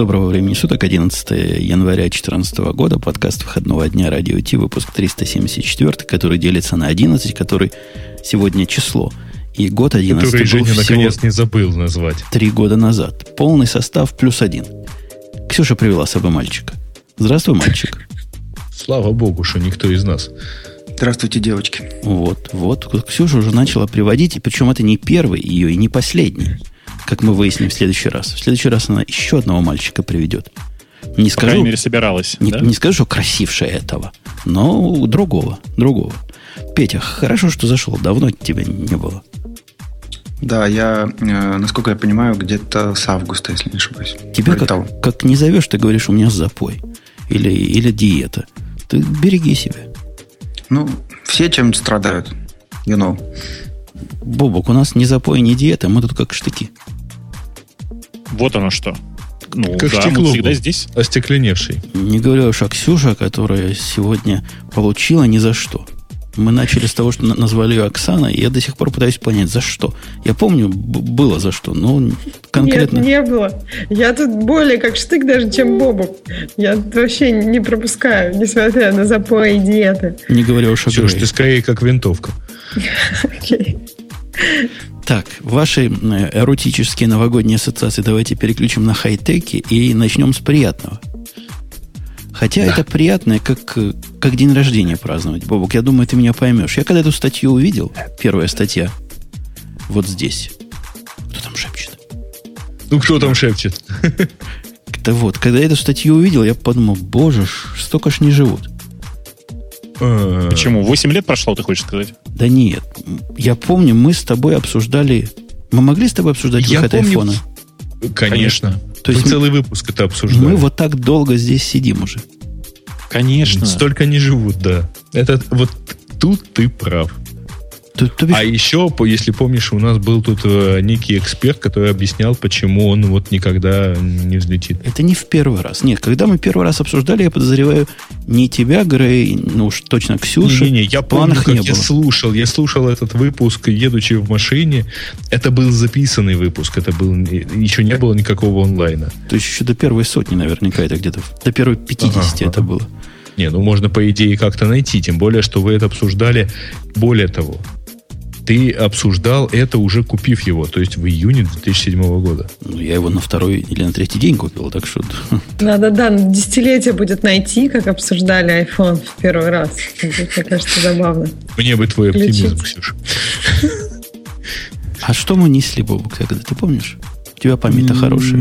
Доброго времени суток, 11 января 2014 года, подкаст выходного дня Радио Ти, выпуск 374, который делится на 11, который сегодня число. И год 11 который был Женя всего наконец не забыл назвать. три года назад. Полный состав плюс один. Ксюша привела с собой мальчика. Здравствуй, мальчик. Слава богу, что никто из нас. Здравствуйте, девочки. Вот, вот, Ксюша уже начала приводить, и причем это не первый ее и не последний, как мы выясним в следующий раз. В следующий раз она еще одного мальчика приведет. Не По крайней скажу, мере, собиралась. не, да? не скажу, что красивше этого, но другого, другого. Петя, хорошо, что зашел, давно тебя не было. Да, я, э, насколько я понимаю, где-то с августа, если не ошибаюсь. Тебя как, как не зовешь, ты говоришь, у меня запой. Или, или диета. Ты береги себя. Ну, все чем-то страдают. You know. Бобок, у нас ни запой, ни диета, мы тут как штыки. Вот оно что. Ну, Как да, стекло всегда здесь. Остекленевший. Не говоря уж о Ксюше, которая сегодня получила ни за что. Мы начали с того, что на- назвали ее Оксана, и я до сих пор пытаюсь понять, за что. Я помню, было за что, но конкретно... Нет, не было. Я тут более как штык даже, чем Бобок. Я тут вообще не пропускаю, несмотря на запои и диеты. Не говоря уж о Ксюш, ты скорее как винтовка. Окей. Так, ваши эротические новогодние ассоциации давайте переключим на хай-теки и начнем с приятного. Хотя это приятное, как, как день рождения праздновать. Бобок, я думаю, ты меня поймешь. Я когда эту статью увидел, первая статья, вот здесь. Кто там шепчет? Ну, кто там шепчет? Да вот, когда я эту статью увидел, я подумал, боже, ж, столько ж не живут. А, Почему? 8 лет прошло, ты хочешь сказать? Да нет, я помню, мы с тобой обсуждали... Мы могли с тобой обсуждать Я выход помню, айфона? Конечно. То есть Мы целый выпуск это обсуждали. Мы вот так долго здесь сидим уже. Конечно. Столько не живут, да. Это вот тут ты прав. То, то бишь, А еще, если помнишь, у нас был тут э, некий эксперт, который объяснял, почему он вот никогда не взлетит. Это не в первый раз. Нет, когда мы первый раз обсуждали, я подозреваю, не тебя, Грей, ну уж точно Ксюши. Не-не-не, я помню, как я было. слушал. Я слушал этот выпуск, едучи в машине. Это был записанный выпуск. Это был еще не было никакого онлайна. То есть еще до первой сотни наверняка это где-то. До первой 50 Ага, это было. Не, ну можно по идее как-то найти. Тем более, что вы это обсуждали. Более того, ты обсуждал это уже купив его, то есть в июне 2007 года. Ну, я его на второй или на третий день купил, так что... Надо, да, на десятилетие будет найти, как обсуждали iPhone в первый раз. Мне кажется, забавно. Мне бы твой оптимизм. Ксюша. А что мы несли, Бобок, тогда, ты помнишь? У тебя память-то хорошая.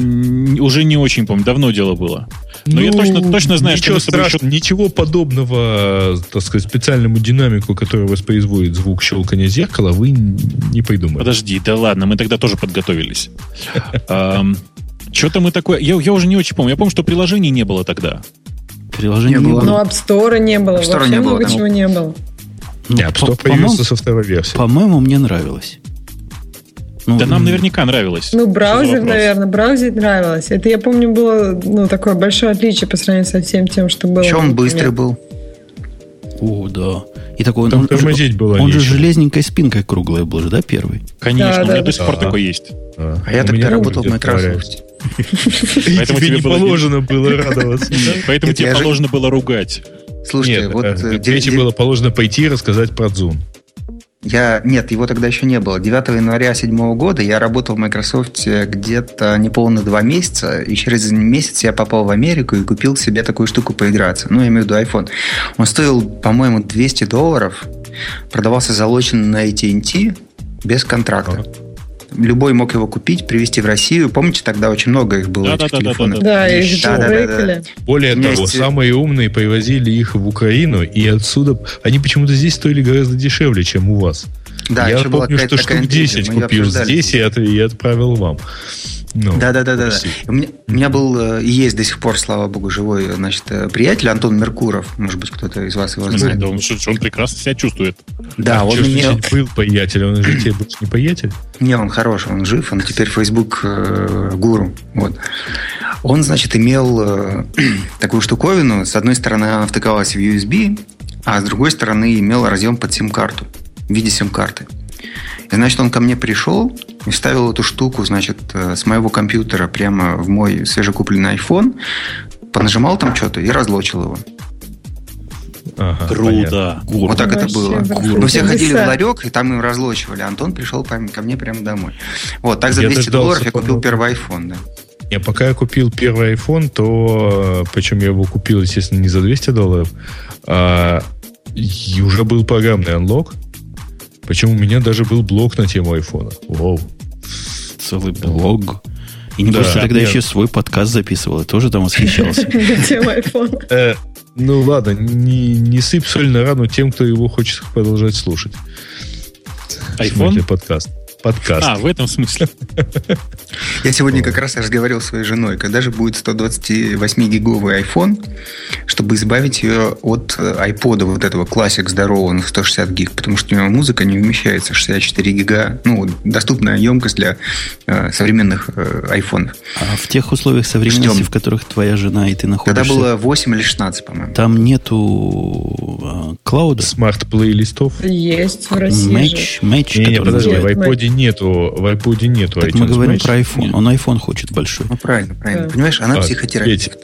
Уже не очень помню, давно дело было. Но я точно, точно знаю, что Ну, ничего с тобой еще- ничего подобного, так сказать, специальному динамику, который воспроизводит звук щелкания зеркала, вы не придумали. Подожди, да ладно, мы тогда тоже подготовились. Что-то мы такое... Я, я уже не очень помню. Я помню, что приложений не было тогда. Приложение Не не было. Но было. App Store не было. App Store Вообще не было, много да. чего не было. Ну, Не, App Store по- по-моему- появился со второй версии. По-моему, мне нравилось. Ну, Да нам наверняка нравилось. Ну, браузер, наверное, браузер нравилось. Это, я помню, было ну, такое большое отличие по сравнению со всем тем, что было. Еще он быстрый был. О, да. И такой, Там он, тормозить было он же железненькой спинкой круглой был же, да, первый? Конечно, Да, у меня да, до сих пор да. такой есть. А, А я у тогда работал в Microsoft. Поэтому Тебе не положено было радоваться. да? Поэтому тебе положено было ругать. Слушайте, вот э, э, дев- было положено пойти и рассказать про Zoom. Я нет, его тогда еще не было. 9 января 2007 года я работал в Microsoft где-то неполные два месяца, и через месяц я попал в Америку и купил себе такую штуку поиграться. Ну, я имею в виду iPhone. Он стоил, по-моему, 200 долларов, продавался залочен на AT&T без контракта. Любой мог его купить, привезти в Россию. Помните, тогда очень много их было, этих телефонов? Да, их Да, да, да, брейкали. Более того, самые умные привозили их в Украину, и отсюда... Они почему-то здесь стоили гораздо дешевле, чем у вас. Да, Я помню, что штук интрига, 10 мы её купил здесь и, от- и отправил вам. Ну, Да, да, да, да. У меня, у меня был э, и есть до сих пор, слава богу, живой, значит, э, приятель Антон Меркуров. Может быть, кто-то из вас его знает. да он, он прекрасно себя чувствует. Да, А он мне... был приятель, он же тебе больше не приятель? Не, он хороший, он жив, он теперь Facebook э, гуру. Вот. Он, значит, имел такую штуковину. С одной стороны, она втыкалась в USB, а с другой стороны имел разъем под сим-карту в виде сим-карты. И, значит, он ко мне пришел и вставил эту штуку, значит, э, с моего компьютера прямо в мой свежекупленный iPhone, понажимал там что-то и разлочил его. Ага, понятно. Круто. Вот так это было. Мы все ходили в ларек, и там им разлочивали. Антон пришел ко мне прямо домой. Вот, так за Я 200 дождался, долларов я купил первый iPhone, да. Не, пока я купил первый iPhone, то, э, причем я его купил, естественно, не за 200 долларов, а и уже был программный анлог. Причем у меня даже был блок на тему айфона. Вау. Целый блог. И не Да. просто тогда Нет. еще свой подкаст записывал, и тоже там восхищался. Тема айфона. Э, ну ладно, не, не сыпь соль на рану тем, кто его хочет продолжать слушать. IPhone? смысле, подкаст. Подкаст. А, в этом смысле. Я сегодня как раз разговаривал с своей женой, когда же будет 128-гиговый iPhone, чтобы избавить ее от э, айпода вот этого классик здорового на 160 гиг, потому что у него музыка не вмещается в 64 гига, ну, доступная емкость для э, современных э, айфонов. А в тех условиях современности, Ждем. в которых твоя жена и ты Тогда находишься, было 8 или 16, по-моему. там нету а, клауда? Смарт-плейлистов. Есть в России же. Матч, матч, Не, не, который подожди, в iPod нету, в iPod нету Так мы iTunes говорим Match. про iPhone. Он iPhone хочет большой. Ну, правильно, правильно. Да. Понимаешь, она А, психотерапевт.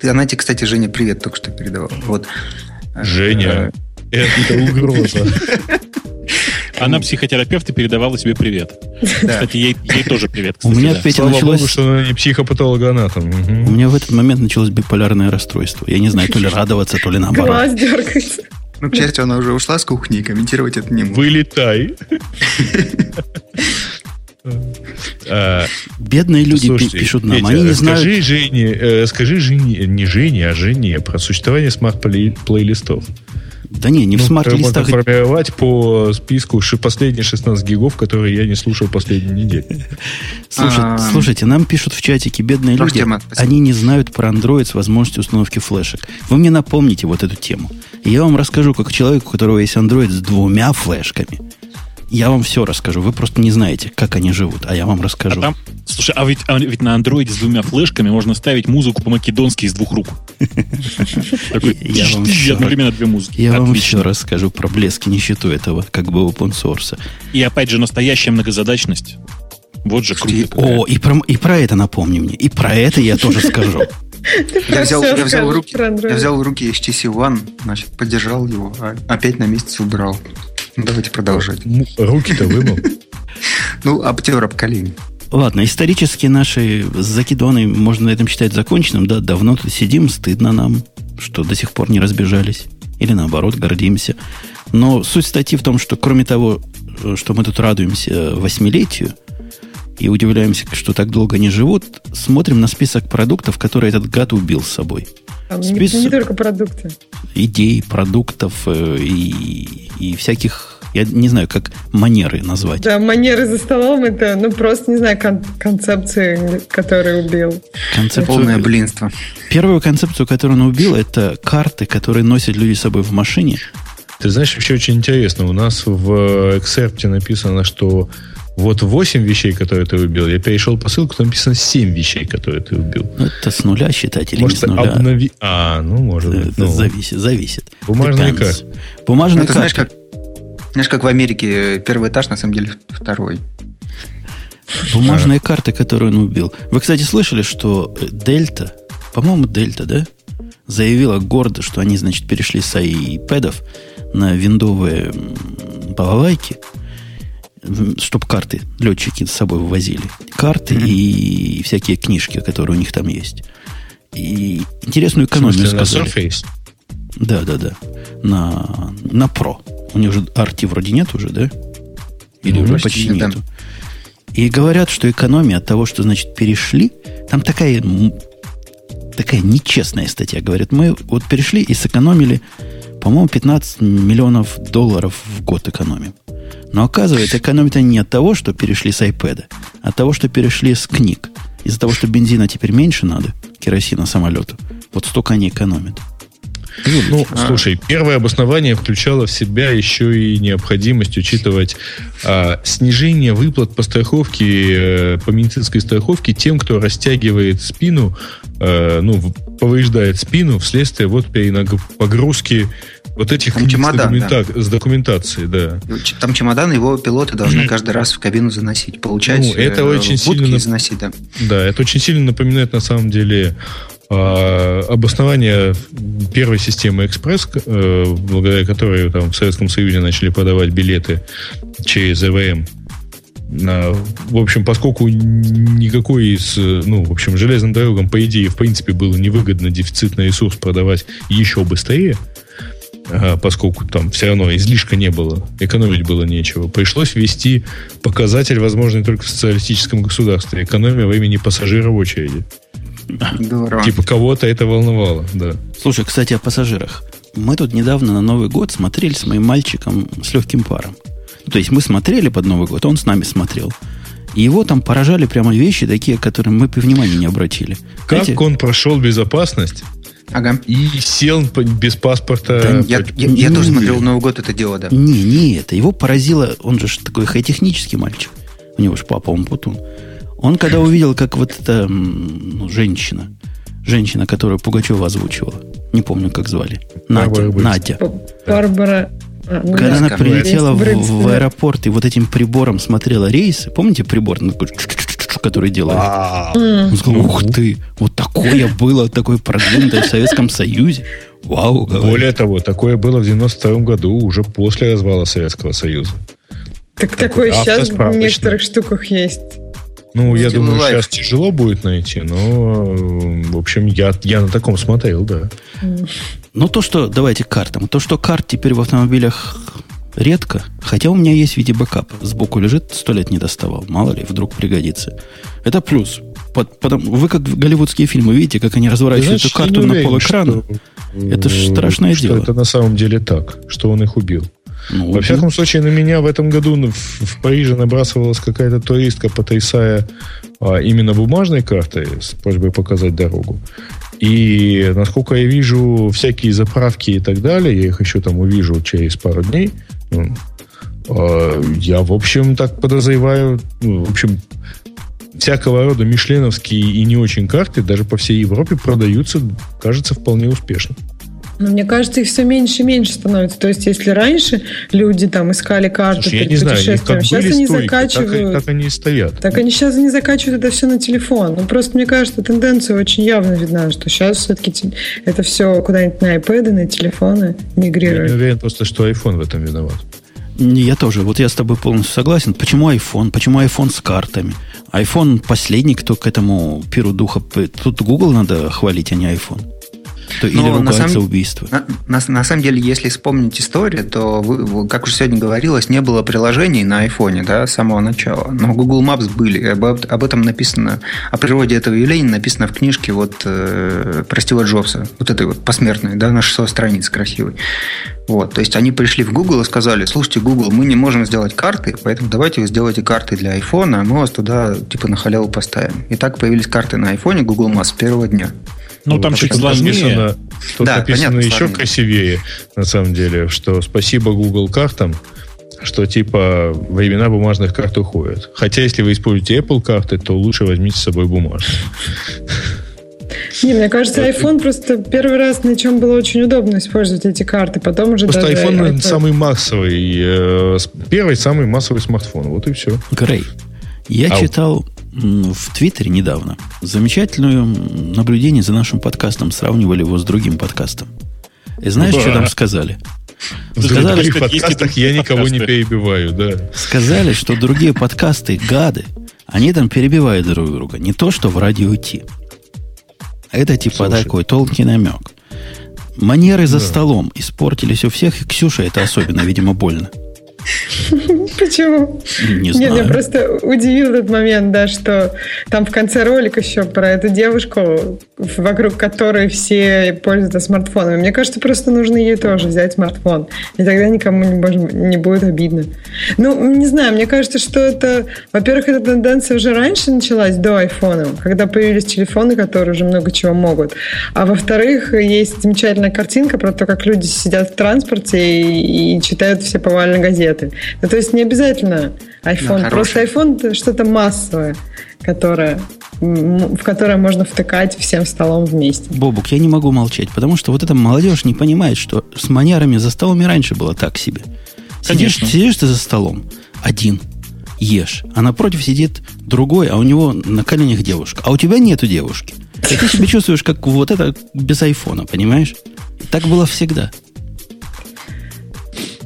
Ты- Она тебе, кстати, Женя, привет только что передавала. Вот. Женя, это угроза. Она психотерапевт и передавала себе привет. Да. Кстати, ей, ей тоже привет. У кстати, меня, да. Петя, Слава началось... богу, что она не психопатологоанатом. Мгм. У меня в этот момент началось биполярное расстройство. Я не знаю, то ли радоваться, то ли наоборот. Глаз дергается. Ну, к счастью, она уже ушла с кухни, и комментировать это не буду. Вылетай. А, Бедные люди слушайте, пишут нам. Петя, Они не знают... Скажи Жене, э, скажи Жене, не Жене, а Жене про существование смарт-плейлистов. Да не, не в Ну, которые смарт-листах. Можно формировать по списку последние 16 гигов, которые я не слушал последнюю неделю. Слушай- А. слушайте, нам пишут в чатике бедные люди. Они не знают про Android с возможностью установки флешек. Вы мне напомните вот эту тему. Я вам расскажу, как человеку, у которого есть Android с двумя флешками. Я вам все расскажу. Вы просто не знаете, как они живут, а я вам А расскажу. там, слушай, а ведь, а ведь на андроиде с двумя флешками можно ставить музыку по-македонски из двух рук. Такой, Я одновременно две музыки. Я вам все расскажу про блеск и нищету этого, как бы open source. И опять же, настоящая многозадачность. Вот же круто. О, и про, и про это напомни мне. И про это я тоже скажу. Я взял, я, взял руки, я взял в руки HTC One, значит, поддержал его, а опять на месяц убрал. Давайте продолжать. Руки-то вымыл. Ну, обтер об колени. Ладно, исторически наши закидоны можно на этом считать законченным. Да, давно тут сидим, стыдно нам, что до сих пор не разбежались. Или наоборот, гордимся. Но суть статьи в том, что кроме того, что мы тут радуемся восьмилетию и удивляемся, что так долго не живут, смотрим на список продуктов, которые этот гад убил с собой. Там не, Список. не только продукты. Идей, продуктов э, и, и всяких, я не знаю, как манеры назвать. Да, манеры за столом это, ну, просто, не знаю, кон- концепции, которые убил. Концепцию- Полное блинство. Первую концепцию, которую он убил, это карты, которые носят люди с собой в машине. Ты знаешь, вообще очень интересно. У нас в эксерпте написано, что вот 8 вещей, которые ты убил. Я перешел по ссылке, там написано 7 вещей, которые ты убил. Ну, это с нуля считать или Может, не с нуля. обнови... А, ну, может Это быть. ну. зависит, зависит. Бумажные Depends. Бумажные Ну, это знаешь, как, знаешь, как в Америке первый этаж, на самом деле, второй. Бумажные карты, которые он убил. Вы, кстати, слышали, что Дельта, по-моему, Дельта, да, заявила гордо, что они, значит, перешли с iPad'ов на виндовые балалайки, чтобы карты летчики с собой вывозили. Карты Мгм. и всякие книжки, которые у них там есть. И интересную экономию смысле, на сказали. Surface? Да, да, да. На, на Pro. У них же RT вроде нет уже, да? Или Ну, уже почти нет, да. нету. И говорят, что экономия от того, что, значит, перешли, там такая, такая нечестная статья. Говорят, мы вот перешли и сэкономили, по-моему, 15 миллионов долларов в год экономим. Но оказывается, экономят они не от того, что перешли с iPad, а от того, что перешли с книг. Из-за того, что бензина теперь меньше надо, керосина самолету, вот столько они экономят. Ну, А. слушай, первое обоснование включало в себя еще и необходимость учитывать а, снижение выплат по страховке, э, по медицинской страховке тем, кто растягивает спину, э, ну, повреждает спину вследствие вот перенаг- погрузки Вот этих Там чемодан, с, документа- с документацией, да. Там чемодан, его пилоты должны каждый раз в кабину заносить. Получать Ну, это э, очень сильно заносить, да. Да, это очень сильно напоминает на самом деле а, обоснование первой системы «Экспресс», э, благодаря которой там, в Советском Союзе начали подавать билеты через ЭВМ. На- в общем, поскольку никакой из, ну, в общем, железным дорогам, по идее, в принципе, было невыгодно дефицитный ресурс продавать еще быстрее, а, поскольку там все равно излишка не было, экономить было нечего, пришлось ввести показатель, возможный только в социалистическом государстве, экономия времени пассажира в очереди. Здорово. Типа кого-то это волновало, да. Слушай, кстати, о пассажирах. Мы тут недавно на Новый год смотрели с моим мальчиком с легким паром. То есть мы смотрели под Новый год, он с нами смотрел. И его там поражали прямо вещи такие, которые мы внимания не обратили. Как Знаете, он прошел безопасность Ага. и сел без паспорта. Да Я, я- я не- тоже смотрел Новый год это дело, да. Не, не это. Его поразило, он же такой хай-технический мальчик. У него же папа, он путун. Он когда увидел, как вот эта ну, женщина, женщина, которую Пугачева озвучивала, не помню, как звали, Надя, Барбара. Надя. Барбара... а, ну, Когда да, она прилетела в, в аэропорт и вот этим прибором смотрела рейсы, помните прибор, ну, который делает? М. Он сказал, ух ты, вот такое было, такое продвинутое в Советском Союзе. Вау, говорит. Более того, такое было в 92 году, уже после развала Советского Союза. Так такое сейчас в некоторых штуках есть. Ну, я думаю, Лайф. сейчас тяжело будет найти, но, в общем, я, я на таком смотрел, да. Ну, то, что, давайте к картам. То, что карт теперь в автомобилях редко, хотя у меня есть в виде бэкап. Сбоку лежит, сто лет не доставал. Мало ли, вдруг пригодится. Это плюс. Под- потом- вы как голливудские фильмы видите, как они разворачивают знаешь, эту карту не на уверен, полэкрана. что, Это ж э, страшное что дело. это на самом деле так, что он их убил. Ну, Во всяком случае, на меня в этом году в, в Париже набрасывалась какая-то туристка, потрясая а, именно бумажной картой с просьбой показать дорогу. И, насколько я вижу, всякие заправки и так далее, я их еще там увижу через пару дней, я, в общем, так подозреваю, ну, в общем, всякого рода мишленовские и не очень карты даже по всей Европе продаются, кажется, вполне успешно. Но мне кажется, их все меньше и меньше становится. То есть, если раньше люди там искали карты Слушай, я перед путешествием, как сейчас были они стойки, так, закачивают. так они и стоят. Так они сейчас не закачивают это все на телефон. Ну, просто мне кажется, тенденция очень явно видна, что сейчас все-таки это все куда-нибудь на iPad, на телефоны Я не мигрирует. уверен просто, что iPhone в этом виноват. Не, Я тоже. Вот я с тобой полностью согласен. Почему iPhone? Почему iPhone с картами? iPhone последний, кто к этому пиру духа... Тут Google надо хвалить, а не iPhone. То или Ну, на самом- убийство. На, на- на самом деле, если вспомнить историю, то, вы- как уже сегодня говорилось, не было приложений на айфоне да, с самого начала. Но Google Maps были. Об, об этом написано, о природе этого явления написано в книжке вот, э, про Стива Джобса. Вот этой вот посмертной, да, на 600 страниц красивой. Вот, то есть они пришли в Google и сказали, слушайте, Google, мы не можем сделать карты, поэтому давайте вы сделайте карты для iPhone, а мы вас туда типа на халяву поставим. И так появились карты на iPhone Google Maps с первого дня. Ну, там Вот чуть тут сложнее. написано- Тут Да, написано понятно, еще сложнее. красивее, на самом деле, что спасибо Google картам, что типа времена бумажных карт уходят. Хотя, если вы используете Apple карты, то лучше возьмите с собой бумажные. Не, мне кажется, iPhone просто первый раз на чем было очень удобно использовать эти карты. Потом уже Просто даже iPhone iPad. самый массовый, э, первый самый массовый смартфон. Вот и все. Грей. Я Ау. читал в Твиттере недавно замечательное наблюдение за нашим подкастом. Сравнивали его с другим подкастом. И знаешь, Да. что там сказали? В Сказали, других что подкастах я никого не подкасты. перебиваю, да. Сказали, что другие подкасты гады. Они там перебивают друг друга. Не то, что в радио Ти. Это типа Слушай. такой тонкий намек. Манеры за Да. столом испортились у всех, и Ксюша это особенно, видимо, больно. Почему? Не Не, знаю. меня просто удивил этот момент, да, что там в конце ролика еще про эту девушку, вокруг которой все пользуются смартфонами. Мне кажется, просто нужно ей тоже взять смартфон. И тогда никому не, может- не будет обидно. Ну, не знаю, мне кажется, что это... Во-первых, эта тенденция уже раньше началась, до айфона, когда появились телефоны, которые уже много чего могут. А во-вторых, есть замечательная картинка про то, как люди сидят в транспорте и, и читают все повально газеты. Ну, то есть не обязательно iPhone. Да, Просто iPhone это что-то массовое, которое в которое можно втыкать всем столом вместе. Бобук, я не могу молчать, потому что вот эта молодежь не понимает, что с манерами за столом и раньше было так себе. Сидишь, сидишь ты за столом один, ешь, а напротив сидит другой, а у него на коленях девушка, а у тебя нету девушки. И ты себя чувствуешь, как вот это без айфона, понимаешь? Так было всегда.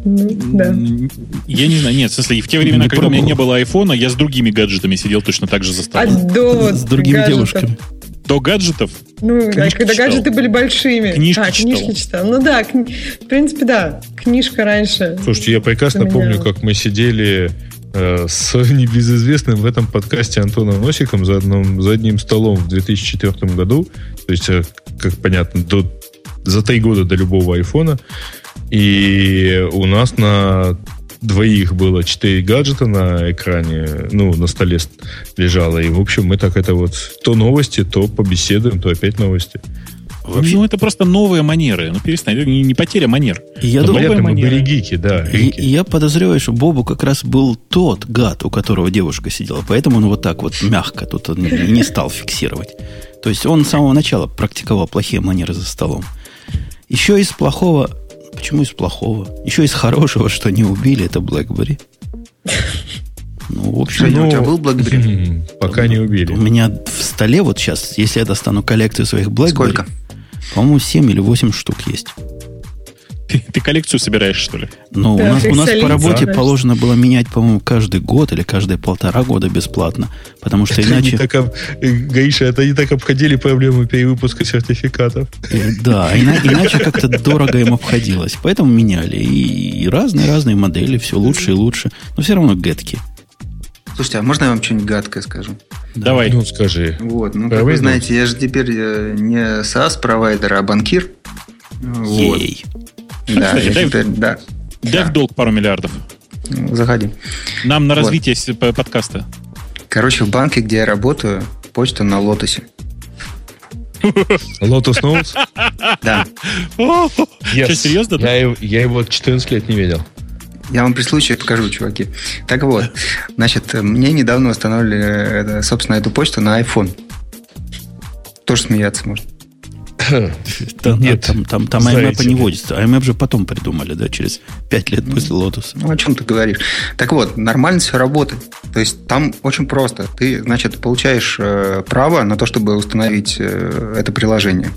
Ну, да. Я не знаю, нет, в смысле, в те времена, Не когда у меня не было айфона, я с другими гаджетами сидел точно так же за А столом. до вот С другими гаджетов. девушками. До гаджетов Ну, а Книжки когда читал. гаджеты были большими. Книжки а, книжки читал. читал. Ну да, кни- в принципе, да. Книжка раньше. Слушайте, я прекрасно помню, как мы сидели э, с небезызвестным в этом подкасте Антоном Носиком за, одном, за одним столом в 2004 году. То есть, э, как понятно, до, за три года до любого айфона. И у нас на двоих было четыре гаджета на экране, ну, на столе лежало. И, в общем, мы так это вот то новости, то побеседуем, то опять новости. Вообще, Ну, это просто новые манеры. Ну, перестань, это не, не потеря манер. и я Ну, думаю, мы были гики, да. Гики. и я подозреваю, что Бобу как раз был тот гад, у которого девушка сидела. Поэтому он вот так вот мягко тут он не стал фиксировать. То есть он с самого начала практиковал плохие манеры за столом. Еще из плохого... Почему из плохого? Еще из хорошего, что не убили, это BlackBerry. Ну, в общем, Женя, Ну, у тебя был BlackBerry? Пока не убили. у меня в столе вот сейчас, если я достану коллекцию своих BlackBerry... Сколько? По-моему, 7 или 8 штук есть. Ты, ты коллекцию собираешь, что ли? Но Да, у нас, у нас по работе да. положено было менять, по-моему, каждый год или каждые полтора года бесплатно. Потому что Это иначе... так, об- э, Гаиша, это они так обходили проблему перевыпуска сертификатов. Э, Да, ина- иначе как-то дорого им обходилось. Поэтому меняли. И разные-разные модели, все лучше и лучше. Но все равно гетки. Слушайте, а можно я вам что-нибудь гадкое скажу? Давай. Ну, скажи. Вот, ну, как вы знаете, я же теперь э, не SaaS-провайдер, а банкир. Вот. Ей. Да, Кстати, дай- теперь, да. Дай в долг пару миллиардов. Ну, Заходи. Нам на Вот. развитие п- подкаста. Короче, в банке, где я работаю, почта на лотосе. Lotus Notes? Да. Что, серьезно? да? Я, его- я его 14 лет не видел. Я вам при случае покажу, чуваки. Так вот, значит, мне недавно установили, э, собственно, эту почту на iPhone. Тоже смеяться можно. Там, Нет, там, там, там знаете IMAP не водится. IMAP же потом придумали, да, через 5 лет после Lotus. Ну, о чем ты говоришь? Так вот, нормально все работает. То есть там очень просто. Ты, значит, получаешь э, право на то, чтобы установить э, это приложение.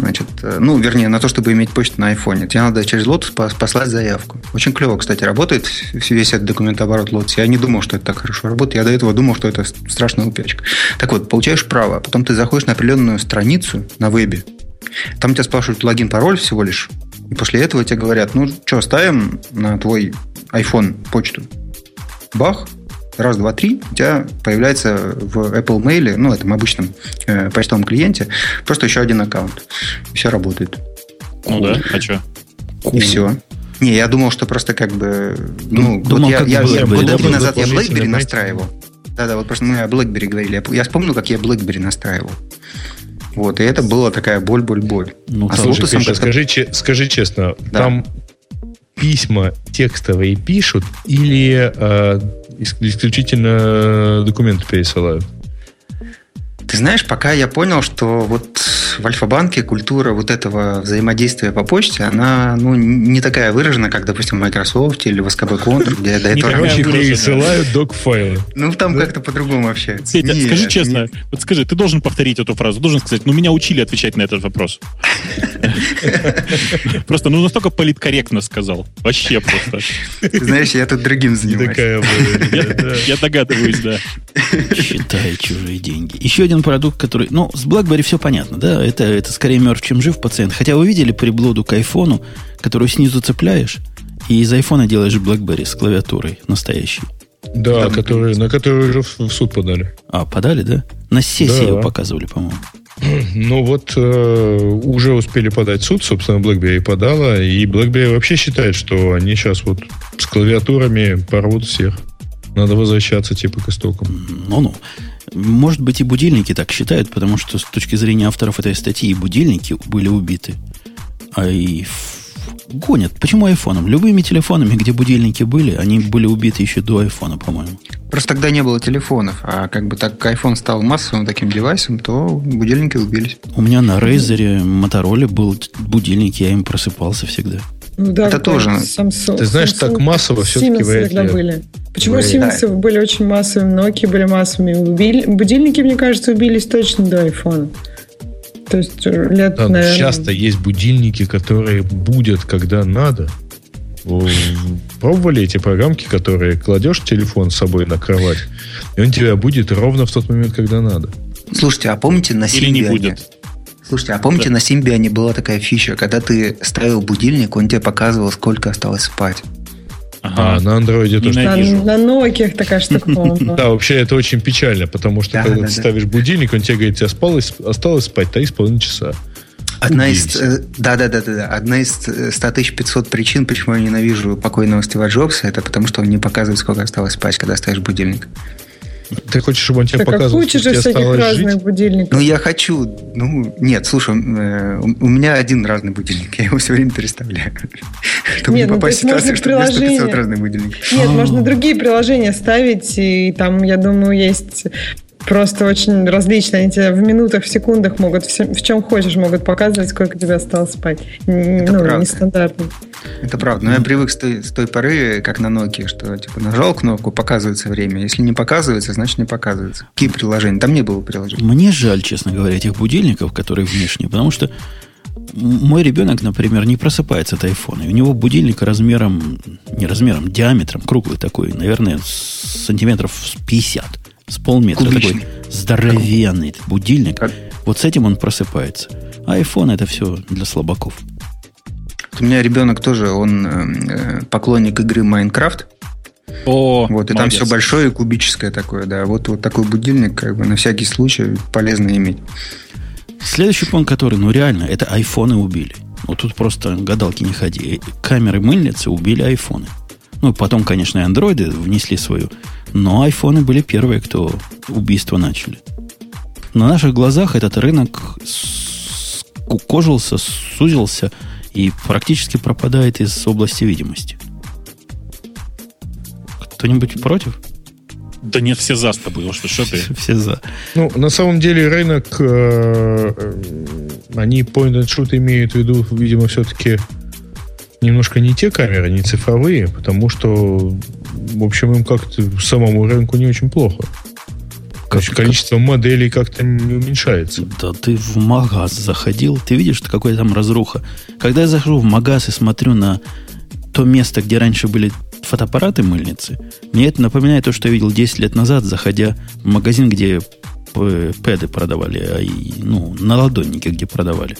Значит, э, ну, вернее, на то, чтобы иметь почту на айфоне. Тебе надо через пос- послать заявку. Очень клево, кстати, работает весь этот документооборот Lotus. Я не думал, что это так хорошо работает. Я до этого думал, что это страшная упячка. Так вот, получаешь право. а Потом ты заходишь на определенную страницу на вебе. Там тебя спрашивают логин, пароль всего лишь. И после этого тебе говорят, ну что, ставим на твой iPhone почту. Бах, раз, два, три, у тебя появляется в Apple Mail, ну, этом обычном э, почтовом клиенте, просто еще один аккаунт. Все работает. Ну да, а что? И все. Не, я думал, что просто как бы... Ну, Думал, вот я, как я, я да, года три назад я BlackBerry настраивал. Да-да, вот просто мы о BlackBerry говорили. Я, я вспомнил, как я BlackBerry настраивал. Вот, и это была такая боль-боль-боль. Ну, а Слушай, Lotus Гриша, как-то- скажи, че- скажи честно, Да. там письма текстовые пишут или э, исключительно документы пересылают? Ты знаешь, пока я понял, что вот в Альфа-банке культура вот этого взаимодействия по почте, она ну, не такая выражена, как, допустим, в Microsoft или в SKB Contour, где до этого... Короче, пересылают док-файлы. Ну, там как-то по-другому вообще. Нет, скажи честно, вот скажи, ты должен повторить эту фразу, должен сказать, ну меня учили отвечать на этот вопрос. Просто, ну настолько политкорректно сказал. Вообще просто. Ты знаешь, я тут другим занимаюсь. Я догадываюсь, да. Считай чужие деньги. Еще один продукт, который... Ну, с BlackBerry все понятно, да? Это, это скорее мертв, чем жив пациент. Хотя вы видели приблуду к айфону, которую снизу цепляешь, и из айфона делаешь BlackBerry с клавиатурой настоящей. Да, Там- которые, на которые уже в суд подали. А, подали, да? На сессии Да. ее показывали, по-моему. Ну вот э, уже успели подать в суд, собственно, BlackBerry подала, и BlackBerry вообще считает, что они сейчас вот с клавиатурами порвут всех. Надо возвращаться типа к истокам. Ну-ну. Может быть, и будильники так считают, потому что с точки зрения авторов этой статьи и будильники были убиты. А и Гонят. Почему айфоном? Любыми телефонами, где будильники были, они были убиты еще до айфона, по-моему. Просто тогда не было телефонов, а как бы так как iPhone стал массовым таким девайсом, то будильники убились. У меня на Razer, Motorola был будильник, я им просыпался всегда. Ну, да, Это тоже- Samsung, Ты знаешь, Samsung, так массово Siemens вряд ли. были. Почему ли. Siemens были очень массовыми, Nokia были массовыми? Убили- Будильники, мне кажется, убились точно до айфона. То есть э, лет, Да, но наверное... часто есть будильники, которые будут, когда надо. Вы Пробовали эти программки, которые кладешь телефон с собой на кровать, и он тебя будет ровно в тот момент, когда надо. Слушайте, а помните на Или не будет. Слушайте, а помните на Симбиане была такая фича, когда ты ставил будильник, он тебе показывал, сколько осталось спать. Ага. А на андроиде тоже. На, на Nokia такая штука, по-моему. Да, вообще это очень печально, потому что Да, когда да, ты да. ставишь будильник, он тебе говорит, тебе осталось спать три с половиной часа. Одна из, э, да, да, да, да, да. Одна из э, 100 500 причин, почему я ненавижу покойного Стива Джобса, это потому что он не показывает, сколько осталось спать, когда ставишь будильник. Ты хочешь, чтобы он тебе Так а показывал, куча же всяких разных жить? будильников. Ну, я хочу, ну, нет, слушай, э, у меня один разный будильник, я его все время переставляю. Чтобы не Нет, ну, то попасть в ситуацию, что у меня 100 500 приложение. разных будильников. Нет, можно другие приложения ставить, и там, я думаю, есть просто очень различные. Они тебе в минутах, в секундах могут, в чем- в чем хочешь, могут показывать, сколько тебе осталось спать. Это ну, правда. нестандартно. Это правда. Но я привык с той, с той поры, как на Nokia, что типа нажал кнопку, показывается время. Если не показывается, значит не показывается. Какие приложения? Там не было приложений. Мне жаль, честно говоря, этих будильников, которые внешние, потому что мой ребенок, например, не просыпается от айфона. И у него будильник размером, не размером, диаметром, круглый такой, наверное, сантиметров с 50, с полметра. Кубичный. Такой здоровенный будильник. Как- Вот с этим он просыпается. А iPhone это все для слабаков. У меня ребенок тоже, он э, поклонник игры Майнкрафт. О, Вот, и там молодец. все большое и кубическое такое, да. Вот, вот такой будильник, как бы на всякий случай полезно иметь. Следующий пункт, который, ну реально, это айфоны убили. Вот тут просто гадалки не ходи. Камеры мыльницы убили айфоны. Ну, потом, конечно, и андроиды внесли свою. Но айфоны были первые, кто убийство начали. На наших глазах этот рынок скукожился, сузился и практически пропадает из области видимости. Кто-нибудь против? Да нет, все за с тобой. Что, что ты? Все за. Ну, на самом деле рынок, э, э, они point and shoot имеют в виду, видимо, все-таки немножко не те камеры, не цифровые, потому что, в общем, им как-то самому рынку не очень плохо. Как- количество моделей как-то не уменьшается. Да ты в магаз заходил, ты видишь, что какая там разруха. Когда я захожу в магаз и смотрю на то место, где раньше были фотоаппараты мыльницы, мне это напоминает то, что я видел 10 лет назад, заходя в магазин, где п- пэды продавали, а и, ну, на ладоннике, где продавали.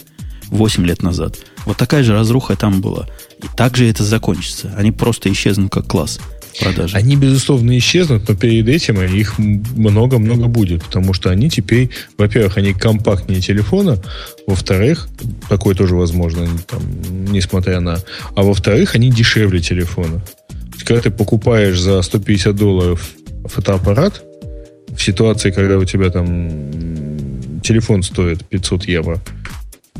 8 лет назад. Вот такая же разруха там была. И так же это закончится. Они просто исчезнут как класс в продаже. Они, безусловно, исчезнут, но перед этим их много-много будет, потому что они теперь, во-первых, они компактнее телефона, во-вторых, такое тоже возможно, там, несмотря на... А во-вторых, они дешевле телефона. Когда ты покупаешь за 150 долларов фотоаппарат, в ситуации, когда у тебя там телефон стоит 500 евро,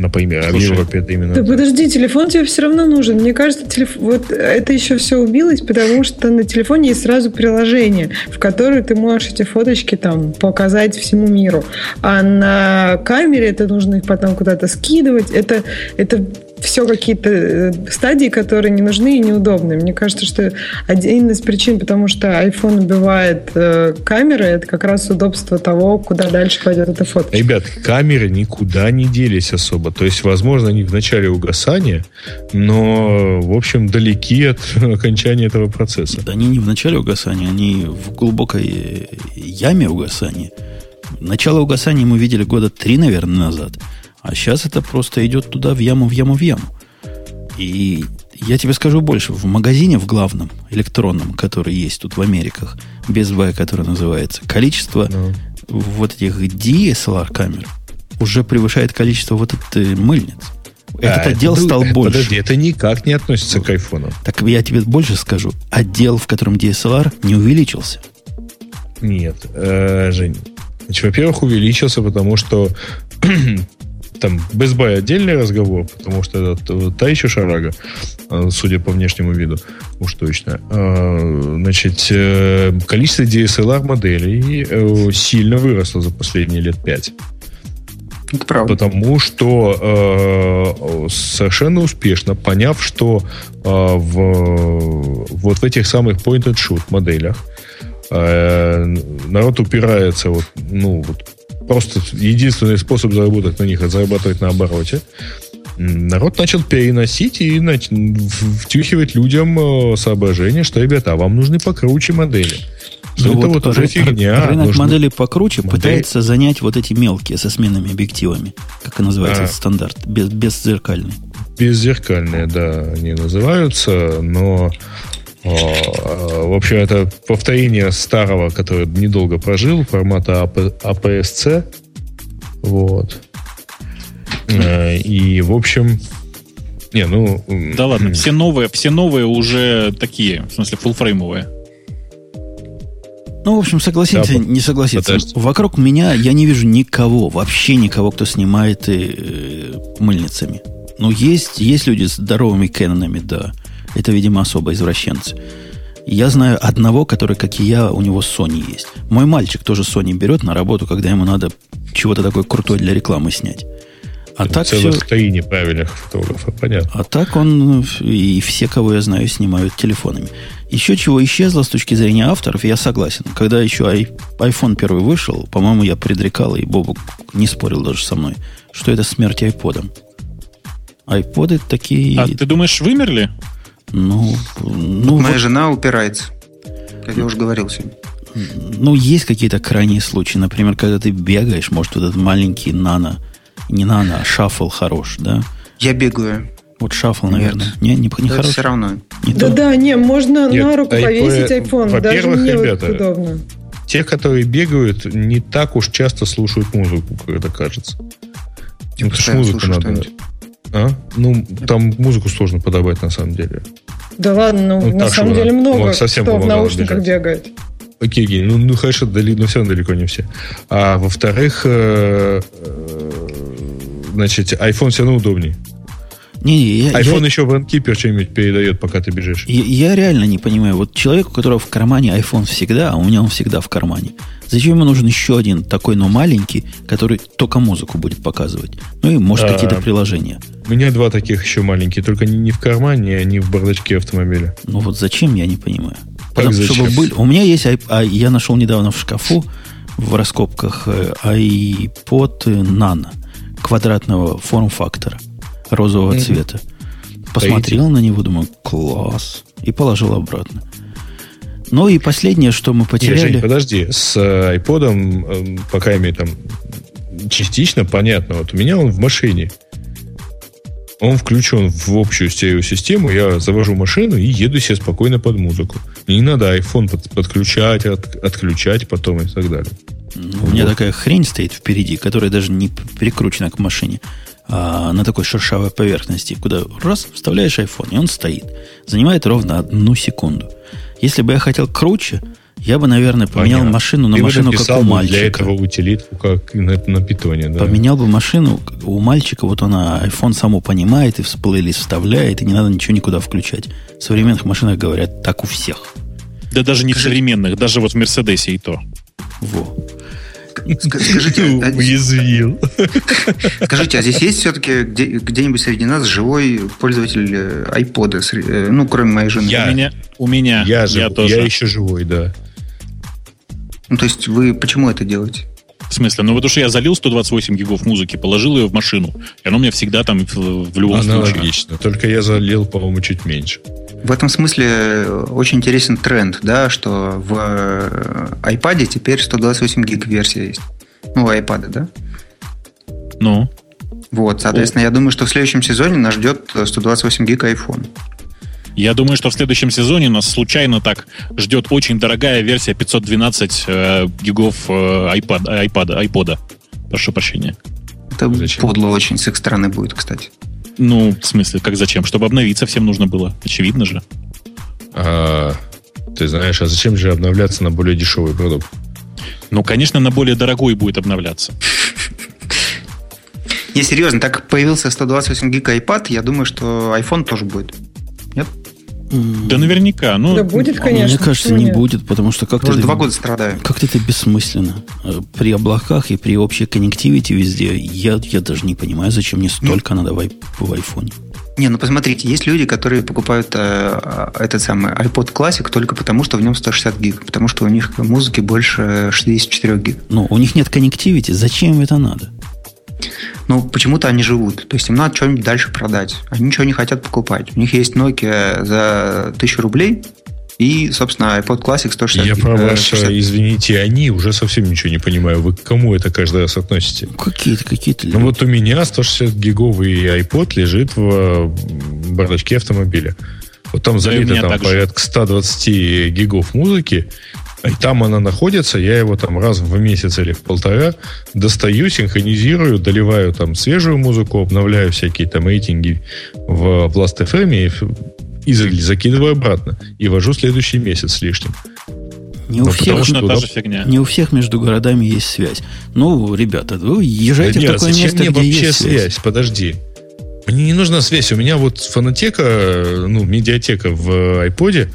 например, а в Слушай, Европе это именно... Да подожди, телефон тебе все равно нужен. Мне кажется, телеф... вот это еще все убилось, потому что на телефоне есть сразу приложение, в которое ты можешь эти фоточки там показать всему миру. А на камере это нужно их потом куда-то скидывать. Это, это все какие-то э, стадии, которые не нужны и неудобны. Мне кажется, что один из причин, потому что iPhone убивает э, камеры, это как раз удобство того, куда дальше пойдет эта фото. Ребят, камеры никуда не делись особо. То есть, возможно, они в начале угасания, но, в общем, далеки от окончания этого процесса. Да они не в начале угасания, они в глубокой э, яме угасания. Начало угасания мы видели года три, наверное, назад. А сейчас это просто идет туда, в яму, в яму, в яму. И я тебе скажу больше. В магазине, в главном, электронном, который есть тут в Америках, без Buy, который называется, количество Ну. вот этих DSLR-камер уже превышает количество вот этой мыльниц. Этот А, отдел это- стал это- больше. Подожди, это никак не относится к айфону. Так я тебе больше скажу. Отдел, в котором DSLR, не увеличился. Нет, э, Жень. Значит, во-первых, увеличился, потому что там Best Buy отдельный разговор, потому что это та еще шарага, э, судя по внешнему виду, уж точно. Э, значит, э, количество DSLR моделей сильно выросло за последние лет пять. Это правда. Потому что э, совершенно успешно, поняв, что э, в, вот в этих самых point-and-shoot моделях э, народ упирается вот, ну, вот просто единственный способ заработать на них это зарабатывать на обороте. Народ начал переносить и нач... втюхивать людям э, соображение, что, ребята, а вам нужны покруче модели. Ну это вот, вот фигня. Рынок нужно... модели покруче Модель... пытается занять вот эти мелкие со сменными объективами. Как и называется а. стандарт? Без, беззеркальный. Беззеркальные, да, они называются, но а, в общем, это повторение старого, который недолго прожил, формата APS-C. Вот. Э, и, в общем, не, ну... Да ладно, все новые, все новые уже такие, в смысле, фулфреймовые. Ну, в общем, согласиться, да, не согласиться. Подожди. Вокруг меня я не вижу никого, вообще никого, кто снимает и, э, мыльницами. Ну, есть, есть люди с здоровыми Кэнонами, да. Это, видимо, особо извращенцы. Я знаю одного, который, как и я, у него Sony есть. Мой мальчик тоже Sony берет на работу, когда ему надо чего-то такое крутое для рекламы снять. А Это так целых все... три неправильных фотографа, понятно. А так он и все, кого я знаю, снимают телефонами. Еще чего исчезло с точки зрения авторов, я согласен. Когда еще iPhone первый вышел, по-моему, я предрекал, и Бобу не спорил даже со мной, что это смерть айподом. Айподы такие... А ты думаешь, вымерли? Ну, ну Моя вот, жена упирается. Как я уже говорил сегодня. Ну, есть какие-то крайние случаи. Например, когда ты бегаешь, может, вот этот маленький нано, не нано, а шаффл хорош, да? Я бегаю. Вот шаффл, наверное. Не, не, не хорош. все равно. Не да, то. да, не, можно Нет, на руку iPad, повесить iPhone. Даже мне ребята, вот удобно. Те, которые бегают, не так уж часто слушают музыку, как это кажется. Им музыку надо. А? Ну, там музыку сложно подобать, на самом деле. Да ладно, ну, ну на самом деле много вот, совсем кто в наушниках бежать. бегает. Окей, окей, ну, ну хорошо, дали, но все равно далеко не все. А во-вторых, э, э, значит, iPhone все равно удобнее. Не, не, я, iPhone я, еще в Runkeeper что-нибудь передает, пока ты бежишь. Я, я реально не понимаю. Вот человек, у которого в кармане iPhone всегда, а у меня он всегда в кармане. Зачем ему нужен еще один такой, но маленький, который только музыку будет показывать? Ну и, может, а, какие-то приложения. У меня два таких еще маленькие, только не, не в кармане, а не в бардачке автомобиля. Ну вот зачем, я не понимаю. Потому, зачем? чтобы был, у меня есть, а я нашел недавно в шкафу в раскопках э, iPod Nano квадратного форм-фактора розового mm-hmm. цвета. Посмотрел Стоите. на него, думаю, класс. И положил обратно. Ну и последнее, что мы потеряли... Нет, Жень, подожди, с iPod, э, пока имею там частично понятно. Вот у меня он в машине. Он включен в общую стереосистему, я завожу машину и еду себе спокойно под музыку. Мне не надо iPhone под, подключать, от, отключать потом и так далее. Ну, у меня такая хрень стоит впереди, которая даже не прикручена к машине а, на такой шершавой поверхности, куда раз вставляешь iPhone, и он стоит. Занимает ровно одну секунду. Если бы я хотел круче, я бы, наверное, поменял Понятно. машину на Ты машину, как у мальчика. для этого утилитку, как на, на питоне. Да. Поменял бы машину у мальчика, вот она iPhone само понимает и в плейлист вставляет, и не надо ничего никуда включать. В современных машинах говорят, так у всех. Да даже не в современных, даже вот в Мерседесе и то. Во. Скажите, а уязвил. Скажите, а здесь есть все-таки где, где-нибудь среди нас живой пользователь iPod, э, э, ну, кроме моей жены? Я. У меня. У меня. Я, жив, я, тоже. я еще живой, да. Ну, то есть вы почему это делаете? В смысле? Ну, потому что я залил 128 гигов музыки, положил ее в машину, и оно у меня всегда там в, в любом Аналогично. случае. Только я залил, по-моему, чуть меньше. В этом смысле э, очень интересен тренд, да, что в э, iPad теперь 128 гиг версия есть. Ну, у iPad, да? Ну? Вот, соответственно, О. я думаю, что в следующем сезоне нас ждет 128 гиг iPhone. Я думаю, что в следующем сезоне нас случайно так ждет очень дорогая версия 512 э, гигов э, iPad, iPad, iPod. Прошу прощения. Это Зачем? подло очень с их стороны будет, кстати. Ну, в смысле, как зачем? Чтобы обновиться всем нужно было. Очевидно же. А, ты знаешь, а зачем же обновляться на более дешевый продукт? Ну, конечно, на более дорогой будет обновляться. Не, серьезно, так как появился 128 гиг iPad, я думаю, что iPhone тоже будет. Нет? Да наверняка. Ну, Да будет, конечно. Мне кажется, не нет? будет, потому что как-то... Уже два года страдаю. Как-то это бессмысленно. Э, При облаках и при общей коннективити везде я, я даже не понимаю, зачем мне столько надо в, в айфоне. Не, ну посмотрите, есть люди, которые покупают э, этот самый iPod Classic только потому, что в нем 160 гиг, потому что у них музыки больше 64 гиг. Ну, у них нет коннективити, зачем это надо? Ну, почему-то они живут. То есть им надо что-нибудь дальше продать. Они ничего не хотят покупать. У них есть Nokia за 1000 рублей и, собственно, iPod Classic 160 Я про э, ваше, 60. извините, они уже совсем ничего не понимаю. Вы к кому это каждый раз относите? Какие-то, какие-то Ну вот у меня 160 гиговый iPod лежит в э, бардачке автомобиля. Вот там залито там порядка 120 гигов музыки, и там она находится, я его там раз в месяц или в полтора достаю, синхронизирую, доливаю там свежую музыку, обновляю всякие там рейтинги в Blast.fm и, и за- закидываю обратно. И вожу следующий месяц с лишним. Не у, ну, всех, потому что та же фигня. не у всех между городами есть связь. Ну, ребята, вы езжайте Да в нет, такое зачем место, мне где вообще есть связь? связь. Подожди. Мне не нужна связь. У меня вот фонотека, ну, медиатека в iPod.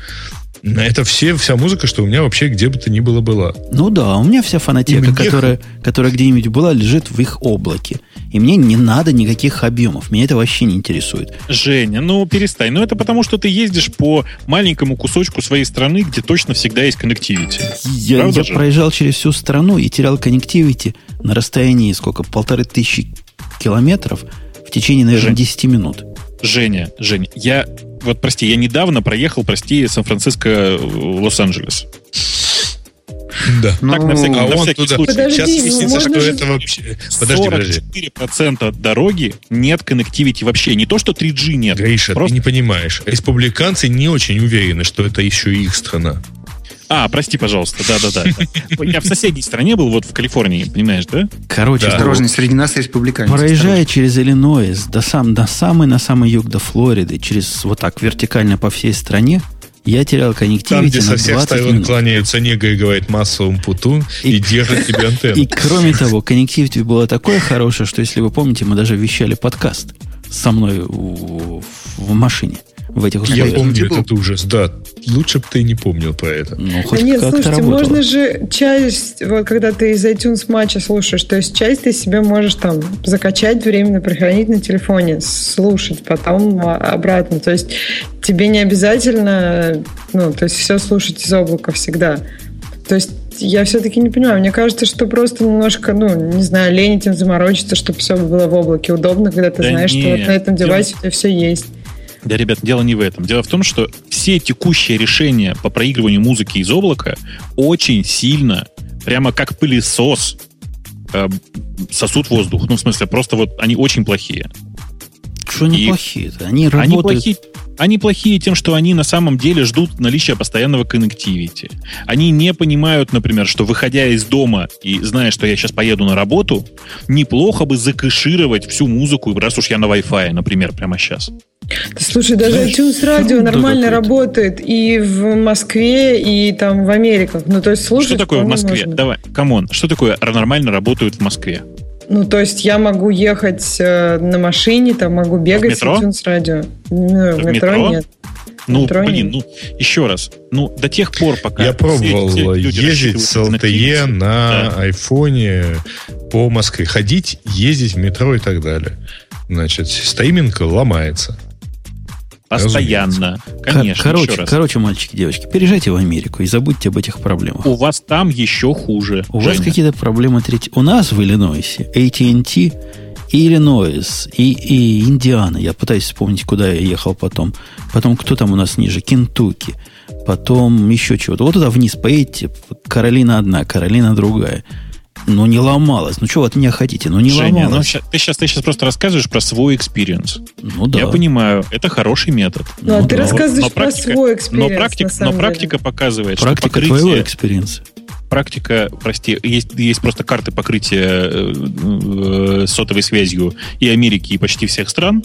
Это все, вся музыка, что у меня вообще где бы то ни было была. Ну да, у меня вся фанатека, мне- которая, которая где-нибудь была, лежит в их облаке. И мне не надо никаких объемов. Меня это вообще не интересует. Женя, ну перестань. Ну это потому, что ты ездишь по маленькому кусочку своей страны, где точно всегда есть коннективити. Я, Правда я же? проезжал через всю страну и терял коннективити на расстоянии сколько? Полторы тысячи километров в течение, наверное, Жень. 10 минут. Женя, Женя, я вот прости, я недавно проехал, прости, Сан-Франциско, Лос-Анджелес. Да. Ну, так, на всякий, А на он всякий туда случай. Подожди, сейчас ну, выяснится, что же- это вообще... Подожди, подожди. 44% дороги нет коннективити вообще. Не то, что 3G нет. Гриша, Просто- ты не понимаешь. Республиканцы не очень уверены, что это еще их страна. А, прости, пожалуйста, да-да-да. Я в соседней стране был, вот в Калифорнии, понимаешь, да? Короче, Да. Осторожно, среди нас республиканцы. проезжая через Иллинойс до, сам, до самый на самый юг, до Флориды, через вот так вертикально по всей стране, я терял Там, коннективити где со всех 20 сторон минут. кланяются нега и говорит массовым путун и, И- держит тебе антенну. И кроме того, коннективити было такое хорошее, что, если вы помните, мы даже вещали подкаст со мной в, в машине в этих Я условиях. помню был? этот ужас, да. Лучше бы ты не помнил про это. Ну, Да хоть нет, слушайте, работало. можно же часть, вот когда ты из iTunes матча слушаешь, то есть часть ты себе можешь там закачать временно, прохранить на телефоне, слушать, потом обратно. То есть тебе не обязательно, ну, то есть все слушать из облака всегда. То есть я все-таки не понимаю. Мне кажется, что просто немножко, ну, не знаю, лень этим заморочиться, чтобы все было в облаке удобно, когда ты Да знаешь, что вот нет, на этом дело- девайсе у тебя все есть. Да, ребят, дело не в этом. Дело в том, что все текущие решения по проигрыванию музыки из облака очень сильно, прямо как пылесос, э, сосут воздух. Ну, в смысле, просто вот они очень плохие. Что они плохие-то? Они Они работают... плохие, они плохие тем, что они на самом деле ждут наличия постоянного connectivity. Они не понимают, например, что выходя из дома и зная, что я сейчас поеду на работу, неплохо бы закэшировать всю музыку, раз уж я на Wi-Fi, например, прямо сейчас. Да, Слушай, даже iTunes радио нормально работает и в Москве, и там в Америках. Ну, то есть слушать что такое в Москве? можно. Давай, come on, что такое нормально работают в Москве? Ну, то есть я могу ехать э, на машине, там могу бегать метро? с iTunes радио. Ну, в В метро, метро? нет. Ну, Метро блин, нет. ну, еще раз. Ну, до тех пор, пока... Я все пробовал эти люди ездить с на LTE коннективити. на Да. айфоне по Москве. Ходить, ездить в метро и так далее. Значит, стриминг ломается. Постоянно. Кор- Конечно, короче, короче, мальчики, девочки, переезжайте в Америку и забудьте об этих проблемах. У вас там еще хуже. У вас Женя. какие-то проблемы третьи. У нас в Иллинойсе AT&T и Иллинойс, и, и Индиана. Я пытаюсь вспомнить, куда я ехал потом. Потом, кто там у нас ниже? Кентукки. Потом еще чего-то. Вот туда вниз поедете. Каролина одна, Каролина другая. Ну, не ломалась. Ну, что вы от меня хотите? Ну, не Женя, ну, ломалась. ща- ты, сейчас, ты сейчас просто рассказываешь про свой experience. Ну, да. Я понимаю, это хороший метод. Ну, а Ну ты да. рассказываешь Но про практика- свой Но experience, практика, на самом но деле. практика показывает, Практика что покрытие, твоего experience а. практика, прости, есть, есть просто карты покрытия э, э, сотовой связью и Америки, и почти всех стран,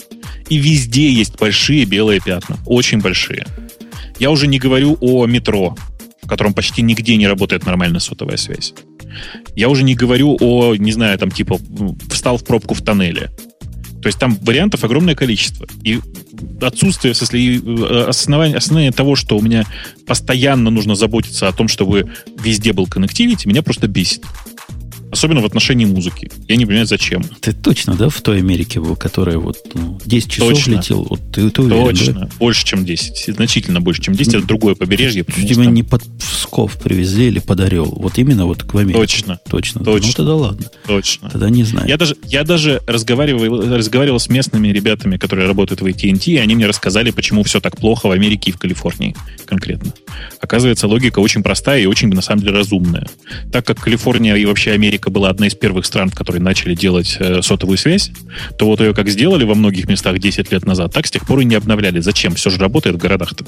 и везде есть большие белые пятна, очень большие. Я уже не говорю о метро, в котором почти нигде не работает нормальная сотовая связь. Я уже не говорю о, не знаю, там типа встал в пробку в тоннеле. То есть там вариантов огромное количество. И отсутствие, смысле, э, основание, основание того, что у меня постоянно нужно заботиться о том, чтобы везде был connectivity, меня просто бесит. Особенно в отношении музыки. Я не понимаю, зачем. Ты точно, да, в той Америке был, которая вот ну, 10 часов точно. летел? Вот ты, ты уверен, Точно. Да? Больше, чем 10. Значительно больше, чем 10. Это другое побережье. Чуть тебя там... не под Псков привезли или под Орел. Вот именно вот к Америке. Точно. Точно. Точно. Ну, тогда ладно. Точно. Тогда не знаю. Я даже, я даже разговаривал, разговаривал с местными ребятами, которые работают в AT&T, и они мне рассказали, почему все так плохо в Америке и в Калифорнии конкретно. Оказывается, логика очень простая и очень, на самом деле, разумная. Так как Калифорния и вообще Америка была одна из первых стран, в которые начали делать э, сотовую связь, то вот ее как сделали во многих местах 10 лет назад, так с тех пор и не обновляли. Зачем? Все же работает в городах-то.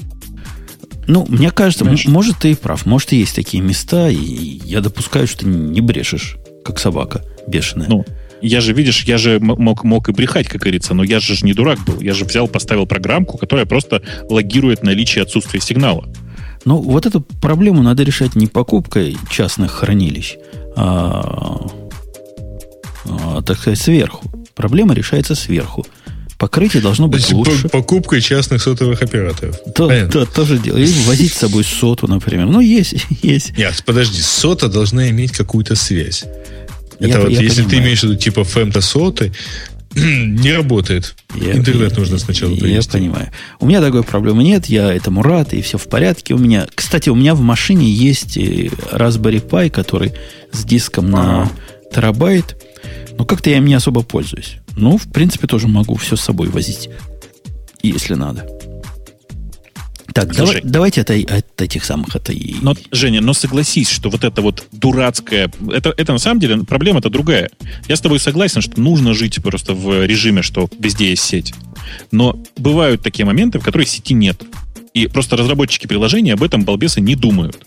Ну, мне кажется, м- может, ты и прав. Может, и есть такие места, и я допускаю, что ты не брешешь, как собака бешеная. Ну, я же, видишь, я же мог, мог и брехать, как говорится, но я же не дурак был. Я же взял, поставил программку, которая просто логирует наличие отсутствия сигнала. Ну, вот эту проблему надо решать не покупкой частных хранилищ, а, а так сказать, сверху. Проблема решается сверху. Покрытие должно быть То есть лучше. Покупкой частных сотовых операторов. То, то, тоже дело. Или возить с собой соту, например. Ну, есть, есть. Нет, подожди, сота должна иметь какую-то связь. Это Я- вот, я если ты понимаю. имеешь в виду типа фемто соты, не работает. Я- Интернет я- нужно сначала Я привести. понимаю. У меня такой проблемы нет, я этому рад, и все в порядке. У меня, кстати, у меня в машине есть э, Raspberry Pi, который с диском на терабайт. Но как-то я им не особо пользуюсь. Ну, в принципе, тоже могу все с собой возить, если надо. Так, Слушай. давай- давайте от, от этих самых, от и- Но, Женя, но согласись, что вот это вот дурацкое... Это, это на самом деле проблема-то другая. Я с тобой согласен, что нужно жить просто в режиме, что везде есть сеть. Но бывают такие моменты, в которых сети нет. И просто разработчики приложений об этом балбесы не думают.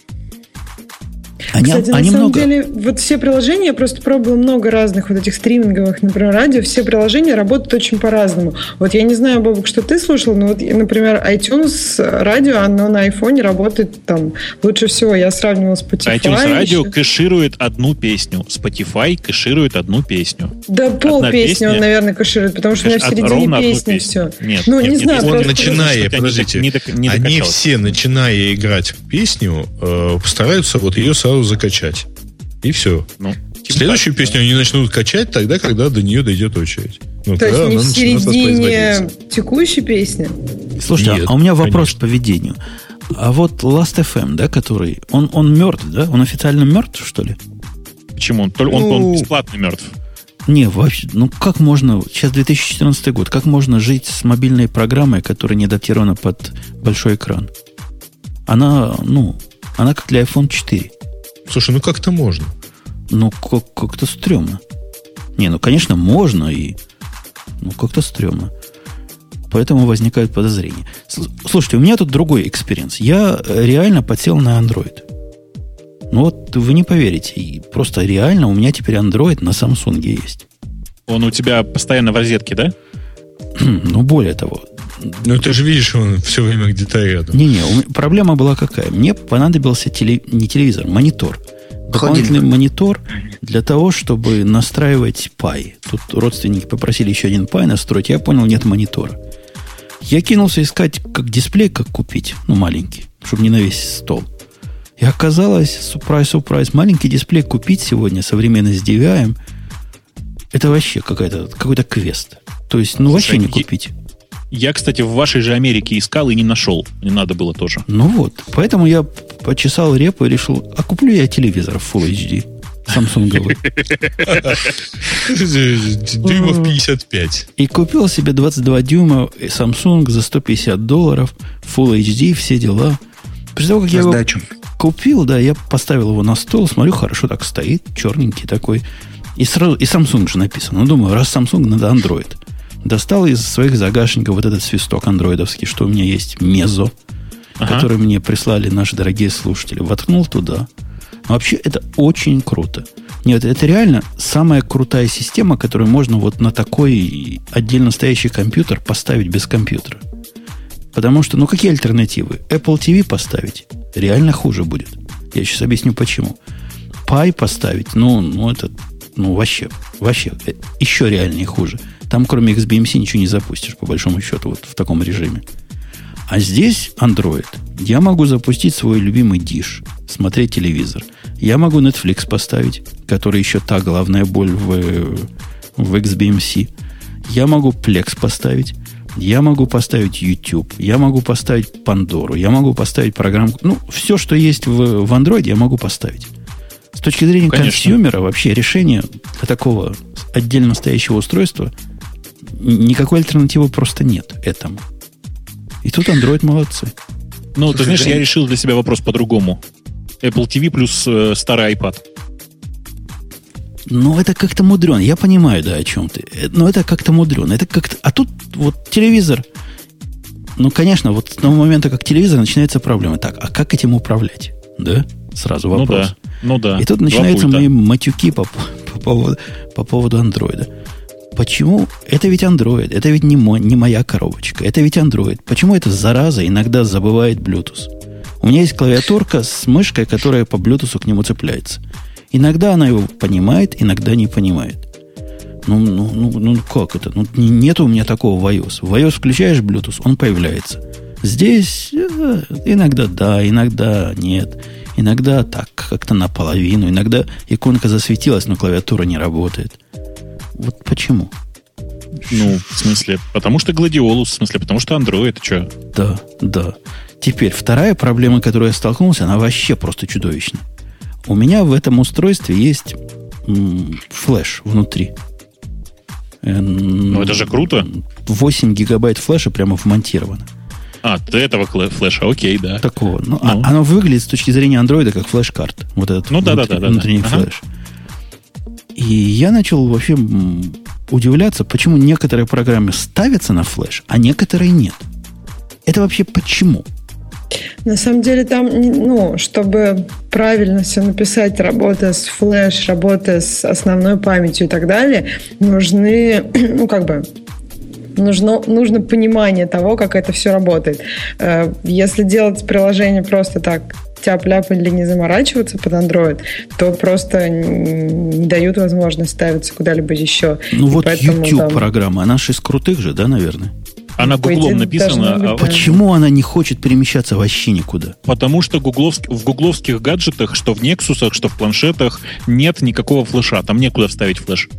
Они, Кстати, они на самом много... деле, вот все приложения, я просто пробовала много разных вот этих стриминговых, например, радио, все приложения работают очень по-разному. Вот я не знаю, Бобок, что ты слушал, но вот, например, iTunes радио, оно на айфоне работает там лучше всего. Я сравнивала с Spotify. iTunes радио еще. кэширует одну песню. Spotify кэширует одну песню. Да пол одна песни песня- он, наверное, кэширует, потому что у меня в середине песни все. Нет, Ну, нет, не нет, знаю, Он просто- начиная, не подождите, не не они все, начиная играть в песню, э, постараются вот ее сразу закачать. И все. Ну, типа Следующую так, песню они начнут качать тогда, когда до нее дойдет очередь. Ну, То есть не в середине текущей песни. Слушайте, а- Нет, а у меня вопрос конечно. по ведению. А вот Last.fm, да, который... Он, он мертв, да? Он официально мертв, что ли? да. Почему? Он, он, он Ну, бесплатно мертв. Не, вообще, ну как можно, сейчас 2014 год, как можно жить с мобильной программой, которая не адаптирована под большой экран? Она, ну, она как для iPhone 4. Слушай, ну как-то можно. Ну, как- как-то стрёмно. Не, ну, конечно, можно и... Ну, как-то стрёмно. Поэтому возникают подозрения. Сл- Слушайте, у меня тут другой experience. Я реально подсел на Android. Ну вот вы не поверите. И просто реально у меня теперь Android на Samsung есть. Он у тебя постоянно в розетке, да? Ну, более того. Ну ты же видишь, он все время где-то рядом. Не-не, проблема была какая? Мне понадобился теле- не телевизор, монитор. Дополнительный монитор для того, чтобы настраивать Pi. Тут родственники попросили еще один Pi настроить. Я понял, нет монитора. Я кинулся искать, как дисплей, как купить. Ну, маленький, чтобы не на весь стол. И оказалось, сюрприз, сюрприз, маленький дисплей купить сегодня, современно с DVI, это вообще какая-то, какой-то квест. То есть, ну, вообще не купить. Я, кстати, в вашей же Америке искал и не нашел. Не надо было тоже. Ну вот, поэтому я почесал репу и решил, а куплю я телевизор в Full HD. Самсунговый. Дюймов 55. И купил себе 22 дюйма Samsung за 150 долларов, Full HD, все дела. После того, как я его купил, да, я поставил его на стол, смотрю, хорошо так стоит, черненький такой. И сразу, и Samsung же написано. Ну, думаю, раз Samsung, надо Android. Достал из своих загашников вот этот свисток андроидовский, что у меня есть Мезо, Ага. который мне прислали наши дорогие слушатели. Воткнул туда. Но вообще это очень круто. Нет, это реально самая крутая система, которую можно вот на такой отдельно стоящий компьютер поставить без компьютера. Потому что, ну какие альтернативы? Apple TV поставить реально хуже будет. Я сейчас объясню почему. Пай поставить, ну, ну это, ну, вообще, вообще, э, еще реальнее хуже. Там, кроме XBMC, ничего не запустишь, по большому счету, вот в таком режиме. А здесь Android. Я могу запустить свой любимый диш, смотреть телевизор. Я могу Netflix поставить, который еще та главная боль в, в XBMC. Я могу Plex поставить. Я могу поставить YouTube, я могу поставить Пандору, я могу поставить программку. Ну, все, что есть в, в Android, я могу поставить. С точки зрения Конечно. консюмера, вообще решение такого отдельно стоящего устройства никакой альтернативы просто нет этому. И тут Android молодцы. Ну, Слушай, ты знаешь, я решил для себя вопрос по-другому. Apple TV плюс э, старый iPad. Ну, это как-то мудрено. Я понимаю, да, о чем ты. Э, но это как-то мудрено. Это как-то... А тут вот телевизор... Ну, конечно, вот с того момента, как телевизор, начинается проблема. Так, а как этим управлять? Да? Сразу вопрос. Ну да. Ну да. И тут начинаются мои матюки по, по, поводу, по поводу андроида. Почему? Это ведь Android, это ведь не, мой, не моя коробочка, это ведь Android. Почему эта зараза иногда забывает Bluetooth? У меня есть клавиатурка с мышкой, которая по Bluetooth к нему цепляется. Иногда она его понимает, иногда не понимает. Ну, ну, ну, ну как это? Ну, нет у меня такого в iOS. В iOS включаешь Bluetooth, он появляется. Здесь э, иногда да, иногда нет. Иногда так, как-то наполовину. Иногда иконка засветилась, но клавиатура не работает. Вот почему? Ну, в смысле, потому что Гладиолус, в смысле, потому что Android, что? Да, да. Теперь, вторая проблема, которую я столкнулся, она вообще просто чудовищная. У меня в этом устройстве есть м, флеш внутри. Ну, это же круто. 8 гигабайт флеша прямо вмонтировано. А, ты этого флеша, окей, да. Такого. Ну, ну. А, оно выглядит с точки зрения андроида как флеш-карт. Вот этот ну, да, внутри, да, да, внутренний да. флеш. И я начал вообще удивляться, почему некоторые программы ставятся на флеш, а некоторые нет. Это вообще почему? На самом деле там, ну, чтобы правильно все написать, работая с флеш, работая с основной памятью и так далее, нужны, ну, как бы, нужно, нужно понимание того, как это все работает. Э, если делать приложение просто так, тяп-ляп или не заморачиваться под Android, то просто не дают возможность ставиться куда-либо еще. Ну и вот YouTube-программа, она же из крутых же, да, наверное? Она гуглом написана. Быть, а... Почему она не хочет перемещаться вообще никуда? Потому что гугловск... в гугловских гаджетах, что в Nexus, что в планшетах, нет никакого флеша. Там некуда вставить флеш.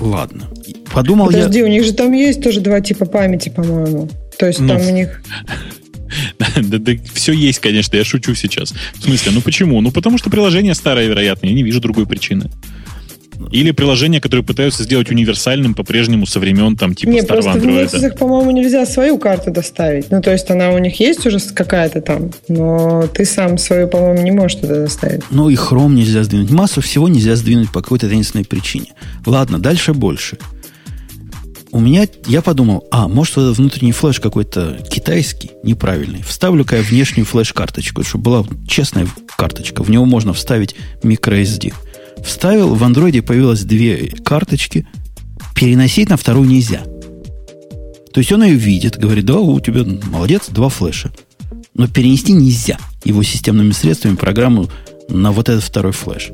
Ладно. Подумал Подожди, я... у них же там есть тоже два типа памяти, по-моему. То есть ну, там у них... да, да, все есть, конечно, я шучу сейчас. В смысле, ну почему? Ну потому что приложение старое, вероятно, я не вижу другой причины. Или приложения, которые пытаются сделать универсальным по-прежнему со времен там типа Нет, старого просто андроида. в Nexus, по-моему, нельзя свою карту доставить. Ну, то есть она у них есть уже какая-то там, но ты сам свою, по-моему, не можешь туда доставить. Ну и Chrome нельзя сдвинуть. Массу всего нельзя сдвинуть по какой-то единственной причине. Ладно, дальше больше. У меня, я подумал, а, может, это внутренний флеш какой-то китайский, неправильный. Вставлю-ка я внешнюю флеш-карточку, чтобы была честная карточка. В него можно вставить microSD. Вставил, в андроиде появилось две карточки. Переносить на вторую нельзя. То есть он ее видит, говорит, да, у тебя молодец, два флеша. Но перенести нельзя его системными средствами программу на вот этот второй флеш.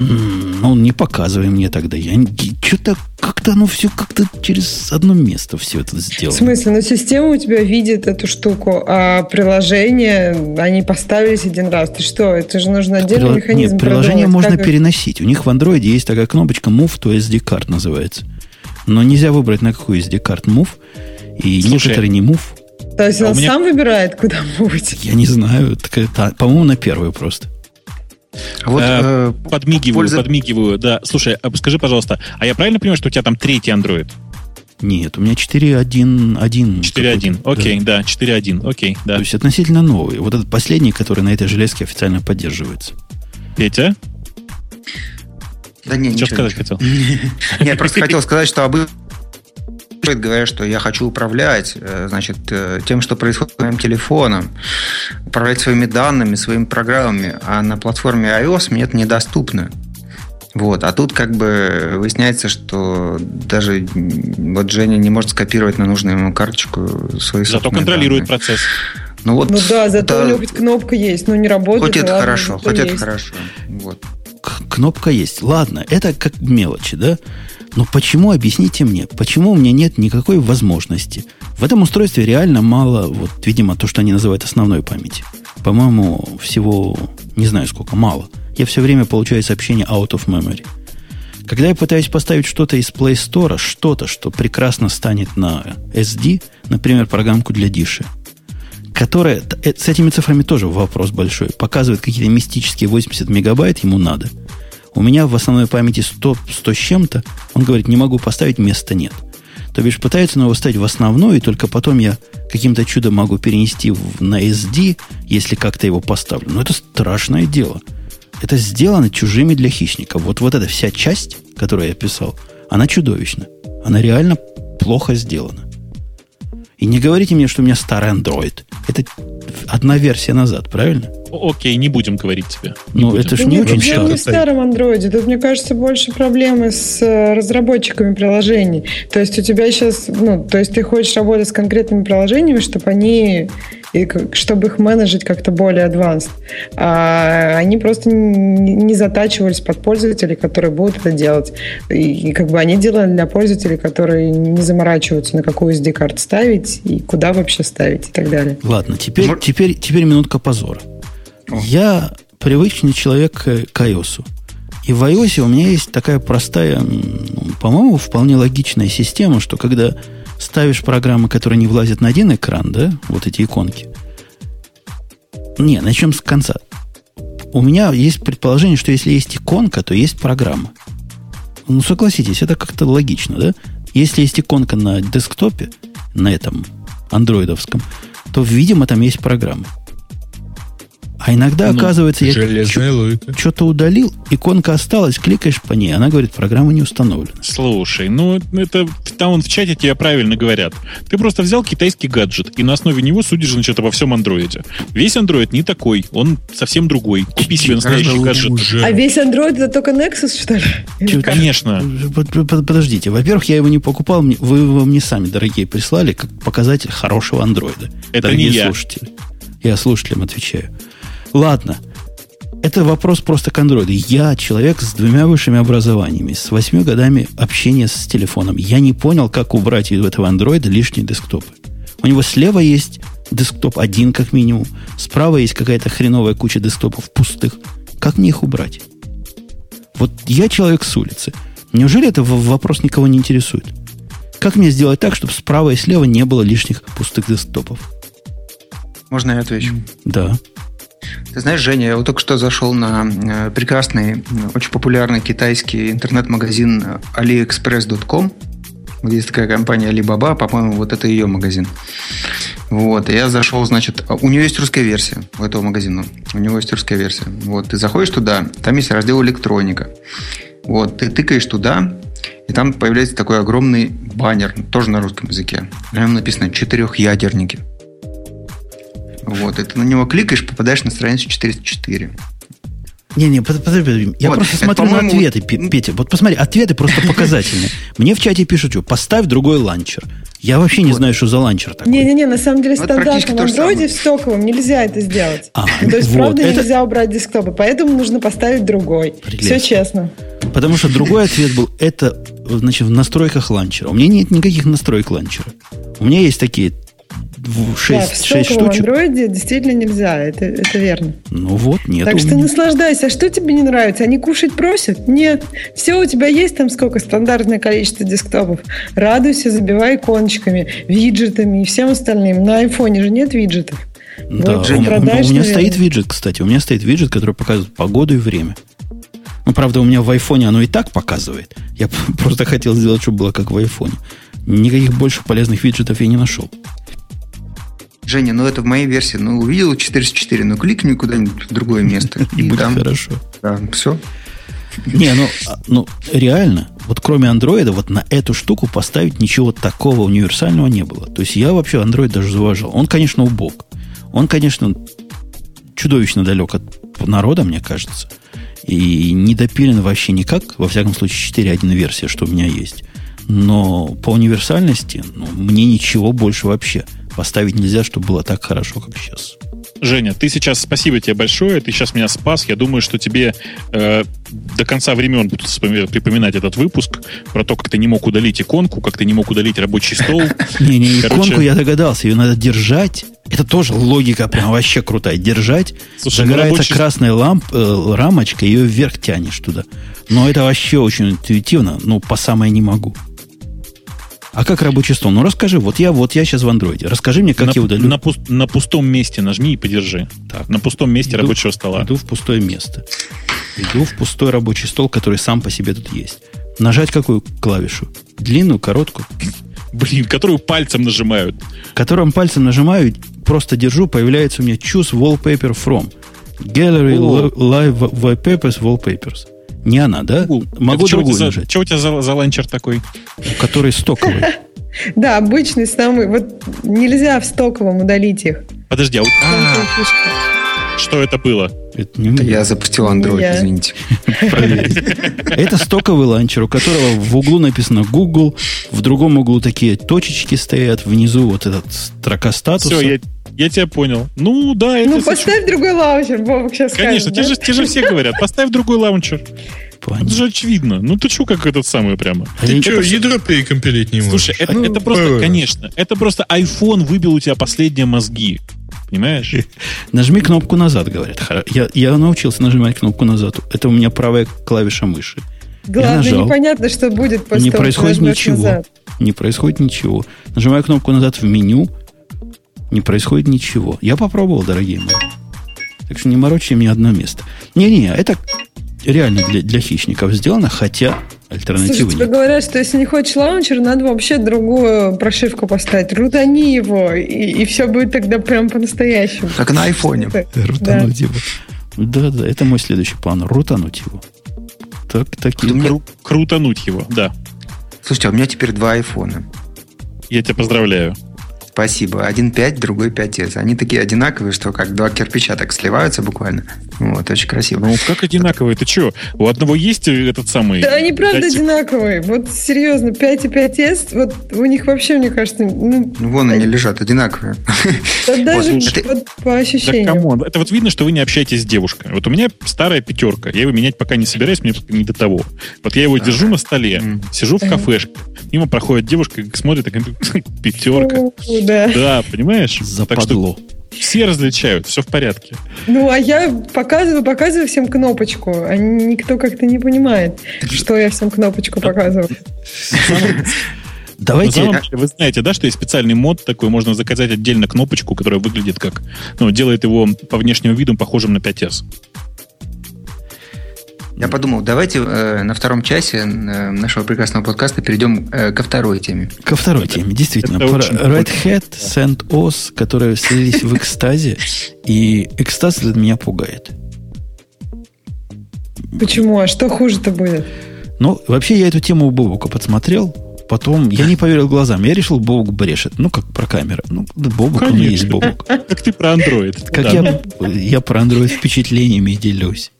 Ну, не показывай мне тогда. Я что-то как-то оно все как-то через одно место все это сделано. В смысле? Ну, система у тебя видит эту штуку, а приложение, они поставились один раз. Ты что? Это же нужно отдельный Прил... механизм Нет, приложение продумать. можно как... переносить. У них в андроиде есть такая кнопочка Move to SD card называется. Но нельзя выбрать на какую SD card Move. И Слушай, некоторые не Move. То есть а он меня... сам выбирает, куда мувить? Я не знаю. По-моему, на первую просто. Вот, э, э, подмигиваю, польза... подмигиваю. Да, слушай, а скажи, пожалуйста, а я правильно понимаю, что у тебя там третий Android? Нет, у меня 4.1.1. 4.1, окей, да, да 4.1, окей, да. То есть относительно новый. Вот этот последний, который на этой железке официально поддерживается. Петя? Да не, Что сказать хотел? Нет, просто хотел сказать, что обычно говорят, что я хочу управлять, э, значит, э, тем, что происходит с моим телефоном, управлять своими данными, своими программами, а на платформе iOS мне это недоступно. Вот. А тут как бы выясняется, что даже вот Женя не может скопировать на нужную ему карточку свои Зато контролирует данные. процесс. Ну, вот Ну да, зато это- у него хоть кнопка есть, но не работает. Хоть ну это ладно, хорошо, хоть это есть. хорошо. Вот. К- кнопка есть. Ладно, это как мелочи, да? Но почему, объясните мне, почему у меня нет никакой возможности? В этом устройстве реально мало, вот, видимо, то, что они называют основной памяти. По-моему, всего, не знаю сколько, мало. Я все время получаю сообщение out of memory. Когда я пытаюсь поставить что-то из Play Store, что-то, что прекрасно станет на SD, например, программку для Диши, которая, э, с этими цифрами тоже вопрос большой, показывает какие-то мистические 80 мегабайт, ему надо. У меня в основной памяти 100, 100 с чем-то, он говорит, не могу поставить, места нет. То бишь пытается на его ставить в основную, и только потом я каким-то чудом могу перенести в- на SD, если как-то его поставлю. Но это страшное дело. Это сделано чужими для хищников. Вот, вот эта вся часть, которую я писал, она чудовищна. Она реально плохо сделана. И не говорите мне, что у меня старый Android. Это одна версия назад, правильно? Окей, не будем говорить тебе. Не Ну, будем. это ж Да не нет, очень дело не в старом андроиде. Тут, мне кажется, больше проблемы с э, разработчиками приложений. То есть у тебя сейчас, ну, то есть ты хочешь работать с конкретными приложениями, чтобы они, и чтобы их менеджить как-то более advanced. А они просто не затачивались под пользователей, которые будут это делать. И, и как бы они делали для пользователей, которые не заморачиваются, на какую SD-карту ставить и куда вообще ставить и так далее. Ладно, теперь, теперь, теперь минутка позора. Я привычный человек к, iOS. И в iOS у меня есть такая простая, по-моему, вполне логичная система, что когда ставишь программы, которые не влазят на один экран, да, вот эти иконки. Не, начнем с конца. У меня есть предположение, что если есть иконка, то есть программа. Ну, согласитесь, это как-то логично, да? Если есть иконка на десктопе, на этом андроидовском, то, видимо, там есть программа. А иногда, Ну, оказывается, я что-то удалил, иконка осталась, кликаешь по ней, она говорит, программа не установлена. Слушай, ну это там вон в чате тебе правильно говорят. Ты просто взял китайский гаджет и на основе него судишь, значит, обо всем андроиде. Весь андроид не такой, он совсем другой. Купи себе настоящий гаджет. уже. А весь Android это только Nexus, что ли? Конечно. Под- под- Подождите, во-первых, я его не покупал, вы его мне сами, дорогие, прислали как показатель хорошего андроида. Это не я. слушатели. Я слушателям отвечаю. Ладно, это вопрос просто к андроиду. Я человек с двумя высшими образованиями, с восьми годами общения с телефоном. Я не понял, как убрать из этого андроида лишние десктопы. У него слева есть десктоп один, как минимум. Справа есть какая-то хреновая куча десктопов пустых. Как мне их убрать? Вот я человек с улицы. Неужели это вопрос никого не интересует? Как мне сделать так, чтобы справа и слева не было лишних пустых десктопов? Можно я отвечу? Да. Ты знаешь, Женя, я вот только что зашел на э, прекрасный, э, очень популярный китайский интернет-магазин э, aliexpress.com. Вот есть такая компания Alibaba, по-моему, вот это ее магазин. Вот, я зашел, значит, а у нее есть русская версия у этого магазина. У него есть русская версия. Вот, ты заходишь туда, там есть раздел электроника. Вот, ты тыкаешь туда, и там появляется такой огромный баннер, тоже на русском языке. На нем написано «Четырехъядерники». Вот, и ты на него кликаешь, попадаешь на страницу 404. Не-не, под- подожди, подожди. Я Вот, просто это, смотрю на по-моему, ответы, Петя. Вот посмотри, ответы просто показательные. Мне в чате пишут, что поставь другой ланчер. Я вообще не знаю, что за launcher такой. Не-не-не, на самом деле Ну, это стандартно в андроиде в стоковом нельзя это сделать. А, то есть, вот, правда, это- нельзя убрать десктопы, поэтому нужно поставить другой. Прелестно. Все честно. Потому что другой ответ был, это значит, в настройках launcher а. У меня нет никаких настроек launcher а. У меня есть такие в- Да, шесть, в шесть стоковом штучек. андроиде действительно нельзя, это, это верно. Ну вот, нет. так у что меня. наслаждайся. А что тебе не нравится? Они кушать просят? Нет. Все у тебя есть там сколько? Стандартное количество десктопов. Радуйся, забивай иконочками, виджетами и всем остальным. На айфоне же нет виджетов. Да, Вот, у, у продаешь, меня наверное. стоит виджет, кстати. У меня стоит виджет, который показывает погоду и время. Ну, правда, у меня в айфоне оно и так показывает. Я просто хотел сделать, чтобы было как в айфоне. Никаких больше полезных виджетов я не нашел. Женя, ну это в моей версии. Ну, увидел 404, ну кликни куда-нибудь в другое место. И И будет там, хорошо. да, все. Не, ну, а, ну, реально, вот кроме андроида, вот на эту штуку поставить ничего такого универсального не было. То есть я вообще андроид даже зауважал. Он, конечно, убог. Он, конечно, чудовищно далек от народа, мне кажется. И не допилен вообще никак. Во всяком случае, 4.1 версия, что у меня есть. Но по универсальности, ну, мне ничего больше вообще оставить нельзя, чтобы было так хорошо, как сейчас. Женя, ты сейчас, спасибо тебе большое, ты сейчас меня спас. Я думаю, что тебе э, до конца времен будут припоминать этот выпуск про то, как ты не мог удалить иконку, как ты не мог удалить рабочий стол. Не-не, иконку я догадался, ее надо держать. Это тоже логика прям вообще крутая. Держать, Слушай, ну загорается рабочий... красная ламп, э, рамочка, ее вверх тянешь туда. Но это вообще очень интуитивно, ну, по самое не могу. А как рабочий стол? Ну расскажи, вот я, вот я сейчас в андроиде. Расскажи мне, как на, я удалю. На, пуст, на пустом месте нажми и подержи. Так. На пустом месте иду, рабочего стола. Иду в пустое место. Иду в пустой рабочий стол, который сам по себе тут есть. Нажать какую клавишу? Длинную, короткую? Блин, которую пальцем нажимают. Которым пальцем нажимаю, просто держу, появляется у меня Choose Wallpaper From. Gallery О. Live Wallpapers Wallpapers. Не она, да? Google. Могу Это другую нажать. Что у тебя за, за ланчер такой? Который стоковый. Да, обычный самый. Вот нельзя в стоковом удалить их. Подожди, а, а что это было? Это не Я запустил Android, извините. Это стоковый лаунчер, у которого в углу написано Google, в другом углу такие точечки стоят, внизу вот этот строка статуса. Все, я, тебя понял. Ну, да. Ну, поставь другой лаунчер, Бобок сейчас Конечно, скажет, те, да? же, те же все говорят, поставь другой лаунчер. Понятно. Это же очевидно. Ну ты что, как этот самый прямо? Ты что, ядро перекомпилить не можешь? Слушай, это, ну, это просто, конечно, это просто iPhone выбил у тебя последние мозги. Понимаешь? Нажми кнопку назад, говорят. Я, я научился нажимать кнопку назад. Это у меня правая клавиша мыши. Главное, непонятно, что будет после Не того, происходит ничего. Назад. Не происходит ничего. Нажимаю кнопку назад в меню. Не происходит ничего. Я попробовал, дорогие мои. Так что не морочите мне одно место. Не-не, это реально для, для хищников сделано, хотя альтернативы Слушай, тебе нет. говорят, что если не хочешь лаунчер, надо вообще другую прошивку поставить. Рутани его, и, и все будет тогда прям по-настоящему. Как на айфоне. Рутануть да. его. Да-да, это мой следующий план. Рутануть его. Так, такие. Кру- крутануть его, да. Слушайте, а у меня теперь два айфона. Я тебя поздравляю. Спасибо. Один 5, другой 5S. Они такие одинаковые, что как два кирпича так сливаются буквально. Вот, очень красиво. Ну, как одинаковые? Ты что? У одного есть этот самый... Да, они правда 5... одинаковые. Вот серьезно, 5 и 5S, вот у них вообще, мне кажется... Ну, ну вон они лежат, одинаковые. Да даже вот по ощущениям. Да, Это вот видно, что вы не общаетесь с девушкой. Вот у меня старая пятерка. Я его менять пока не собираюсь, мне не до того. Вот я его держу на столе, сижу в кафешке. Мимо проходит девушка, смотрит, такая пятерка да. Да, понимаешь? Западло. Так что все различают, все в порядке. Ну, а я показываю, показываю всем кнопочку, а никто как-то не понимает, что я всем кнопочку показываю. Давайте. На деле, вы знаете, да, что есть специальный мод такой, можно заказать отдельно кнопочку, которая выглядит как, ну, делает его по внешнему виду похожим на 5S. Я подумал, давайте э, на втором часе э, нашего прекрасного подкаста перейдем э, ко второй теме. Ко второй это, теме, действительно. Это Про Red Hat, CentOS, которые слились в экстазе, и экстаз для меня пугает. Почему? А что хуже-то будет? Ну, вообще я эту тему у Бобука подсмотрел, потом я не поверил глазам. Я решил, Бобук брешет. Ну, как про камеры. Ну, Бобук, он и есть Бобук. Как ты про Android. Как я, я про Android впечатлениями делюсь.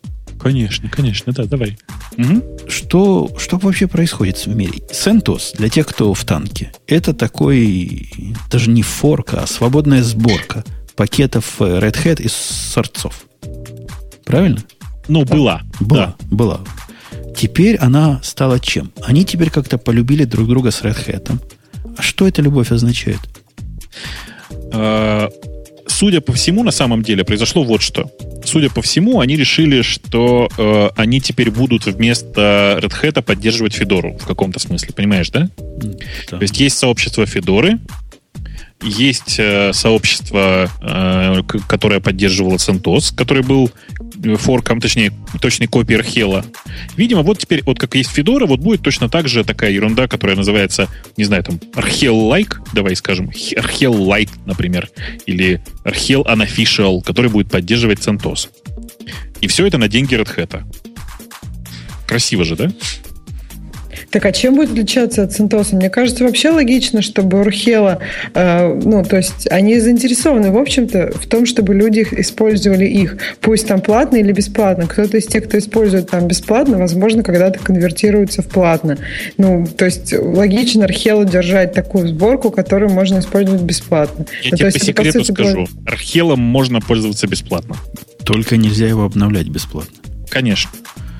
Конечно, конечно, да, давай. Угу. Что, что вообще происходит в мире? CentOS, для тех, кто в танке, это такой, даже не форка, а свободная сборка пакетов Red Hat из сорцов. Правильно? Ну, была. Была, да. была. Теперь она стала чем? Они теперь как-то полюбили друг друга с Red Hat. А что эта любовь означает? А, судя по всему, на самом деле произошло вот что. Судя по всему, они решили, что э, они теперь будут вместо Red Hat поддерживать Федору в каком-то смысле, понимаешь, да? да. То есть есть сообщество Федоры, есть э, сообщество, э, которое поддерживало CentOS, который был форком, точнее, точной копией Архела. Видимо, вот теперь, вот как есть Федора, вот будет точно так же такая ерунда, которая называется, не знаю, там, Archel-like, давай скажем, Archel-like, например, или Archel Unofficial, который будет поддерживать CentOS. И все это на деньги Red Hat. Красиво же, да? Так а чем будет отличаться от CentOS? Мне кажется, вообще логично, чтобы Урхела, э, ну, то есть они заинтересованы, в общем-то, в том, чтобы люди использовали их, пусть там платно или бесплатно. Кто-то из тех, кто использует там бесплатно, возможно, когда-то конвертируется в платно. Ну, то есть логично Архелу держать такую сборку, которую можно использовать бесплатно. Я ну, тебе то по есть это, секрету сути, скажу. Архелом можно пользоваться бесплатно. Только нельзя его обновлять бесплатно. Конечно.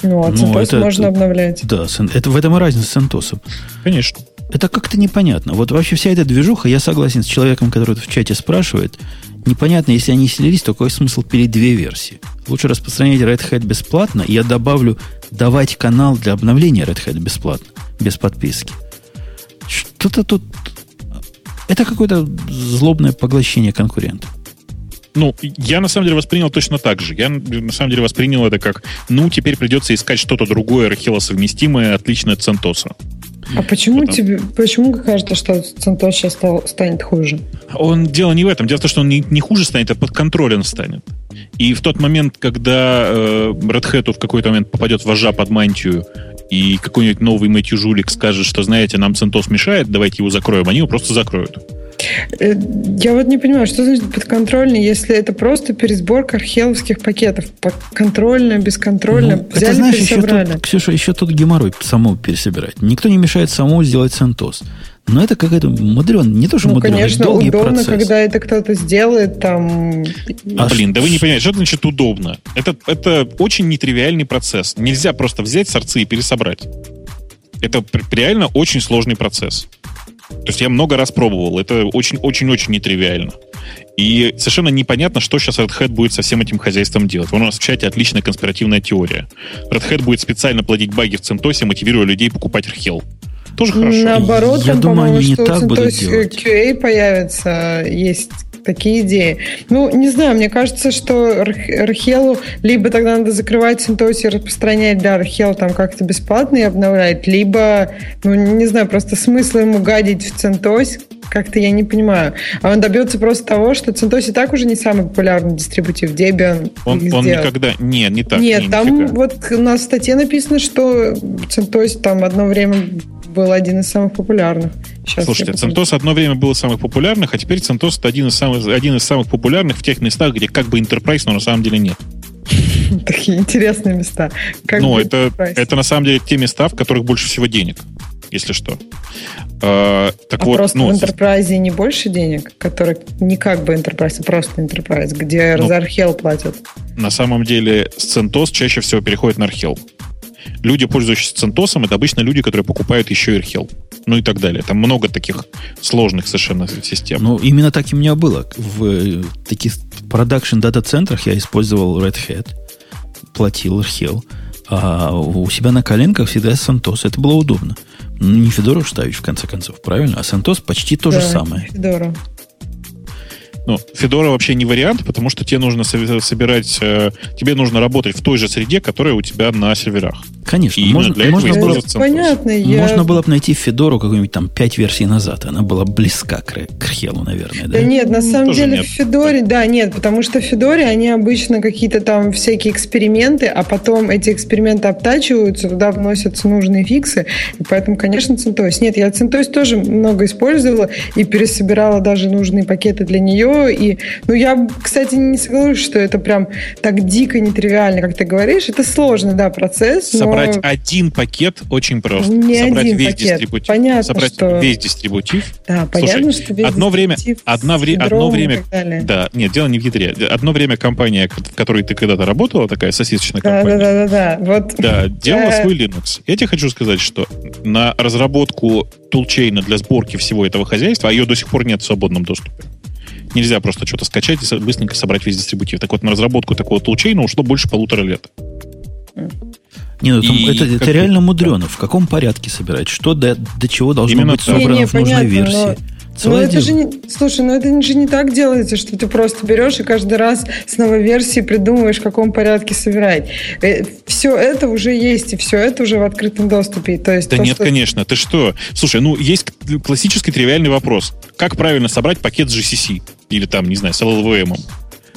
Ну, а Ну, CentOS это- можно обновлять. Да, это в этом и разница с Сентосом. Конечно. Это как-то непонятно. Вот вообще вся эта движуха, я согласен с человеком, который в чате спрашивает, непонятно, если они слились, то какой смысл пилить две версии? Лучше распространять Red Hat бесплатно, и я добавлю давать канал для обновления Red Hat бесплатно, без подписки. Что-то тут... Это какое-то злобное поглощение конкурента. Ну, я на самом деле воспринял точно так же. Я на самом деле воспринял это как, ну, теперь придется искать что-то другое, Архела совместимое, отличное от Центоса. А почему Потом. тебе, почему кажется, что CentOS сейчас стал- станет хуже? Он дело не в этом. Дело в том, что он не, не хуже станет, а подконтролен станет. И в тот момент, когда э, Red Hat в какой-то момент попадет вожа под мантию, и какой-нибудь новый Мэтью Жулик скажет, что, знаете, нам CentOS мешает, давайте его закроем, они его просто закроют. Я вот не понимаю, что значит подконтрольный, если это просто пересборка археловских пакетов. Подконтрольно, бесконтрольно. Ну, Взяли, это знаешь, еще пересобрали. тут, Ксюша, еще тут геморрой самому пересобирать. Никто не мешает самому сделать Сентос. Но это какая-то мудрен, не то, что Ну, мудрен, конечно, долгий удобно, процесс. когда это кто-то сделает, там... А Блин, ш- да вы не понимаете, что значит удобно? Это, это очень нетривиальный процесс. Нельзя просто взять сорцы и пересобрать. Это реально очень сложный процесс. То есть я много раз пробовал. Это очень-очень-очень нетривиально. И совершенно непонятно, что сейчас Red Hat будет со всем этим хозяйством делать. Вон у нас в чате отличная конспиративная теория. Red Hat будет специально плодить баги в CentOS, мотивируя людей покупать Archel. Тоже хорошо. Наоборот, Я там, думаю, они не что так у будут CentOS делать. QA появится, есть такие идеи. Ну, не знаю, мне кажется, что Арх- Архелу либо тогда надо закрывать CentOS и распространять для Архела там как-то бесплатно и обновлять, либо, ну, не знаю, просто смысл ему гадить в CentOS как-то я не понимаю. А он добьется просто того, что CentOS и так уже не самый популярный дистрибутив. Debian Он, он никогда... Не, не так. Нет, не, там нифига. вот у нас в статье написано, что CentOS там одно время был один из самых популярных. Сейчас Слушайте. CentOS одно время был самых популярных, а теперь CentOS это один из самых, один из самых популярных в тех местах, где как бы Enterprise, но на самом деле нет. Такие интересные места. Как ну, это, это на самом деле те места, в которых больше всего денег, если что. А, так А вот, просто ну, в Enterprise не больше денег, которые не как бы Enterprise, а просто Enterprise, где Ну, за Архел платят. на самом деле с CentOS чаще всего переходит на Archel. Люди, пользующиеся CentOS, это обычно люди, которые покупают еще и Archel. Ну и так далее. Там много таких сложных совершенно систем. Ну, именно так и у меня было. В э, таких продакшн дата-центрах я использовал Red Hat, платил Archel, а у себя на коленках всегда CentOS. Это было удобно. Ну, не Федору ставишь, в конце концов, правильно? А CentOS почти то же Да, самое. Здорово. Ну, Федора вообще не вариант, потому что тебе нужно со- собирать, э, тебе нужно работать в той же среде, которая у тебя на серверах. Конечно, И можно, для этого можно, было. Понятно, я... можно было бы найти Федору какую-нибудь там 5 версий назад. Она была близка к, к Архелу, наверное. Да? Да нет, на самом тоже деле нет. в Федоре, да, нет, потому что в Федоре они обычно какие-то там всякие эксперименты, а потом эти эксперименты обтачиваются, туда вносятся нужные фиксы, и поэтому, конечно, CentOS. Нет, я CentOS тоже много использовала и пересобирала даже нужные пакеты для нее, и, ну, я, кстати, не соглашусь, что это прям так дико нетривиально, как ты говоришь, это сложный, да, процесс, но- Собрать один пакет очень просто. Не собрать один весь пакет. дистрибутив. Понятно, собрать что- весь дистрибутив. Да, понятно, что весь одно время- одно вре- одно время-. Да, нет, дело не в ядре. Одно время компания, в которой ты когда-то работала, такая сосисочная Да, компания, да, да, да, да. Вот Да, делала Да. свой Linux. Я тебе хочу сказать, что на разработку тулчейна для сборки всего этого хозяйства, а ее до сих пор нет в свободном доступе. Нельзя просто что-то скачать и быстренько собрать весь дистрибутив. Так вот, на разработку такого тулчейна ушло больше полутора лет. Не, ну, там И это, как это реально мудрено. В каком порядке собирать? Что до, до чего должно Именно быть собрано Не-не, в нужной понятно, версии? но- Ну, Целое это же не, слушай, ну это же не так делается, что ты просто берешь и каждый раз с новой версии придумываешь, в каком порядке собирать. все это уже есть, и все это уже в открытом доступе. То есть Да то, нет, что- конечно. Ты что? Слушай, ну есть классический тривиальный вопрос. Как правильно собрать пакет с GCC? Или там, не знаю, с LLVM?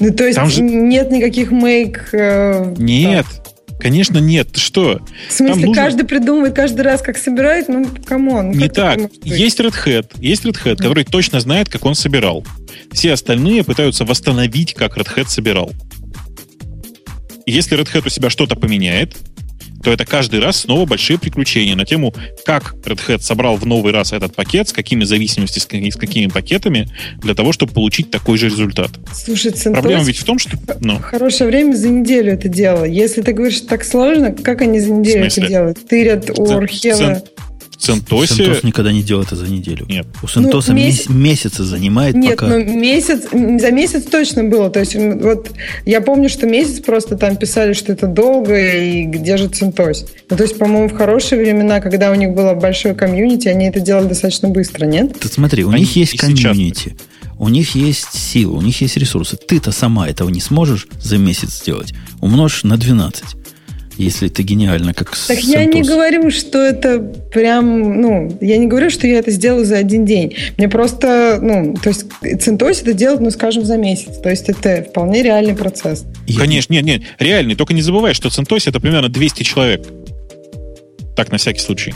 Ну, то есть Там же- нет никаких make... э, Нет. Конечно, нет. Ты что? В смысле, Там нужно- каждый придумывает каждый раз, как собирает? Ну, come on. Не так. Есть Red Hat, есть Red Hat, который точно знает, как он собирал. Все остальные пытаются восстановить, как Red Hat собирал. Если Red Hat у себя что-то поменяет, то это каждый раз снова большие приключения на тему, как Red Hat собрал в новый раз этот пакет, с какими зависимостями, с какими, пакетами, для того, чтобы получить такой же результат. Слушай, Проблема CentOS ведь в том, что... Ну, хорошее время за неделю это дело. Если ты говоришь, что так сложно, как они за неделю это делают? Тырят у Цен- CentOS... CentOS никогда не делает это за неделю. Нет. У CentOS Ну, месяц- месяцы занимает, Нет, пока... ну месяц, за месяц точно было. То есть вот я помню, что месяц просто там писали, что это долго и где же CentOS. Ну, то есть, по-моему, в хорошие времена, когда у них было большое комьюнити, они это делали достаточно быстро, нет? Ты смотри, у Они них есть сейчас комьюнити, у них есть сила, у них есть ресурсы. Ты-то сама этого не сможешь за месяц сделать. Умножь на 12, если ты гениально, как Так я не говорю, что это прям, ну, я не говорю, что я это сделаю за один день. Мне просто, ну, то есть CentOS это делать, ну, скажем, за месяц. То есть это вполне реальный процесс. Я- Конечно, нет, нет, реальный. Только не забывай, что CentOS это примерно 200 человек. Так, на всякий случай.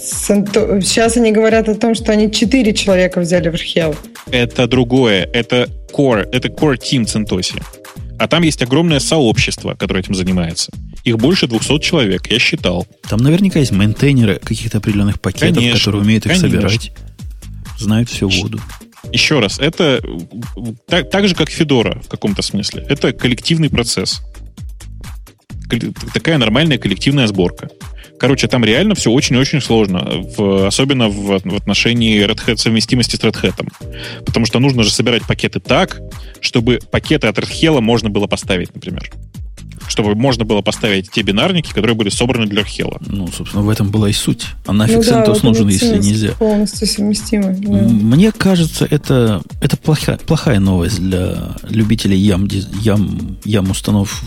Центо- Сейчас они говорят о том, что они четыре человека взяли в Архел. Это другое. Это core, это core team CentOS. А там есть огромное сообщество, которое этим занимается. Их больше 200 человек, я считал. Там наверняка есть мейнтейнеры каких-то определенных пакетов, Конечно, которые умеют их конечно. собирать. Знают всю воду. Еще раз, это так, так же, как Федора в каком-то смысле. Это коллективный процесс. Такая нормальная коллективная сборка. Короче, там реально все очень-очень сложно, в- особенно в, в отношении Red Hat, совместимости с Red Hat. Потому что нужно же собирать пакеты так, чтобы пакеты от Red Hat можно было поставить, например. Чтобы можно было поставить те бинарники, которые были собраны для Red Hat. Ну, собственно, в этом была и суть. А нафиг Ну да, CentOS вот нужен, если нельзя? Полностью совместимы. да. Мне кажется, это, это плохая, плохая новость для любителей ям, ям, ям установ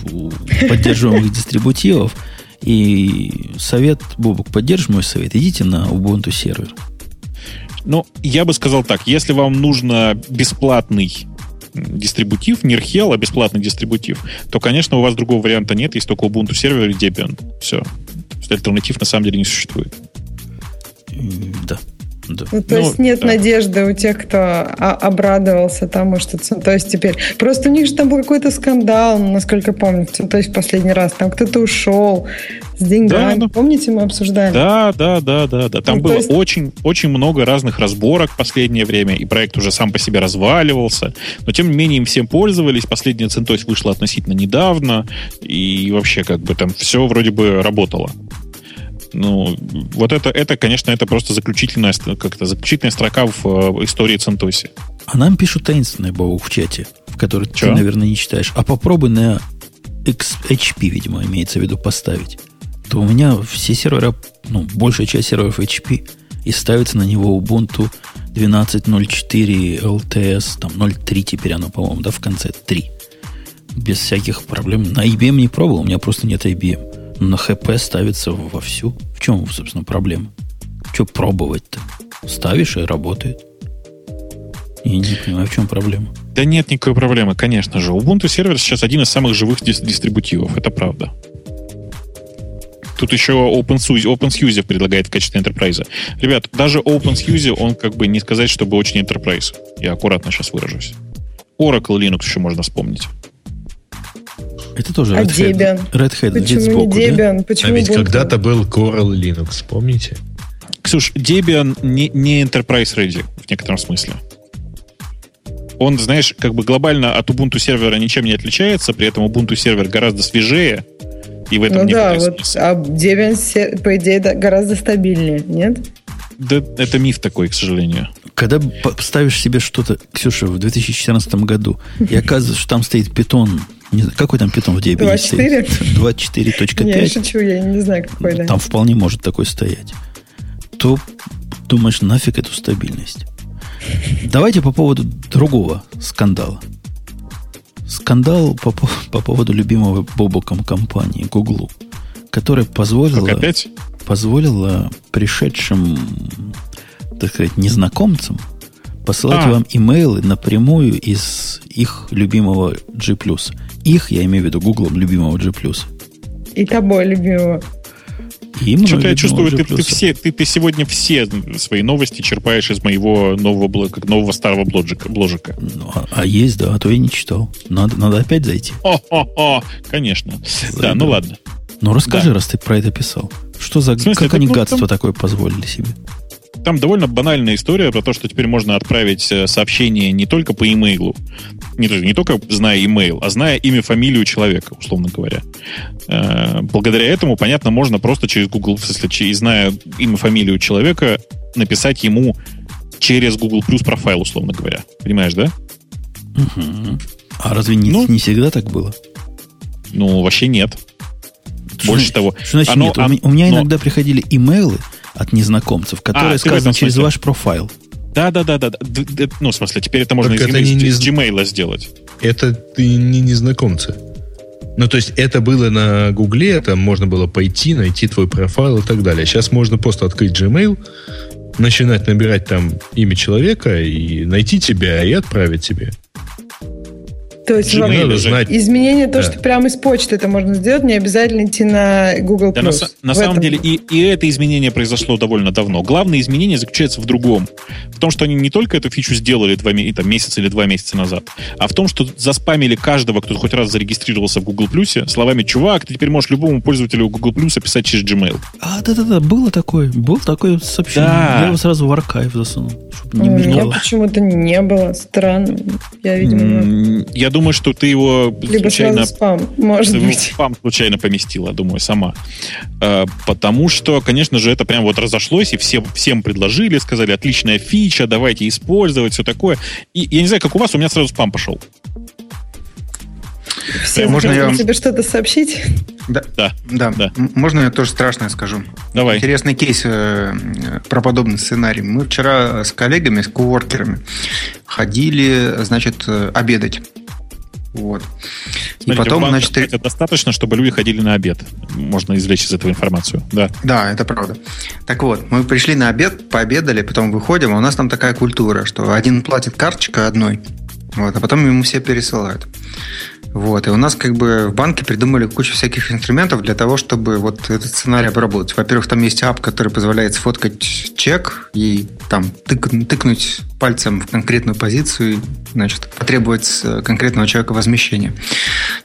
поддерживаемых дистрибутивов. И совет, Бобук, поддержишь мой совет? Идите на Ubuntu сервер. Ну, я бы сказал так, если вам нужно бесплатный дистрибутив, не RHEL, а бесплатный дистрибутив, то, конечно, у вас другого варианта нет, есть только Ubuntu сервер и Debian. Все. Альтернатив на самом деле не существует. Да. Да. Ну, то Ну, есть нет да. надежды у тех, кто обрадовался тому, что CentOS теперь... Просто у них же там был какой-то скандал, насколько помню, CentOS в последний раз. Там кто-то ушел с деньгами. Да, да. Помните, мы обсуждали? Да, да, да, да, да. Там Ну, то было есть- очень, очень много разных разборок в последнее время, и проект уже сам по себе разваливался. Но тем не менее им всем пользовались. Последняя CentOS вышла относительно недавно, и вообще как бы там все вроде бы работало. Ну, вот это, это, конечно, это просто заключительная, как-то заключительная строка в э, истории CentOS. А нам пишут таинственный Бобук в чате, в который Чё? ты, наверное, не читаешь. А попробуй на HP, видимо, имеется в виду поставить. То у меня все сервера, ну, большая часть серверов HP, и ставится на него Ubuntu 12.04 LTS, там 0.3 теперь оно, по-моему, да, в конце 3. Без всяких проблем. На IBM не пробовал, у меня просто нет IBM. На HP ставится вовсю. В чем, собственно, проблема? Что пробовать-то? Ставишь и работает. Я не понимаю, в чем проблема. Да нет никакой проблемы, конечно же. Ubuntu сервер сейчас один из самых живых дис- дистрибутивов, это правда. Тут еще OpenSUSE, OpenSUSE предлагает в качестве enterprise. Ребят, даже OpenSUSE, он как бы не сказать, чтобы очень enterprise. Я аккуратно сейчас выражусь. Oracle Linux еще можно вспомнить. Это тоже А Red Hat. Debian? Red Hat Почему не сбоку, да? Debian? Почему А ведь Ubuntu? когда-то был Coral Linux, помните? Ксюш, Debian не, не enterprise ready в некотором смысле. Он, знаешь, как бы глобально от Ubuntu сервера ничем не отличается, при этом Ubuntu сервер гораздо свежее, и в этом Ну да, вот, смысл. а Debian, по идее, да, гораздо стабильнее, нет? Да, это миф такой, к сожалению. Когда ставишь себе что-то, Ксюша, в 2014 году, и оказывается, что там стоит питон, не знаю, какой там питон в Debian 2.4? стоит? 24.5. Я шучу, я не знаю, какой, да. Там вполне может такой стоять. То думаешь, нафиг эту стабильность. Давайте по поводу другого скандала. Скандал по, по- по поводу любимого Бобоком компании Гуглу, которая позволила, опять? позволила пришедшим, так сказать, незнакомцам посылать А. вам имейлы напрямую из их любимого G+. Их, я имею в виду, Гуглом любимого G+. И тобой любимого. И Что-то я чувствую, ты, ты, все, ты, ты сегодня все свои новости черпаешь из моего нового, блога, нового старого бложика. бложика. Ну, а, а есть, да, а то я не читал. Надо, надо опять зайти. О-хо-хо, конечно. Да, ну ладно. Ну, расскажи, Да. раз ты про это писал. Что за... В смысле, как это, они ну, гадство там- такое позволили себе? Там довольно банальная история про то, что теперь можно отправить э, сообщение не только по имейлу, не, не только зная имейл, а зная имя, фамилию человека, условно говоря. Э, Благодаря этому, понятно, можно просто через Google, в смысле, че- зная имя, фамилию человека, написать ему через Google Plus профайл, условно говоря. Понимаешь, да? Мгм. А разве не, Ну. не всегда так было? Ну, вообще нет. Что Больше значит- того, Что значит оно- нет? У оно- у меня но- иногда приходили имейлы от незнакомцев, которые А, сказаны через ваш профайл. Да, да, да, да. Ну, в смысле, теперь это можно из, Только это из- не- из Gmail сделать. Это ты не незнакомцы. Ну, то есть это было на Гугле, там можно было пойти, найти твой профайл и так далее. Сейчас можно просто открыть Gmail, начинать набирать там имя человека и найти тебя и отправить тебе. То есть Gmail надо знать. изменение то, Да. что прямо из почты это можно сделать, не обязательно идти на Google+. Да, на, на В самом этом- деле и, и это изменение произошло довольно давно. Главное изменение заключается в другом. В том, что они не только эту фичу сделали два, там, месяц или два месяца назад, а в том, что заспамили каждого, кто хоть раз зарегистрировался в Google Plus, словами «Чувак, ты теперь можешь любому пользователю Google Plus писать через Gmail». А, да-да-да, было такое. Был такое сообщение. Да. Я его сразу в архив засунул, чтобы У не меня мелькало. почему-то не было. Странно. Я, видимо, Я думаю, что ты его либо случайно сразу спам, может быть. спам случайно поместила, думаю, сама. Э, Потому что, конечно же, это прям вот разошлось, и все, всем предложили, сказали, отличная фича, давайте использовать, все такое. И я не знаю, как у вас, у меня сразу спам пошел. Все Можно я тебе что-то сообщить? Да, Да, да. Да. Можно я тоже страшное скажу? давай. Интересный кейс э, про подобный сценарий. Мы вчера с коллегами, с куворкерами ходили, значит, э, обедать. Вот. И Смотрите, потом, в банках значит, это достаточно, чтобы люди ходили на обед. Можно извлечь из этого информацию. Да. Да, это правда. Так вот, мы пришли на обед, пообедали, потом выходим, а у нас там такая культура, что один платит карточкой одной, вот, а потом ему все пересылают. Вот, и у нас как бы в банке придумали кучу всяких инструментов для того, чтобы вот этот сценарий обработать. Во-первых, там есть ап, который позволяет сфоткать чек и там тык- тыкнуть пальцем в конкретную позицию, значит, потребовать с конкретного человека возмещения.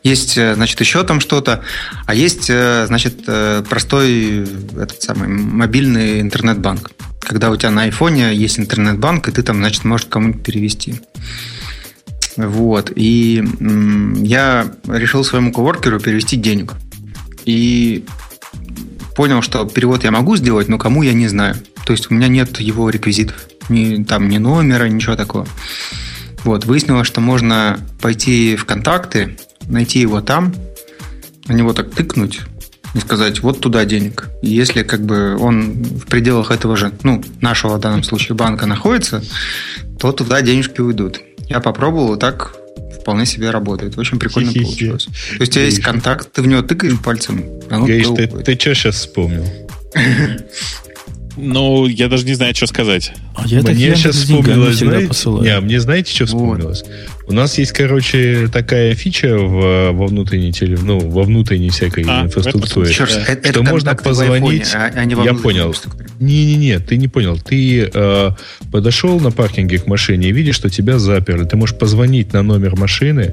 Есть, э, значит, еще там что-то, а есть, э, значит, э, простой этот самый мобильный интернет-банк. Когда у тебя на айфоне есть интернет-банк, и ты там, значит, можешь кому-нибудь перевести. Вот. И я решил своему коворкеру перевести денег. И понял, что перевод я могу сделать, но кому я не знаю. То есть у меня нет его реквизитов. Ни, там ни номера, ничего такого. Вот. Выяснилось, что можно пойти в контакты, найти его там, на него так тыкнуть и сказать, вот туда денег. И если как бы он в пределах этого же, ну, нашего в данном случае банка находится, то туда денежки уйдут. Я попробовал, и так вполне себе работает. Очень прикольно Хи-хи-хи. получилось. То есть у тебя есть контакт, ты в него тыкаешь пальцем, а туда ты, ты что сейчас вспомнил? Ну, я даже не знаю, что сказать. А я так мне сейчас вспомнилось, знаете, не, а мне знаете, что Вот. вспомнилось? У нас есть, короче, такая фича в, во внутренней теле, ну, во внутренней всякой А, инфраструктуре. Это, Что это можно позвонить- а, а не во Я понял. Не-не-не, ты не понял. Ты э, подошел на паркинге к машине и видишь, что тебя заперли. Ты можешь позвонить на номер машины,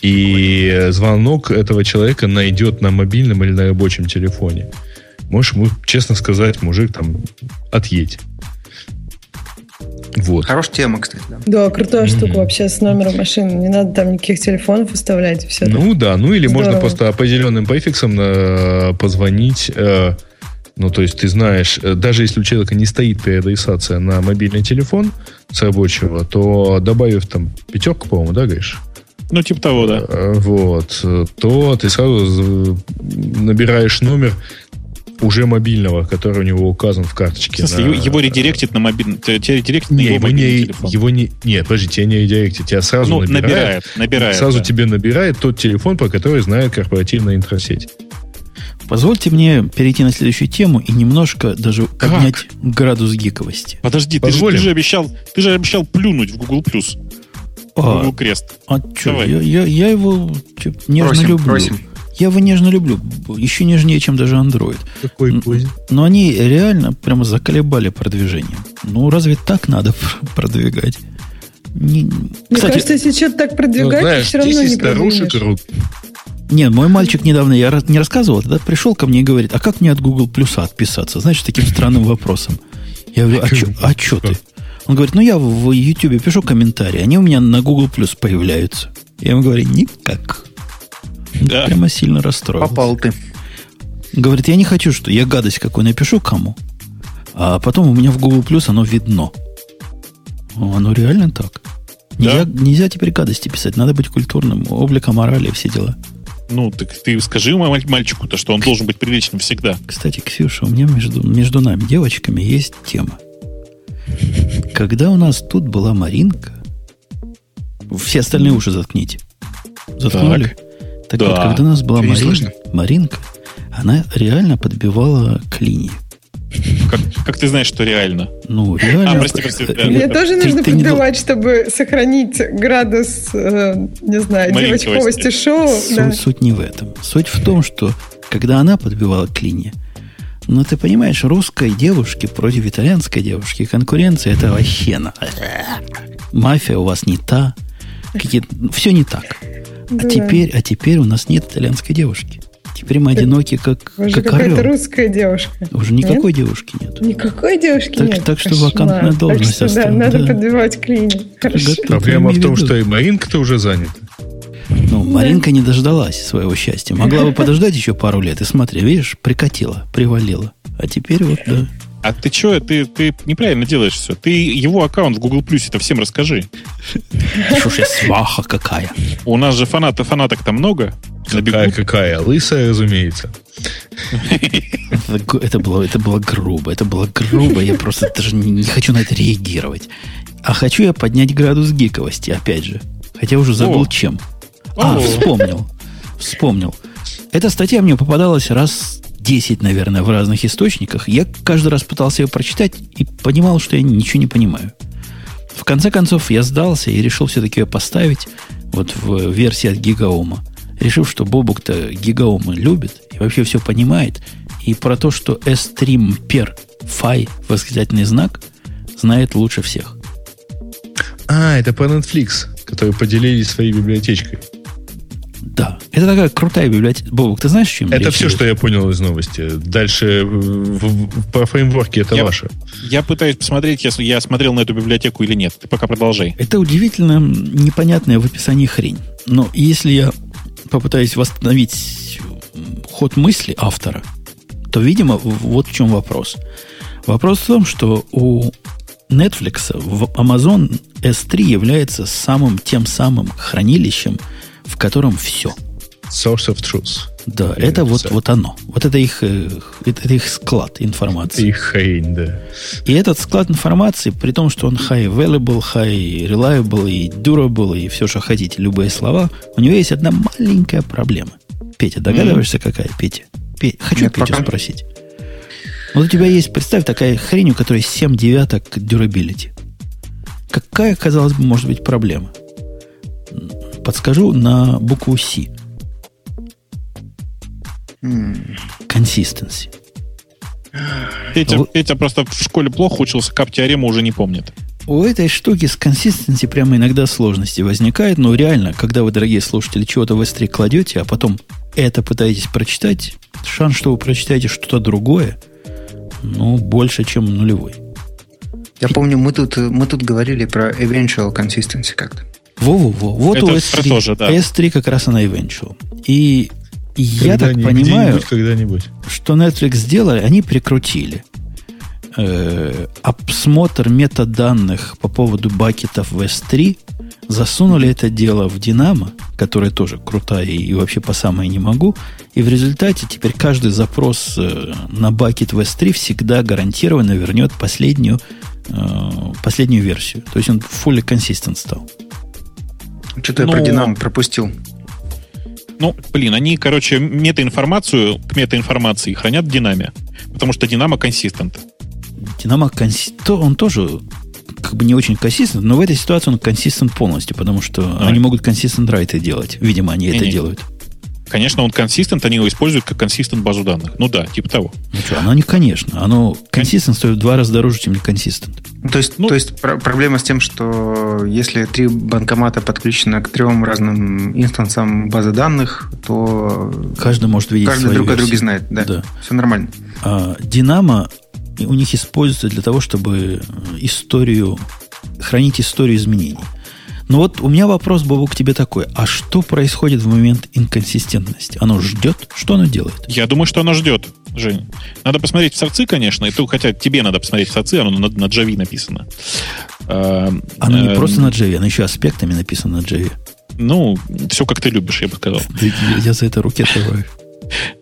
и звонок этого человека найдет на мобильном или на рабочем телефоне. Можешь ему честно сказать, мужик, там, отъедь. Вот. Хорошая тема, кстати. Да. Да, крутая Мгм. штука вообще с номером машины. Не надо там никаких телефонов выставлять. Все Ну да, ну или можно Здорово. просто определенным префиксом э, позвонить. э, ну, то есть ты знаешь, э, даже если у человека не стоит переадресация на мобильный телефон с рабочего, то добавив там пятерку, по-моему, да, говоришь? Ну, типа того, да. Э, Вот, э, то ты сразу набираешь номер уже мобильного, который у него указан в В карточке. смысле, на- его- его редиректит на мобильный... Тебя редиректит на Не, его его мобильный не, телефон. его не, нет, подожди, тебя не редиректит, тебя сразу ну, набирает, набирает, набирает. сразу да. тебе набирает тот телефон, по который знает корпоративная интросеть. Позвольте мне перейти на следующую тему и немножко даже поднять градус гиковости. Подожди, ты же, ты же обещал, ты же обещал плюнуть в Google Plus. А, Google Крест. а Давай. я, я, я его чё, нежно Просим, люблю. просим. Я его нежно люблю. Еще нежнее, чем даже Android. Какой поздний. Но они реально прямо заколебали продвижением. Ну, разве так надо пр- продвигать? Не- Мне Кстати, кажется, если что-то так Ну, продвигать, знаешь, все равно 10 не старушек продвинешь. ру- нет, мой мальчик недавно, я не рассказывал, тогда пришел ко мне и говорит, а как мне от Google Плюса отписаться? Знаешь, таким странным вопросом. Я говорю, а чё, а чё ты? Он говорит, ну я в YouTube пишу комментарии, они у меня на Google Плюс появляются. Я ему говорю, никак. Да. Прямо сильно расстроился. Попал ты. Говорит, я не хочу, что я гадость какую напишу кому, а потом у меня в Google Плюс оно видно. Оно реально так. Нельзя, нельзя теперь гадости писать, надо быть культурным, облика морали и все дела. Ну, так ты скажи маль- мальчику-то, что он должен быть приличным всегда. Кстати, Ксюша, у меня между, между нами, девочками, есть тема. Когда у нас тут была Маринка, все остальные уши заткните. Заткнули? Так, Да. вот, когда у нас была Марин- слышно? Маринка, она реально подбивала к линии. Как, как ты знаешь, что реально? Ну, реально. А, прости, прости, да. Мне э, тоже ты- нужно ты не дол- подбивать, чтобы сохранить градус, э, не знаю, девочковости шоу. Суть, да. суть не в этом. Суть в том, что когда она подбивала к линии, ну, ты понимаешь, русской девушки против итальянской девушки конкуренция это вообще на... Мафия у вас не та. Какие... Все не так. А Да. теперь, а теперь у нас нет итальянской девушки. Теперь мы одиноки, как, Уже как какая-то орел. русская девушка. Уже никакой девушки нет. Никакой девушки Так- нет. так что Кошмар. вакантная должность Так что, да, надо да. подбивать к линии. Хорошо. Готов. Проблема в том, что и Маринка-то уже занята. Ну, Маринка не дождалась своего счастья. Могла бы подождать еще пару лет. И смотри, видишь, прикатила, привалила. А теперь вот, да. А ты что, ты, ты неправильно делаешь все. Ты его аккаунт в Google Плюсе-то всем расскажи. Что ж я сваха какая. У нас же фанатов, фанаток-то много. На бегу. Какая, какая? Лысая, разумеется. Это, это было, это было грубо. Это было грубо. Я просто даже не, не хочу на это реагировать. А хочу я поднять градус гиковости, опять же. Хотя уже забыл О. чем. А, О. вспомнил. Вспомнил. Эта статья мне попадалась раз 10, наверное, в разных источниках. Я каждый раз пытался ее прочитать и понимал, что я ничего не понимаю. В конце концов, я сдался и решил все-таки ее поставить вот в версии от Гигаома. Решив, что Бобук-то Гигаома любит и вообще все понимает. И про то, что S-Stream Per Fi, восклицательный знак, знает лучше всех. А, это по Netflix, которые поделились своей библиотечкой. Да, это такая крутая библиотека. Бобук, ты знаешь, чем Это речь все, идет? что я понял из новости. Дальше э, в- в- по фреймворке это Я- ваше. Я пытаюсь посмотреть, если я смотрел на эту библиотеку или нет. Ты пока продолжай. Это удивительно непонятная в описании хрень. Но если я попытаюсь восстановить ход мысли автора, то, видимо, вот в чем вопрос. Вопрос в том, что у Netflix в Amazon S3 является самым тем самым хранилищем, в котором все. Source of truth. Да, Я это вот, вот оно. Вот это их, э, это, их склад информации. И хрень, да. И этот склад информации, при том, что он high available, high reliable и durable, и все, что хотите, любые слова, у него есть одна маленькая проблема. Петя, догадываешься, какая, Петя? Пе- Хочу Нет, Петю пока. спросить. Вот у тебя есть, представь, такая хрень, у которой 7 девяток durability. Какая, казалось бы, может быть проблема? Подскажу на букву C. М, Consistency. Петя, Вот. Петя просто в школе плохо учился, кап теорему уже не помнит. У этой штуки с консистенцией прямо иногда сложности возникают, но реально, когда вы, дорогие слушатели, чего-то в S3 кладете, а потом это пытаетесь прочитать, шанс, что вы прочитаете что-то другое, ну, больше, чем нулевой. Я помню, мы тут, мы тут говорили про eventual consistency как-то. Во-во-во. Вот Это у про S3, то же, да. S3 как раз она eventual. И я так понимаю, когда-нибудь. что Netflix сделали, они прикрутили э, обсмотр метаданных по поводу бакетов в S3, засунули это дело в Динамо, которая тоже крутая и вообще по самой не могу, и в результате теперь каждый запрос э, на бакет в S3 всегда гарантированно вернет последнюю, э, последнюю версию. То есть он fully consistent стал. Что-то Ну, я про Динамо пропустил. Ну, блин, они, короче, метаинформацию к метаинформации хранят в Динаме. Потому что Динамо консистент. Динамо конси- то он тоже как бы не очень консистент, но в этой ситуации он консистент полностью, потому что А. они могут консистент райты делать. Видимо, они это Не-не. делают. Конечно, он консистент, они его используют как консистент базу данных. Ну да, типа того. Ну что, оно не конечно. Оно консистент стоит в два раза дороже, чем не консистент. То есть, ну, то есть про- проблема с тем, что если три банкомата подключены к трем разным инстансам базы данных, то каждый может видеть каждый свою друг о друге знает. Да, Да. все нормально. А, Динамо у них используется для того, чтобы историю хранить историю изменений. Но вот у меня вопрос, Бобу, к тебе такой. А что происходит в момент инконсистентности? Оно ждет? Что оно делает? Я думаю, что оно ждет, Жень. Надо посмотреть в сорцы, конечно. И то, хотя тебе надо посмотреть в сорцы, оно на, на Java написано. А, Оно не эм, просто на Java, оно еще аспектами написано на Java. Ну, все как ты любишь, я бы сказал. Я, я за это руки отрываю.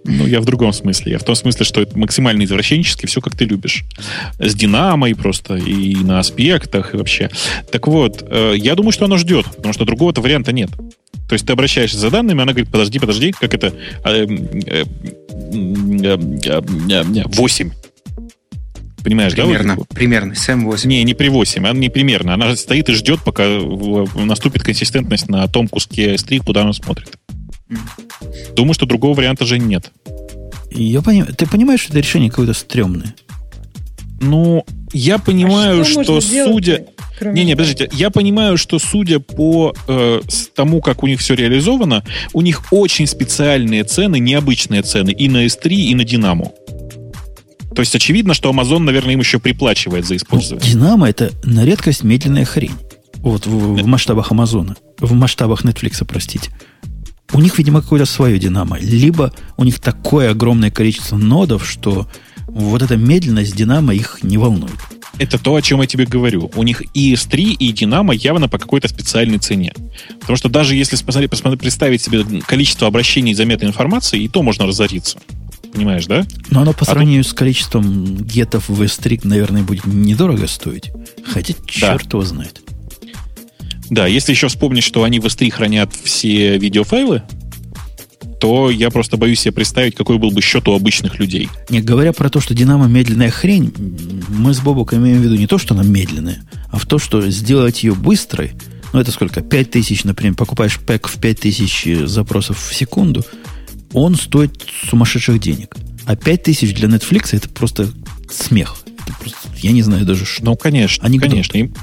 Ну, я в другом смысле. Я в том смысле, что это максимально извращенчески, все как ты любишь. С динамой просто, и на аспектах, и вообще. Так вот, э, я думаю, что оно ждет, потому что другого-то варианта нет. То есть ты обращаешься за данными, она говорит, подожди, подожди, как это? э, э, э, 8. Понимаешь, Примерно. да? вот? Примерно. Сэм 8. Не, не при 8, она не примерно. Она стоит и ждет, пока наступит консистентность на том куске S3, куда она смотрит. Думаю, что другого варианта же нет. Я понимаю, ты понимаешь, что это решение какое-то стрёмное? Ну, я понимаю, А что, сделать-то, судя... Не-не, этого? подождите, я понимаю, что судя по э, тому, как у них все реализовано, у них очень специальные цены, необычные цены и на S3, и на Динаму. То есть очевидно, что Amazon, наверное, им еще приплачивает за Ну, использование. Динамо это на редкость медленная хрень. Вот в, в масштабах Амазона. В масштабах Netflix, простите. У них, видимо, какое-то свое Динамо. Либо у них такое огромное количество нодов, что вот эта медленность Динамо их не волнует. Это то, о чем я тебе говорю. У них и S3, и Динамо явно по какой-то специальной цене. Потому что даже если посмотреть, посмотреть, представить себе количество обращений за метаинформацией, и то можно разориться. Понимаешь, да? Но оно по А сравнению с количеством гетов в S3, наверное, будет недорого стоить. Хотя черт его знает. Да, если еще вспомнить, что они в S3 хранят все видеофайлы, то я просто боюсь себе представить, какой был бы счет у обычных людей. Не говоря про то, что Динамо медленная хрень, мы с Бобуком имеем в виду не то, что она медленная, а в то, что сделать ее быстрой, ну это сколько, 5000, например, покупаешь пэк в 5000 запросов в секунду, он стоит сумасшедших денег. А 5000 для Netflix это просто смех. Это просто, я не знаю даже что. Ну, конечно, Анекдот. конечно. Им-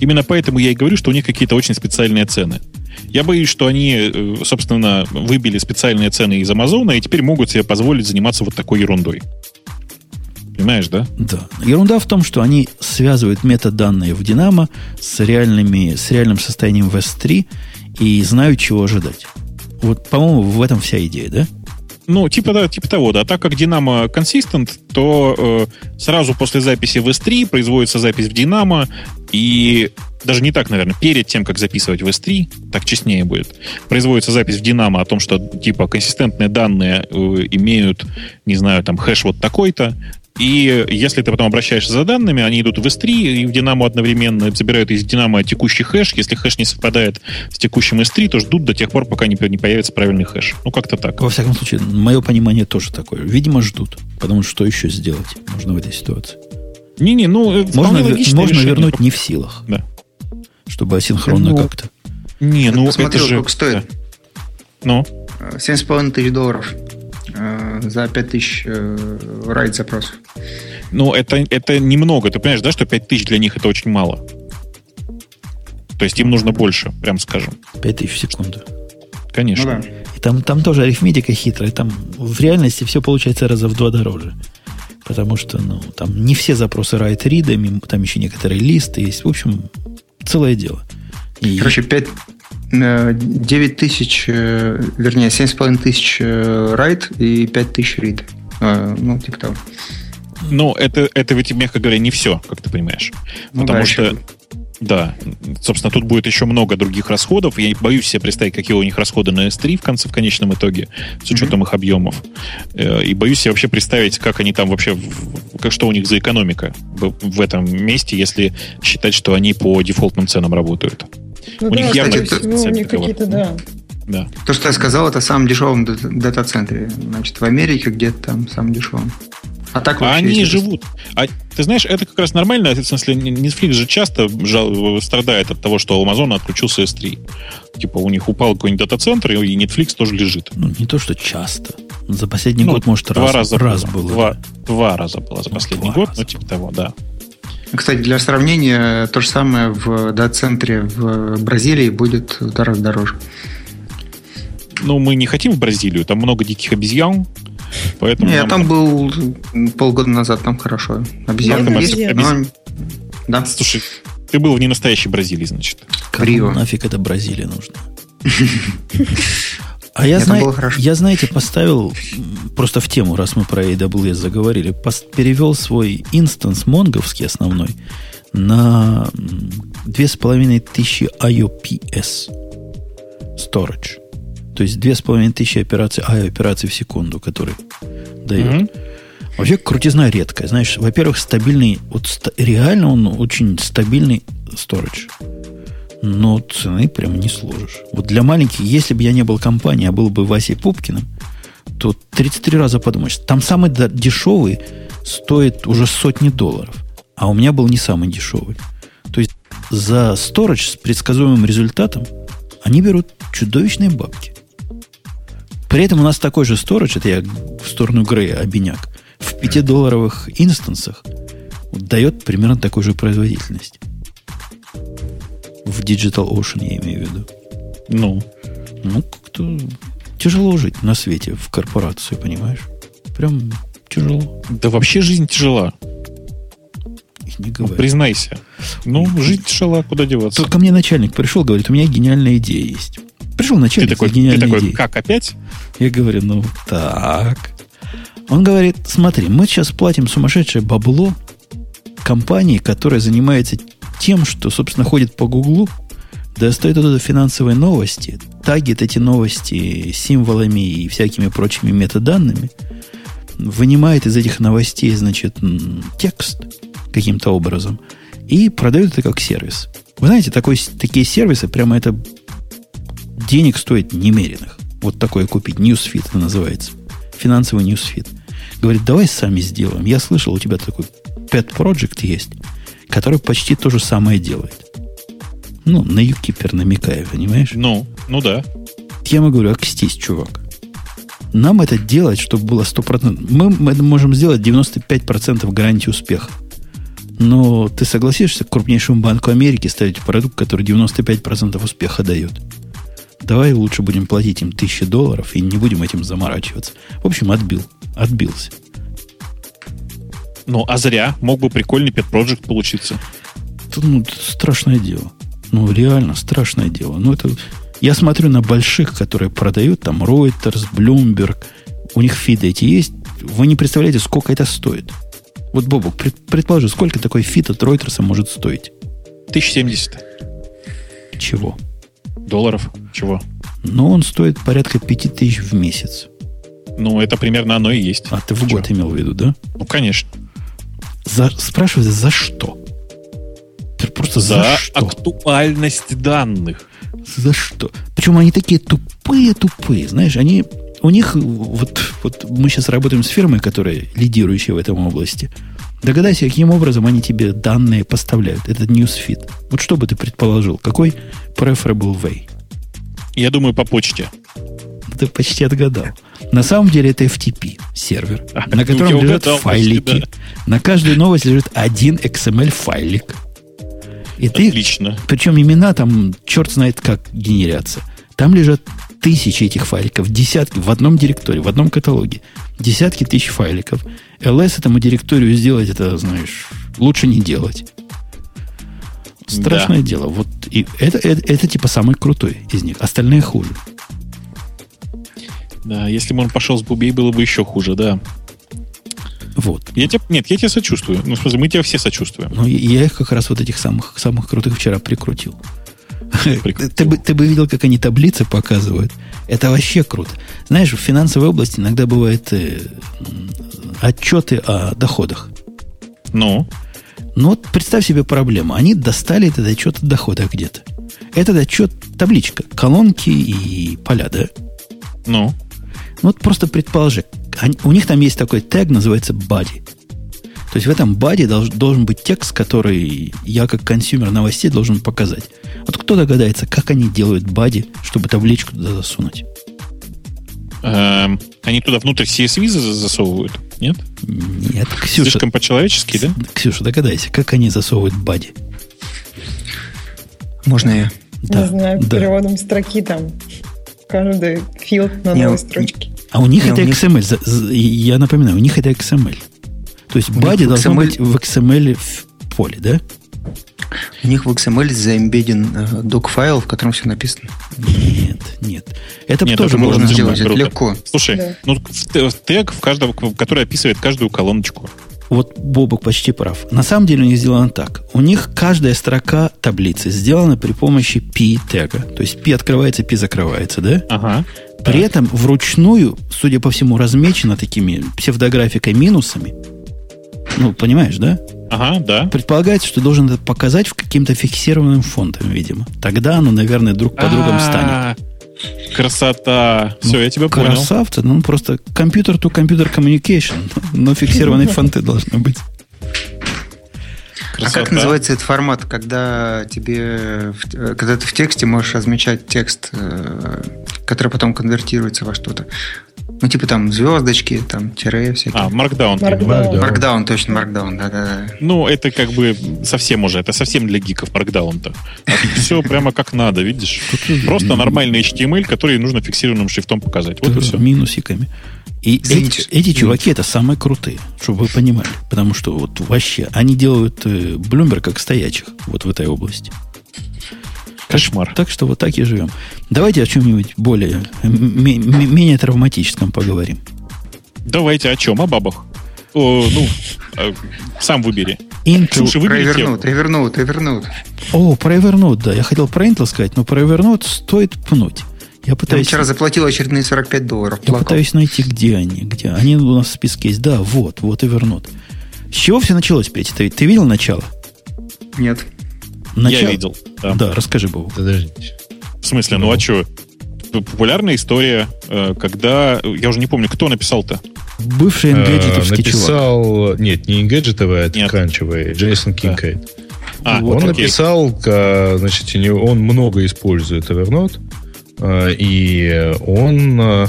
именно поэтому я и говорю, что у них какие-то очень специальные цены. Я боюсь, что они, э, собственно, выбили специальные цены из Амазона и теперь могут себе позволить заниматься вот такой ерундой. Понимаешь, да? Да. Ерунда в том, что они связывают метаданные в Динамо с, реальными, с реальным состоянием в S3 и знают, чего ожидать. Вот, по-моему, в этом вся идея, да? Ну, типа, да, типа того, да. Так как Динамо консистент, то э, сразу после записи в S3 производится запись в Динамо, и даже не так, наверное, перед тем, как записывать в S3, так честнее будет, производится запись в Динамо о том, что, типа, консистентные данные э, имеют, не знаю, там, хэш вот такой-то, и если ты потом обращаешься за данными, они идут в S3 и в Динамо одновременно забирают из Динамо текущий хэш. Если хэш не совпадает с текущим S3, то ждут до тех пор, пока не, не появится правильный хэш. Ну, как-то так. Во всяком случае, мое понимание тоже такое. Видимо, ждут. Потому что что еще сделать можно в этой ситуации? Не-не, ну, э, Можно, можно решение. вернуть не в силах. Да. Чтобы асинхронно Ну, как-то. Не, ну, Посмотрел, это же... сколько стоит. да. Ну, Э, 7,5 тысяч долларов э, за 5 тысяч э, райд запросов. ну это, это немного. Ты понимаешь, да, что 5000 для них это очень мало? То есть им нужно больше, прям скажем. 5000 в секунду. Конечно. Ну да. И там, там тоже арифметика хитрая. Там в реальности все получается раза в два дороже. Потому что, ну, там не все запросы райт-ридами, там еще некоторые листы есть. В общем, целое дело. И Короче, 5, 9 тысяч, э, вернее, 7,5 тысяч э, райд и 5 тысяч рид. Э, Ну, типа того. Но это, это ведь, мягко говоря, не все, как ты понимаешь. Ну Потому да, что, да, собственно, тут будет еще много других расходов. Я боюсь себе представить, какие у них расходы на S3 в конце, в конечном итоге, с учетом их объемов. И боюсь себе вообще представить, как они там вообще, как, что у них за экономика в, в этом месте, если считать, что они по дефолтным ценам работают. Ну У да, них явно скорее это всего, у них какие-то, да. Да. То, что я сказал, это в самом дешевом дата-центре. Значит, в Америке где-то там в самом дешевом. А так А вообще они есть- живут. А ты знаешь, это как раз нормально. В смысле, Netflix же часто жал- страдает от того, что у Amazon отключился S3. Типа у них упал какой-нибудь дата-центр, и Netflix тоже лежит. Ну, не то, что часто. За последний Ну, год, может, два раз, раза раз было. Два, два раза было за Ну, последний два год, раза. ну типа того, да. Кстати, для сравнения, то же самое в дата-центре в Бразилии будет в два раза дороже. Ну, мы не хотим в Бразилию, там много диких обезьян, поэтому... Не, я там был полгода назад, там хорошо. Обезьяны Ладно, есть, обезьяны. но Да, Слушай, ты был в ненастоящей Бразилии, значит. Рио. нафиг это Бразилия нужна? А я, хорошо. я, знаете, поставил, просто в тему, раз мы про AWS заговорили, пос- перевел свой инстанс монговский основной на м, 2500 IOPS storage. То есть 2500 операций, IO операций в секунду, который дает. Мгм. Вообще крутизна редкая. Знаешь, во-первых, стабильный, вот ста- реально он очень стабильный сторож. Но цены прям не сложишь. Вот для маленьких, если бы я не был компанией, а был бы Васей Пупкиным, то 33 раза подумаешь. Там самый дешевый стоит уже сотни долларов. А у меня был не самый дешевый. То есть за сторож с предсказуемым результатом они берут чудовищные бабки. При этом у нас такой же сторож, это я в сторону Грея обиняк, в 5-долларовых инстансах дает примерно такую же производительность. В Digital Ocean я имею в виду. Ну, Ну, как-то тяжело жить на свете в корпорации, понимаешь? Прям тяжело. да вообще жизнь тяжела, И не ну, говори. признайся. Ну, жизнь тяжела, куда деваться. Тут ко мне начальник пришел, говорит, у меня гениальная идея есть. Пришел Ты начальник такой, с ты гениальной такой, идеей. как опять? Я говорю, ну так. Он говорит, смотри, мы сейчас платим сумасшедшее бабло компании, которая занимается тем, что, собственно, ходит по Гуглу, достает оттуда финансовые новости, тагит эти новости символами и всякими прочими метаданными, вынимает из этих новостей, значит, текст каким-то образом и продает это как сервис. Вы знаете, такой, такие сервисы, прямо это денег стоит немеренных. Вот такое купить. Newsfeed это называется. Финансовый newsfeed. Говорит, давай сами сделаем. Я слышал, у тебя такой pet project есть, который почти то же самое делает. Ну, на юкипер намекаю, понимаешь? Ну, ну да. Я ему говорю, окстись, чувак. Нам это делать, чтобы было 100%. Мы, это можем сделать 95% гарантии успеха. Но ты согласишься к крупнейшему банку Америки ставить продукт, который 95% успеха дает? Давай лучше будем платить им тысячи долларов и не будем этим заморачиваться. В общем, отбил. Отбился. Ну, а зря. Мог бы прикольный pet project получиться. Тут, ну, страшное дело. Ну, реально страшное дело. Ну, это... Я смотрю на больших, которые продают, там, Reuters, Bloomberg, у них фиды эти есть. Вы не представляете, сколько это стоит. Вот, Бобок, пред- предположи, сколько такой фит от Reuters может стоить? 1070 Чего? долларов. Чего? Но он стоит порядка 5000 в месяц. Ну, это примерно оно и есть. А ты в Чего? год имел в виду, да? Ну, конечно. За, спрашивается, за что? Просто за, За что? актуальность данных. За что? Причем они такие тупые-тупые, знаешь, они... У них, вот, вот мы сейчас работаем с фирмой, которая лидирующая в этом области. Догадайся, каким образом они тебе данные поставляют, этот newsfeed. Вот что бы ты предположил? Какой preferable way? Я думаю, по почте. Ты почти отгадал. На самом деле это FTP сервер, А, на котором лежат файлики. да. На каждую новость лежит один XML файлик. И ты Отлично. причем имена там черт знает как генерятся. Там лежат тысячи этих файликов, десятки в одном директории, в одном каталоге. Десятки тысяч файликов. LS этому директорию сделать, это, знаешь, лучше не делать. Страшное дело. Вот и это, это, это типа самый крутой из них. Остальные хуже. Да, если бы он пошел с Бубей, было бы еще хуже, да. Вот. Я тебе, нет, я тебе сочувствую. Ну, в смысле, мы тебе все сочувствуем. Ну, я их как раз вот этих самых, самых крутых вчера прикрутил. Прикрутил. Ты бы, ты бы видел, как они таблицы показывают. Это вообще круто. Знаешь, в финансовой области иногда бывают э, отчеты о доходах. Ну, Ну вот представь себе проблему. Они достали этот отчет о доходах где-то. Этот отчет табличка, колонки и поля, да? ну. Ну вот просто предположи, они- у них там есть такой тег, называется body. То есть в этом body долж- должен быть текст, который я как consumer новостей должен показать. Вот кто догадается, как они делают бади, чтобы табличку туда засунуть? Эм, они туда внутрь CSV за- засовывают? Нет? Нет, Ксюша, Слишком по-человечески, да? Ксюша, догадайся, как они засовывают бади? Можно я? Не знаю, да. переводом строки там каждый филд на Не, новой строчке. А у них Не, это у них- XML. За- Я напоминаю, у них это XML. То есть них бади должно XML быть в XML в поле, да? У них в XML заэмбеден э, док-файл, в котором все написано. Нет, нет. Это Нет, тоже это можно сделать. это легко. Слушай, Да. ну тег, в каждого, который описывает каждую колоночку. Вот Бобок почти прав. На самом деле у них сделано так. У них каждая строка таблицы сделана при помощи P тега. То есть P открывается, P закрывается, да? Ага. При этом вручную, судя по всему, размечено такими псевдографикой минусами. Ну, понимаешь, да? Ага, да. Предполагается, что должен это показать в каким-то фиксированным фондом, видимо. Тогда оно, наверное, друг по другом станет. А, Красота. Все, я тебя понял. Красавцы, ну просто компьютер to компьютер communication, но фиксированные фонты должны быть. А Красота. как называется этот формат, когда тебе, э, когда ты в тексте можешь размечать текст, э, который потом конвертируется во что-то? Ну, типа там звездочки, там тире всякие. А, Markdown. Markdown. Маркдаун, точно, маркдаун, да-да-да. Ну, это как бы совсем уже, это совсем для гиков Markdown-то. все прямо как надо, видишь? Просто нормальный HTML, который нужно фиксированным шрифтом показать. Вот и все. минусиками. И эти, эти чуваки это самые крутые, чтобы вы понимали. Потому что вот вообще они делают э, Bloomberg как стоячих вот в этой области. Кошмар. Так что вот так и живем. Давайте о чем-нибудь более, менее травматическом поговорим. Давайте о чем? О бабах. О, ну, э, сам выбери. Intel... Слушай, выбери тему. Evernote, Evernote, Evernote. О, про Evernote, да. Я хотел про Intel сказать, но про Evernote стоит пнуть. Я Я пытаюсь, вчера заплатил очередные 45 долларов. я плакал. пытаюсь найти, где они. Где. Они у нас в списке есть. Да, вот, вот Evernote. С чего все началось, Петя? Ты, ты видел начало? Нет. Начало? Я видел. Да. Да, расскажи, Богу. Подождите. В смысле, ну а что? Популярная история, э, когда... Я уже не помню, кто написал-то. Бывший Э, энгеджетовский чувак. написал... Нет, не Engadgetовый, а Нет. кранчевый. Джейсон Кинкайд. А, Вот, он окей. написал, значит, он много использует Evernote, э, и он, э,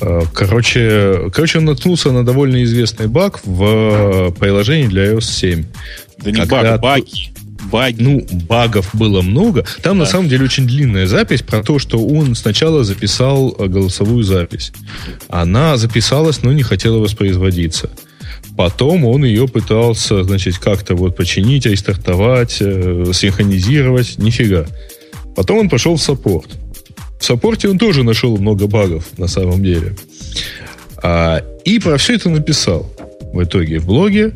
э, короче, короче, он наткнулся на довольно известный баг в э, приложении для iOS 7. Да не когда баг, баги. Баги. Ну, багов было много. Там, на Да. самом деле, очень длинная запись про то, что он сначала записал э, голосовую запись. Она записалась, но не хотела воспроизводиться. Потом он ее пытался, значит, как-то вот починить, рестартовать, э, синхронизировать. Нифига. Потом он пошел в саппорт. В саппорте он тоже нашел много багов, на самом деле. А, и про все это написал в итоге в блоге.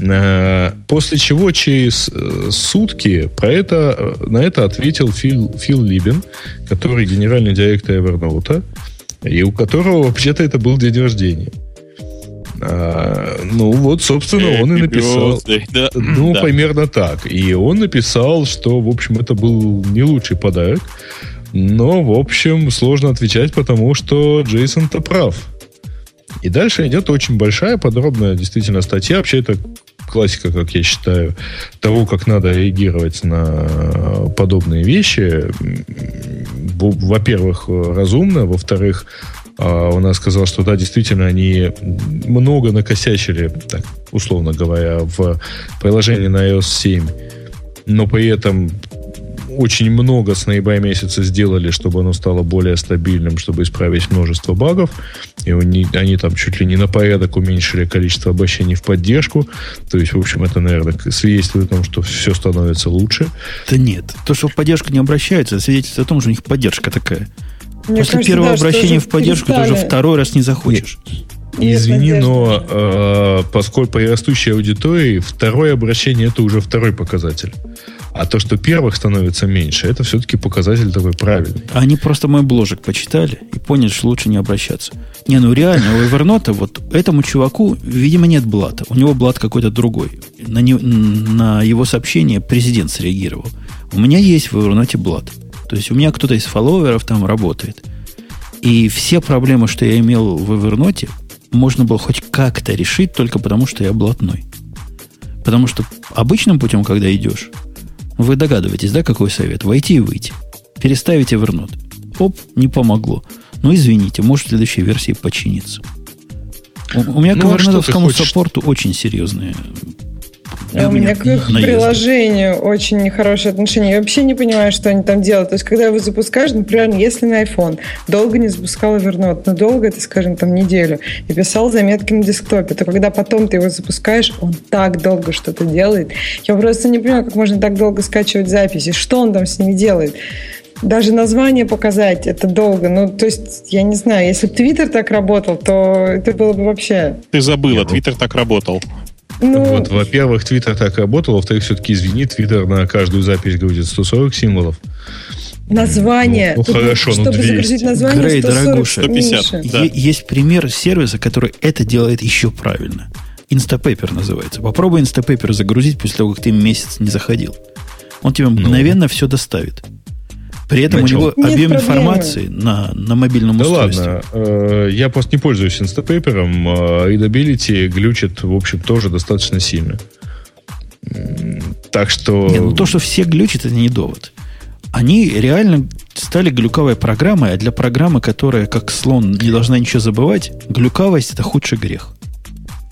Э, После чего через э, сутки про это, э, на это ответил Фил, Фил Либин, который генеральный директор Evernote, и у которого вообще-то это был день рождения. А, ну вот, собственно, он и написал. Ну, Да. примерно так. И он написал, что, в общем, это был не лучший подарок. Но, в общем, сложно отвечать, потому что Джейсон-то прав. И дальше идет очень большая, подробная действительно статья. Вообще, это классика, как я считаю, того, как надо реагировать на подобные вещи. Во-первых, разумно. Во-вторых, а, он сказал, что да, действительно, они много накосячили, так, условно говоря, в приложении на iOS 7, но при этом очень много с ноября месяца сделали, чтобы оно стало более стабильным, чтобы исправить множество багов. И они, они там чуть ли не на порядок уменьшили количество обращений в поддержку. То есть, в общем, это, наверное, свидетельствует о том, что все становится лучше. Да нет. То, что в поддержку не обращаются, свидетельствует о том, что у них поддержка такая. Мне После кажется, первого да, обращения в поддержку ты уже второй раз не захочешь. Нет Извини, надежды. но э, поскольку по растущей аудитории, второе обращение это уже второй показатель. А то, что первых становится меньше, это все-таки показатель такой правильный. Они просто мой бложек почитали и поняли, что лучше не обращаться. Не, ну реально, у Evernote вот этому чуваку, видимо, нет блата. У него блат какой-то другой. На, не- на его сообщение президент среагировал. У меня есть в Evernote блат. То есть у меня кто-то из фолловеров там работает. И все проблемы, что я имел в Evernote, можно было хоть как-то решить только потому, что я блатной. Потому что обычным путем, когда идешь, вы догадываетесь, да, какой совет? Войти и выйти. Переставить Evernote. Оп, не помогло. Ну, извините, может в следующей версии починиться. У, у меня Ну, к а хочешь? саппорту очень серьезные А у меня к их наезды. приложению очень нехорошее отношение. Я вообще не понимаю, что они там делают. То есть, когда его запускаешь, например, если на iPhone, долго не запускал Evernote, но долго, это, скажем, там неделю, и писал заметки на десктопе, то когда потом ты его запускаешь, он так долго что-то делает. Я просто не понимаю, как можно так долго скачивать записи. Что он там с ними делает? Даже название показать это долго. Ну, то есть, я не знаю, если бы Твиттер так работал, то это было бы вообще... Ты забыла, ну- Твиттер так работал. Ну, Вот, во-первых, Твиттер так работал, во-вторых, все-таки, извини, Твиттер на каждую запись говорит 140 символов. название. Ну, Тут, хорошо, ну, чтобы 200. загрузить название, Грей, 140 дорогуша. 150. меньше. Да. Есть пример сервиса, который это делает еще правильно. Instapaper называется. Попробуй Instapaper загрузить после того, как ты месяц не заходил. Он тебе мгновенно все доставит. При этом Начал. у него Нет объем проблемы. информации на, на мобильном Да устройстве. ладно, э, я просто не пользуюсь инстапейпером. э, Readability глючит, в общем, тоже достаточно сильно. Так что... Не, ну то, что все глючат, это не довод. Они реально стали глюковой программой, а для программы, которая, как слон, не должна ничего забывать, глюкавость это худший грех.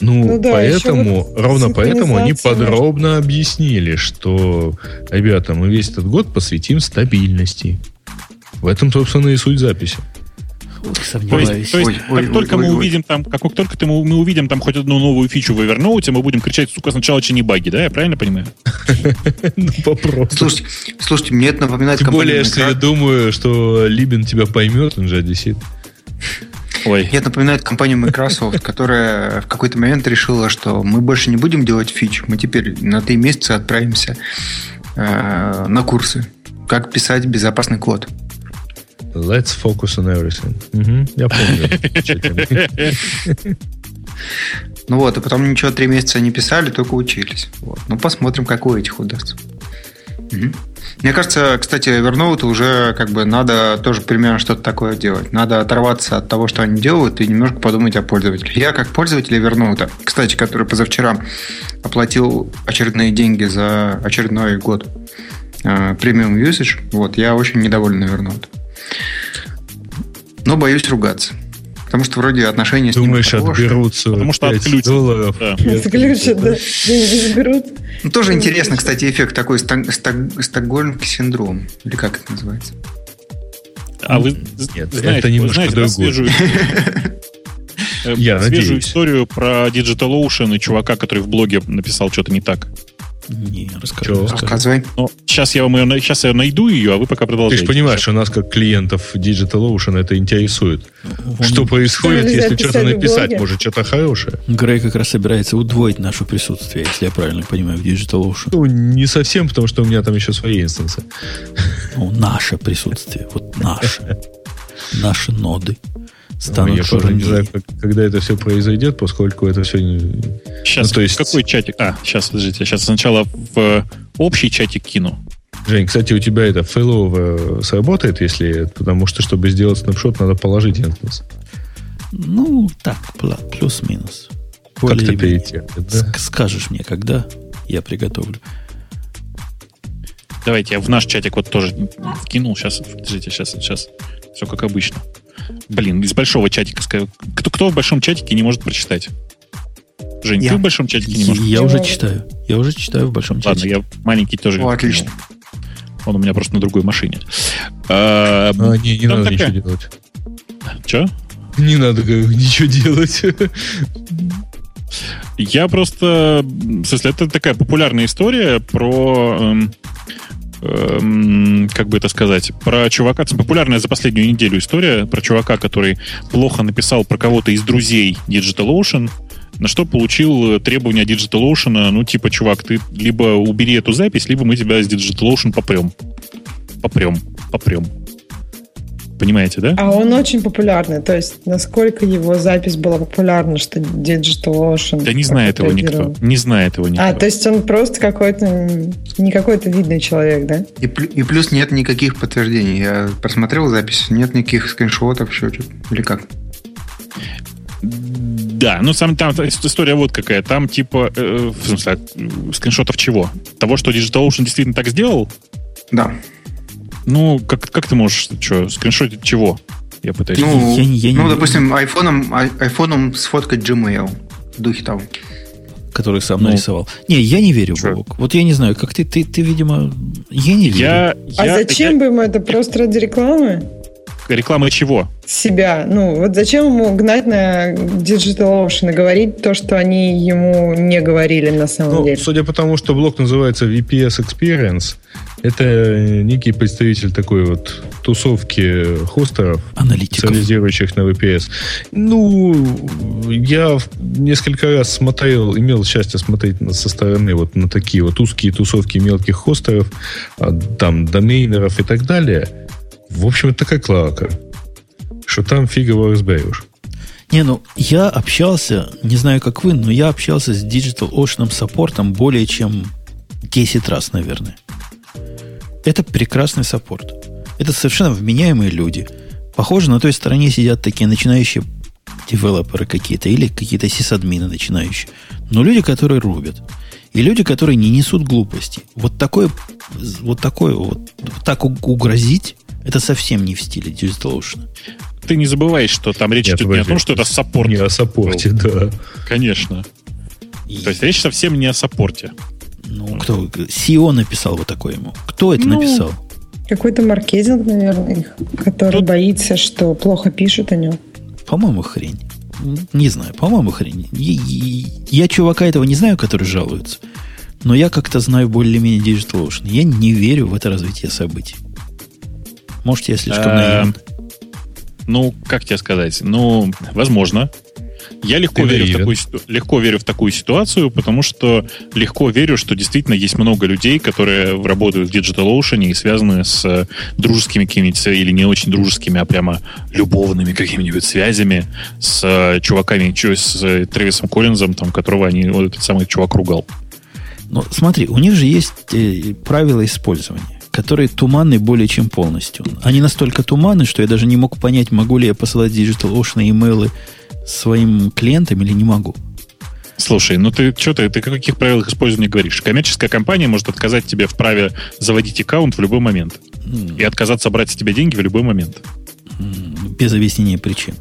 Ну, Ну да, поэтому, вот ровно поэтому они подробно объяснили, что, ребята, мы весь этот год посвятим стабильности. В этом, собственно, и суть записи. То есть, то есть Ой, как ой, только ой, мы ой, ой. увидим там, как только ты- мы, мы увидим там хоть одну новую фичу в Evernote, мы будем кричать, сука, сначала чини баги, да? Я правильно понимаю? Ну, попробуй. Слушайте, слушайте, мне это напоминает Тем более, что я думаю, что Либин тебя поймет, он же одессит. Ой. Мне это напоминает компанию Microsoft, которая в какой-то момент решила, что мы больше не будем делать фич, мы теперь на три месяца отправимся э, на курсы. Как писать безопасный код. Let's focus on everything. Мгм, я помню. Ну вот, и потом ничего три месяца не писали, только учились. Вот. Ну, посмотрим, как у этих удастся. Мне кажется, кстати, Evernote уже как бы надо тоже примерно что-то такое делать. Надо оторваться от того, что они делают, и немножко подумать о пользователе. Я как пользователь Evernote, кстати, который позавчера оплатил очередные деньги за очередной год э, премиум usage, вот, я очень недоволен Evernote. Но боюсь ругаться. Потому что вроде отношения с ним Думаешь, хорошие. отберутся Потому что 5 отключат. долларов? Да. Отключат, да. Деньги заберут. Ну, тоже интересно, кстати, эффект такой сток- сток- стокгольмский синдром. Или как это называется? А вы Нет, знаете, это вы немножко знаете, да, другое. свежую, Я свежую надеюсь. историю про DigitalOcean и чувака, который в блоге написал что-то не так. Не, расскажи. Рассказывай. Но сейчас я вам ее, сейчас я найду ее, а вы пока Ты продолжайте. же понимаешь, что нас, как клиентов DigitalOcean, это интересует. Он- Что происходит, Что нельзя если что-то написать? блоге? Может, что-то хорошее? Грей как раз собирается удвоить наше присутствие, если я правильно понимаю, в DigitalOcean. Ну, не совсем, потому что у меня там еще свои инстансы. Ну, наше присутствие, вот наше. Наши ноды Ну, станут я просто не знаю, как- когда это все произойдет, поскольку это все... Сейчас, Ну, то есть- какой чатик? А, сейчас, подождите, сейчас сначала в э, общий чатик кину. Жень, кстати, у тебя это фейлово сработает, если... Потому что, чтобы сделать снапшот, надо положить инстанс. Ну, так, плюс-минус. Как-то Более-менее. перейти. Да? Ск- Скажешь мне, когда я приготовлю. Давайте я в наш чатик вот тоже вкинул. Сейчас, подождите, сейчас, сейчас. Все как обычно. Блин, из большого чатика. Кто, кто в большом чатике не может прочитать? Жень, Я. ты в большом чатике не можешь? я уже читаю. Я уже читаю в большом Ладно, чате. я маленький тоже. О, отлично. Он у меня просто на другой машине. А, А, не, не надо такая- ничего делать. Чё? Не надо говорю, ничего делать. Я просто... В смысле, это такая популярная история про... эм, как бы это сказать? Про чувака... Популярная за последнюю неделю история про чувака, который плохо написал про кого-то из друзей DigitalOcean, на что получил требования DigitalOcean, ну, типа, чувак, ты либо убери эту запись, либо мы тебя с DigitalOcean попрем. Попрем. Попрем. Понимаете, да? А он очень популярный. То есть, насколько его запись была популярна, что Digital Ocean... Да не знает его никто. Не знает его никто. А, то есть он просто какой-то... Не какой-то видный человек, да? И, и плюс нет никаких подтверждений. Я просмотрел запись, нет никаких скриншотов, еще что-то. Или как? Да, ну сам там история вот какая. Там типа, э, в смысле, скриншотов чего? Того, что DigitalOcean действительно так сделал? Да. Ну, как, как ты можешь, что, скриншотить чего? Я пытаюсь... Ну, я, я, я ну не... допустим, айфоном, айфоном сфоткать Gmail в духе того. Который сам ну, нарисовал. Не, я не верю, Бог. Вот я не знаю, как ты, ты, ты, видимо, я не верю. Я, а зачем я... бы ему это? Просто ради рекламы? Рекламы чего? Себя. Ну, вот зачем ему гнать на Digital Ocean и говорить то, что они ему не говорили на самом ну, деле? Судя по тому, что блок называется VPS Experience, это некий представитель такой вот тусовки хостеров, Аналитиков. специализирующих на VPS. Ну, я несколько раз смотрел, имел счастье смотреть со стороны вот на такие вот узкие тусовки мелких хостеров, а, там, домейнеров и так далее – в общем, это такая клака, что там фигово разберешь. Не, ну, я общался, не знаю, как вы, но я общался с Digital Ocean саппортом более чем 10 раз, наверное. Это прекрасный саппорт. Это совершенно вменяемые люди. Похоже, на той стороне сидят такие начинающие девелоперы какие-то или какие-то сисадмины начинающие. Но люди, которые рубят. И люди, которые не несут глупости. Вот такое, вот такое вот, вот так угрозить это совсем не в стиле DigitalOcean. Ты не забывай, что там речь Нет, идет не о том, что это саппорт. Не о саппорте, да. Конечно. И... То есть речь совсем не о саппорте. Ну, кто? CEO написал вот такое ему. Кто это ну, написал? Какой-то маркетинг, наверное, который Тут... боится, что плохо пишут о нем. По-моему, хрень. Не знаю, по-моему, хрень. Я, я, я чувака этого не знаю, который жалуется. Но я как-то знаю более-менее DigitalOcean. Я не верю в это развитие событий. Может, я слишком эм, наивен? Ну, как тебе сказать? Ну, возможно. Я легко верю, в такую, легко верю в такую ситуацию, потому что легко верю, что действительно есть много людей, которые работают в DigitalOcean и связаны с дружескими какими-нибудь, или не очень дружескими, а прямо любовными какими-нибудь связями с чуваками, с Трэвисом Коллинзом, там, которого они, вот этот самый чувак ругал. Ну, смотри, у них же есть э, правила использования которые туманны более чем полностью. Они настолько туманны, что я даже не мог понять, могу ли я посылать Digital Ocean имейлы своим клиентам или не могу. Слушай, ну ты что ты, ты о каких правилах использования говоришь? Коммерческая компания может отказать тебе в праве заводить аккаунт в любой момент. Mm. И отказаться брать с тебя деньги в любой момент. Mm, без объяснения причин.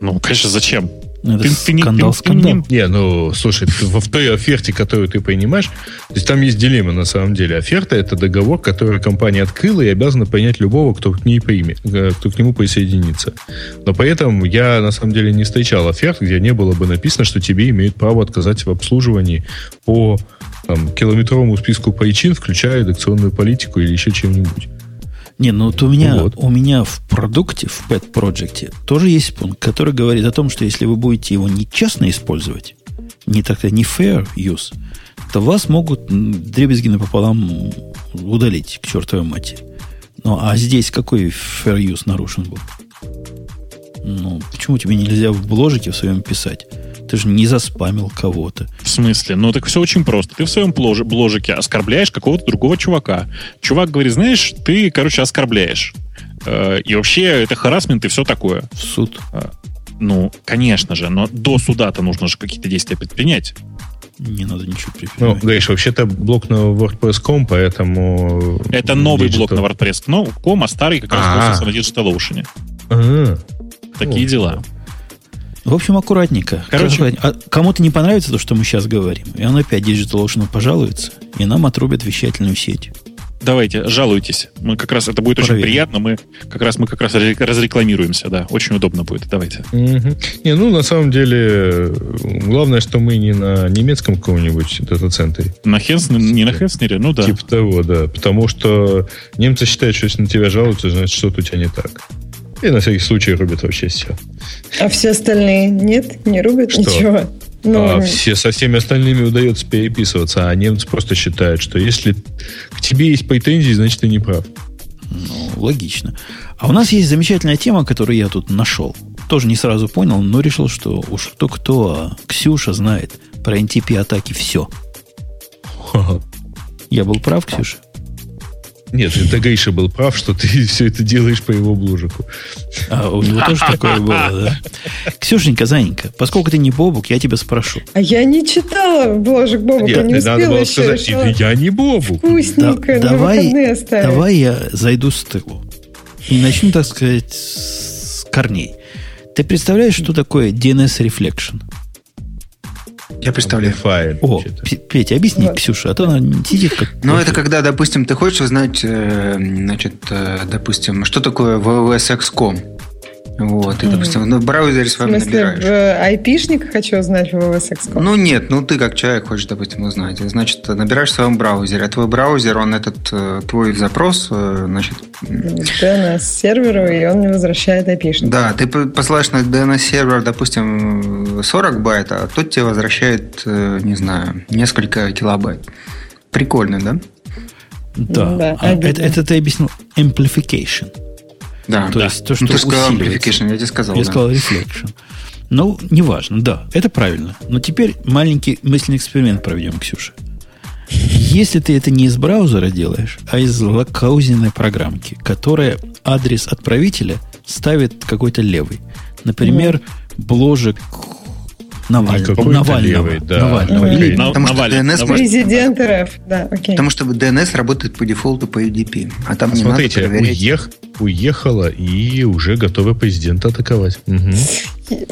Ну, конечно, зачем? Ну, это ты, скандал, ты, скандал. Не, ну, слушай, в, в той оферте, которую ты принимаешь, то есть там есть дилемма на самом деле. Оферта – это договор, который компания открыла и обязана принять любого, кто к ней примет, э, кто к нему присоединится. Но при этом я, на самом деле, не встречал оферт, где не было бы написано, что тебе имеют право отказать в обслуживании по там, километровому списку причин, включая редакционную политику или еще чем-нибудь. Не, ну вот у меня, вот. у меня в продукте, в Pet Project тоже есть пункт, который говорит о том, что если вы будете его нечестно использовать, не так не fair use, то вас могут дребезги напополам удалить к чертовой матери. Ну, а здесь какой fair use нарушен был? Ну, почему тебе нельзя в бложике в своем писать? Ты же не заспамил кого-то. В смысле? Ну, так все очень просто. Ты в своем бложике оскорбляешь какого-то другого чувака. Чувак говорит, знаешь, ты, короче, оскорбляешь. Э, и вообще это харасмент и все такое. В суд. Э, ну, конечно же, но до суда-то нужно же какие-то действия предпринять. Не надо ничего предпринимать. Ну, говоришь, вообще-то блок на WordPress.com, поэтому... Это новый Digital... блок на WordPress.com, а старый как раз на DigitalOcean. А-а-а. Такие дела. В общем, аккуратненько. Короче, а кому-то не понравится то, что мы сейчас говорим, и он опять DigitalOcean пожалуется, и нам отрубят вещательную сеть. Давайте, жалуйтесь. Мы как раз, это будет Проверим. очень приятно. Мы как раз, мы как раз разрекламируемся, да. Очень удобно будет. Давайте. Угу. Не, ну, на самом деле, главное, что мы не на немецком каком-нибудь дата-центре. На Хенснере, не на Хенснере, ну да. Типа того, да. Потому что немцы считают, что если на тебя жалуются, значит, что-то у тебя не так. И на всякий случай рубят вообще все. А все остальные нет? Не рубят что? ничего? Ну, а все, со всеми остальными удается переписываться, а немцы просто считают, что если к тебе есть претензии, значит ты не прав. Ну, логично. А у нас есть замечательная тема, которую я тут нашел. Тоже не сразу понял, но решил, что уж кто-кто, а Ксюша знает про NTP-атаки все. Я был прав, Ксюша? Нет, это Гриша был прав, что ты все это делаешь по его бложику. А у него тоже такое было, да? Ксюшенька, Заненька, поскольку ты не Бобук, я тебя спрошу. А я не читала бложек Бобука, не надо успела было еще. сказать, решила я не Бобук. Вкусненько, Да- давай, давай я зайду с тылу. И начну, так сказать, с корней. Ты представляешь, что такое DNS Reflection? Я представляю. Amplifier, О, Петя, объясни, Вот. Ксюша, а то она сидит как... Ну, это когда, допустим, ты хочешь узнать, э, значит, э, допустим, что такое www.sex.com. Вот, и, допустим, ну, в браузере с В вами смысле, набираешь. в э, айпишник хочу узнать в www.sex.com. Ну нет, ну ты как человек хочешь, допустим, узнать. Значит, набираешь в своем браузере, а твой браузер, он этот э, твой запрос, э, значит, DNS-серверу, и он мне возвращает айпишник. да, ты посылаешь на DNS-сервер, допустим, 40 байт, а тот тебе возвращает, не знаю, несколько килобайт. Прикольно, да? Да, Да, А это, это ты объяснил amplification. Да. То есть то, что ну, ты сказал amplification, я тебе сказал. Я да. сказал reflection. Ну, неважно, да, это правильно. Но теперь маленький мысленный эксперимент проведем, Ксюша. Если ты это не из браузера делаешь, а из локаузенной программки, которая адрес отправителя ставит какой-то левый. Например, бложек Наваль- какой-то Навального. левый, да. Навального. Мгм. Или- На- Потому что Навальный, DNS Навальный. Президент РФ, да, окей. Потому что DNS работает по дефолту по UDP, а там не Смотрите, надо проверять. уех- уехала и уже готова президента атаковать. Мгм.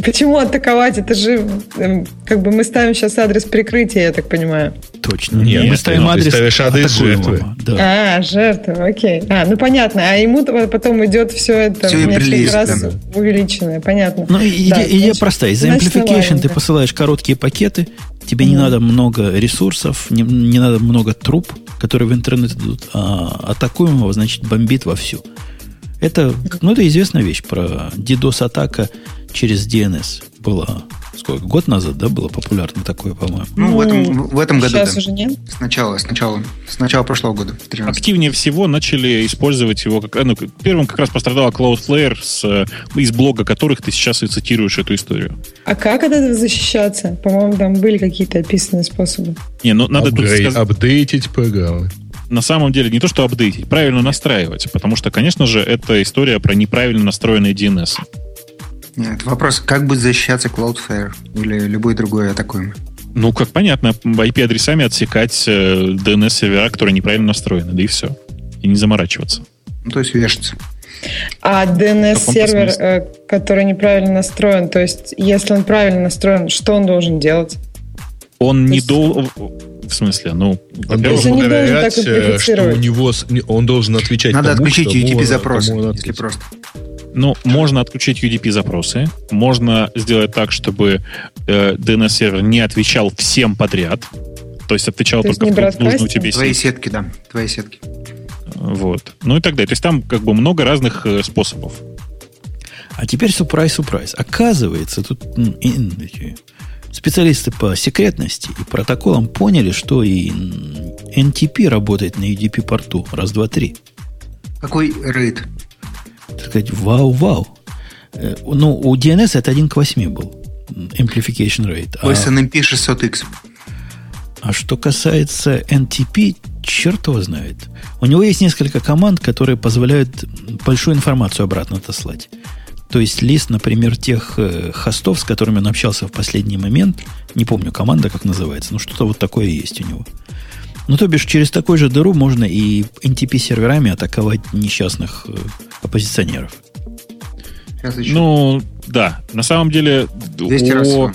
Почему атаковать? Это же, эм, как бы мы ставим сейчас адрес прикрытия, я так понимаю. Точно. Нет, Мы ты- ставим ты адрес ставишь адрес жертвы. Да. А, жертва, окей. А, ну понятно. А ему то- потом идет все это Всё в несколько раз увеличенное, понятно. Ну, Да, идея, идея значит- простая. Из-за amplification ты посылаешь короткие пакеты, тебе не Мгм. надо много ресурсов, не, не надо много труб, которые в интернет идут, а атакуемого, значит, бомбит вовсю. Это, ну, это известная вещь про DDoS-атака через DNS. Была, сколько, год назад, да, было популярно такое, по-моему? Ну, в этом, в этом году, Сейчас да. уже нет. Сначала, сначала, сначала прошлого года, в 13 Активнее всего начали использовать его. Как, ну, первым как раз пострадала Cloudflare, с, э, из блога которых ты сейчас и цитируешь эту историю. А как от этого защищаться? По-моему, там были какие-то описанные способы. Не, ну надо тут Апгрейд- сказать, апдейтить программы. на самом деле не то, что апдейтить, правильно настраивать. Потому что, конечно же, это история про неправильно настроенные DNS. Нет, вопрос, как будет защищаться Cloudflare или любой другой атакуемый? Ну, как понятно, IP-адресами отсекать э, DNS-сервера, которые неправильно настроены, да и все. И не заморачиваться. Ну, то есть вешаться. А DNS-сервер, э, который неправильно настроен, то есть если он правильно настроен, что он должен делать? Он То не есть- должен... В смысле? Ну, Он должен не должен проверять, так э, что у него... Он должен отвечать Надо тому, отключить он если просто. Ну, можно отключить UDP-запросы, можно сделать так, чтобы э, DNS-сервер не отвечал всем подряд, то есть отвечал То есть только в нужную тебе Твои сеть. сетки, да, твои сетки. Вот. Ну и так далее. То есть там как бы много разных э, способов. А теперь сюрприз, сюрприз. Оказывается, тут специалисты по секретности и протоколам поняли, что и NTP работает на UDP-порту. Раз, два, три. Какой рейд? Так сказать, вау-вау. Э, Ну, у DNS это 1 к 8 был. Amplification rate. У А, SNMP 600X. а что касается NTP, черт его знает. У него есть несколько команд, которые позволяют большую информацию обратно отослать. То есть лист, например, тех э, хостов, с которыми он общался в последний момент, не помню команда, как называется, но что-то вот такое есть у него. Ну, то бишь, через такой же дыру можно и NTP-серверами атаковать несчастных э, оппозиционеров. Сейчас еще. Ну, да. На самом деле... 200 у- раз всего.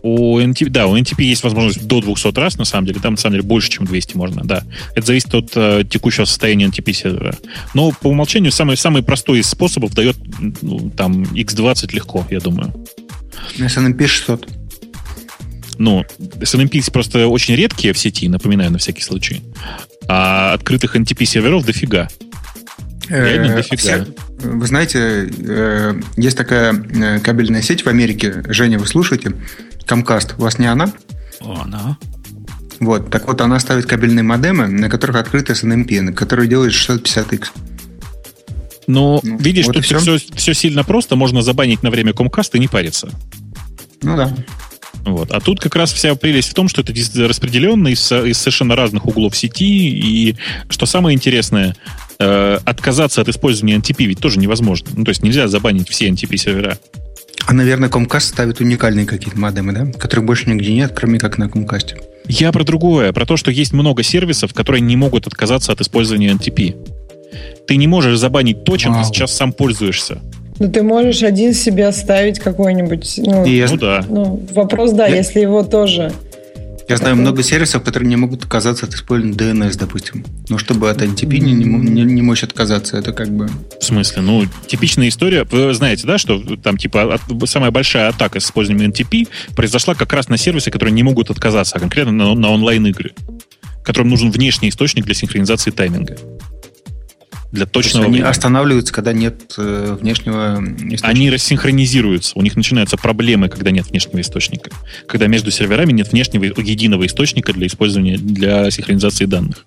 У NTP, да, у NTP есть возможность до 200 раз, на самом деле. Там, на самом деле, больше, чем 200 можно, да. Это зависит от э, текущего состояния NTP сервера. Но по умолчанию самый, самый простой из способов дает ну, там X20 легко, я думаю. SNMP 600. Ну, SNMP просто очень редкие в сети, напоминаю на всякий случай. А открытых NTP серверов дофига. Реально Э, дофига. все- Вы знаете, э, есть такая э, кабельная сеть в Америке. Женя, вы слушаете? Comcast. У вас не она? О, она. Вот. Так вот, она ставит кабельные модемы, на которых открыт SNMP, на которые делает 650X. Но Ну, видишь, вот тут всё. все, все сильно просто. Можно забанить на время Comcast и не париться. Ну да. Вот. А тут как раз вся прелесть в том, что это распределенно из, из совершенно разных углов сети. И что самое интересное, э, отказаться от использования NTP ведь тоже невозможно. Ну, то есть нельзя забанить все NTP-сервера. А, наверное, Comcast ставит уникальные какие-то модемы, да? Которых больше нигде нет, кроме как на Comcast. Я про другое, про то, что есть много сервисов, которые не могут отказаться от использования NTP. Ты не можешь забанить то, чем Вау. ты сейчас сам пользуешься. Ну, ты можешь один себе оставить какой-нибудь... Ну, И я, Ну да. ну, вопрос, да, Я- если его тоже... я знаю много сервисов, которые не могут отказаться от использования DNS, допустим. Но чтобы от NTP не, не, не, не мочь отказаться, это как бы... В смысле? Ну, типичная история. Вы знаете, да, что там, типа, от- самая большая атака с использованием NTP произошла как раз на сервисы, которые не могут отказаться, а конкретно на, на онлайн-игры, которым нужен внешний источник для синхронизации тайминга. Для То точного они времени. останавливаются, когда нет э, внешнего источника. Они рассинхронизируются. У них начинаются проблемы, когда нет внешнего источника. Когда между серверами нет внешнего единого источника для использования, для синхронизации данных.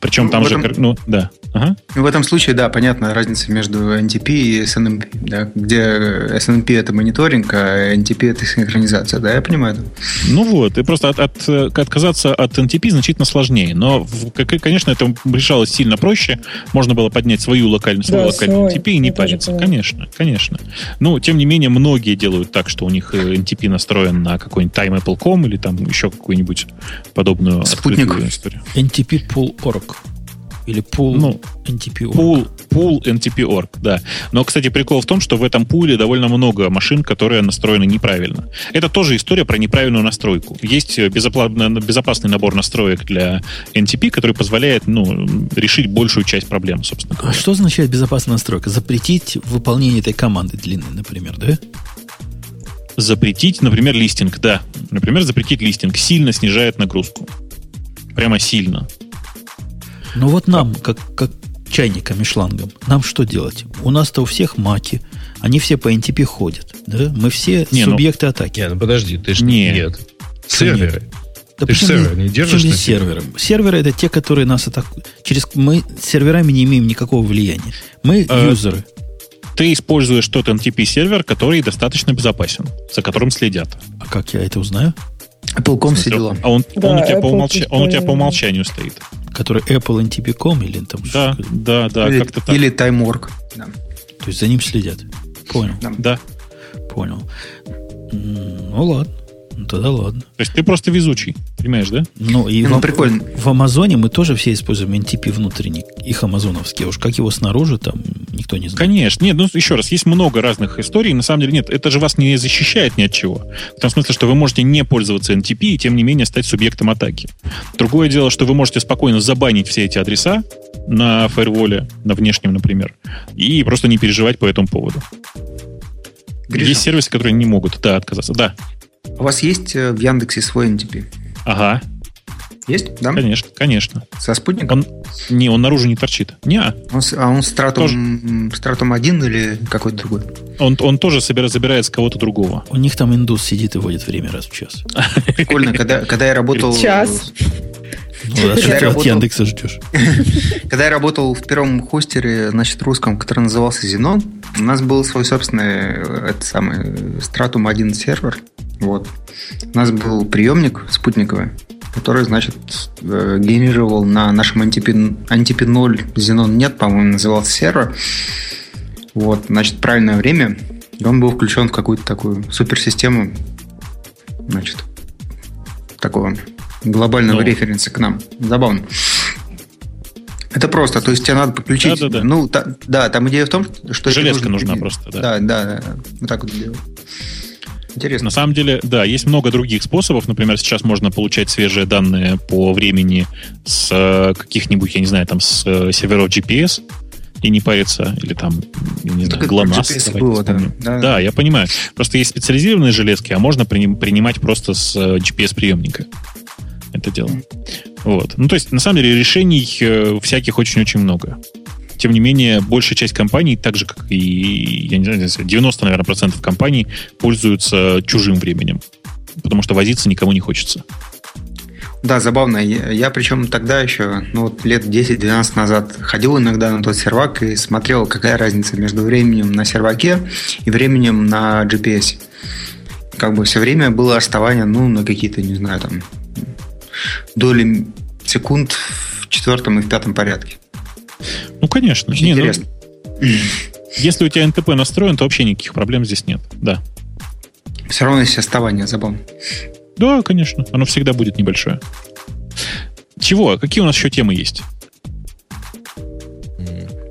Причем Ну, там же... этом- Ну, да. Ага. Ну, В этом случае, да, понятна разница между NTP и SNMP, да, где SNMP это мониторинг, а NTP это синхронизация, да, я понимаю. это. Ну вот, и просто от, от, э, отказаться от NTP значительно сложнее. Но, конечно, это решалось сильно проще. Можно было поднять свою локальную, свой Да, локальный свой. NTP и не Я париться. Конечно, конечно. Ну, тем не менее, многие делают так, что у них э, NTP настроен на какой-нибудь Time Apple.com или там еще какую-нибудь подобную Спутник. открытую историю. NTP Pool.org. Или Pool Ну, NTP.org. Pool, pool NTP.org, да. Но, кстати, прикол в том, что в этом пуле довольно много машин, которые настроены неправильно. Это тоже история про неправильную настройку. Есть э, безопасный набор настроек для NTP, который позволяет ну, решить большую часть проблем, собственно. А что означает безопасная настройка? Запретить выполнение этой команды длинной, например, да? Запретить, например, листинг, да. Например, запретить листинг сильно снижает нагрузку. Прямо сильно. Ну вот нам, как, как чайникам и шлангам, нам что делать? У нас-то у всех маки, они все по NTP ходят, да? Мы все Не, ну- субъекты атаки. Не, ну подожди, ты ж Не. нет. Серверы. Да Ты ж почему сервер не- держишь здесь серверы? Серверы это те, которые нас атакуют. Через мы с серверами не имеем никакого влияния. Мы А, юзеры. Ты используешь тот NTP-сервер, который достаточно безопасен, за которым следят. А как я это узнаю? Apple.com все дела. А он, Да, он, у тебя по умолча- он у тебя по умолчанию стоит. Который Apple NTP.com или там Да, что- да, да, или, как-то так. или TimeWork. Да. То есть за ним следят. Понял, Да. понял. М, Ну ладно. Ну, тогда ладно. То есть ты просто везучий, понимаешь, да? Ну, и Ну, в, прикольно. в Амазоне мы тоже все используем NTP внутренний, их амазоновский. А Уж как его снаружи, там никто не знает. Конечно. Нет, ну еще раз, есть много разных историй. На самом деле нет, это же вас не защищает ни от чего. В том смысле, что вы можете не пользоваться NTP и тем не менее стать субъектом атаки. Другое дело, что вы можете спокойно забанить все эти адреса на фаерволе, на внешнем, например, и просто не переживать по этому поводу. Гриша, Есть сервисы, которые не могут, да, отказаться. Да. У вас есть э, в Яндексе свой NTP? Ага, Есть? Да? конечно, конечно. Со спутником? Он, не, он наружу не торчит. Не, Он с- а он стратум, стратум 1 или какой-то другой? он, он тоже собира- забирает с кого-то другого. У них там индус сидит и водит время раз в час. Прикольно, когда, когда я работал... Час. Ну, а что Я ты от Яндекса ждешь? Когда я работал в первом хостере, значит, русском, который назывался Xenon, у нас был свой собственный, э, это самый, э, Stratum 1 сервер. Вот. У нас был приемник спутниковый, который, значит, э, генерировал на нашем NTP, NTP 0 Xenon нет, по-моему, назывался сервер. Вот, значит, правильное время. И он был включен в какую-то такую суперсистему, значит, такого глобального Ну. референса к нам. Забавно. Это просто, то есть тебе надо подключить. Да-да-да. Ну, та- да, там идея в том, что Железка нужно- нужна просто, да. Да, да, да, вот так вот делать. Интересно. На самом деле, да, есть много других способов. Например, сейчас можно получать свежие данные по времени с э, каких-нибудь, я не знаю, там с э, серверов GPS и не париться, или там, не знаю, это GLONASS. Было, да. Да. Да, я понимаю. Просто есть специализированные железки, а можно приним- принимать просто с э, GPS-приемника это дело. Вот. Ну, то есть, на самом деле, решений э, всяких очень-очень много. Тем не менее, большая часть компаний, так же, как и, я не знаю, 90, наверное, процентов компаний пользуются чужим временем. Потому что возиться никому не хочется. Да, забавно. Я, причем тогда еще, ну вот лет 10-12 назад, ходил иногда на тот сервак и смотрел, какая разница между временем на серваке и временем на GPS. Как бы все время было отставание, ну, на какие-то, не знаю, там, доли секунд в четвертом и в пятом порядке. Ну, конечно. Очень Не, ну, интересно. если у тебя НТП настроен, то вообще никаких проблем здесь нет. Да. Все равно есть отставание, забавно. Да, конечно. Оно всегда будет небольшое. Чего? Какие у нас еще темы есть?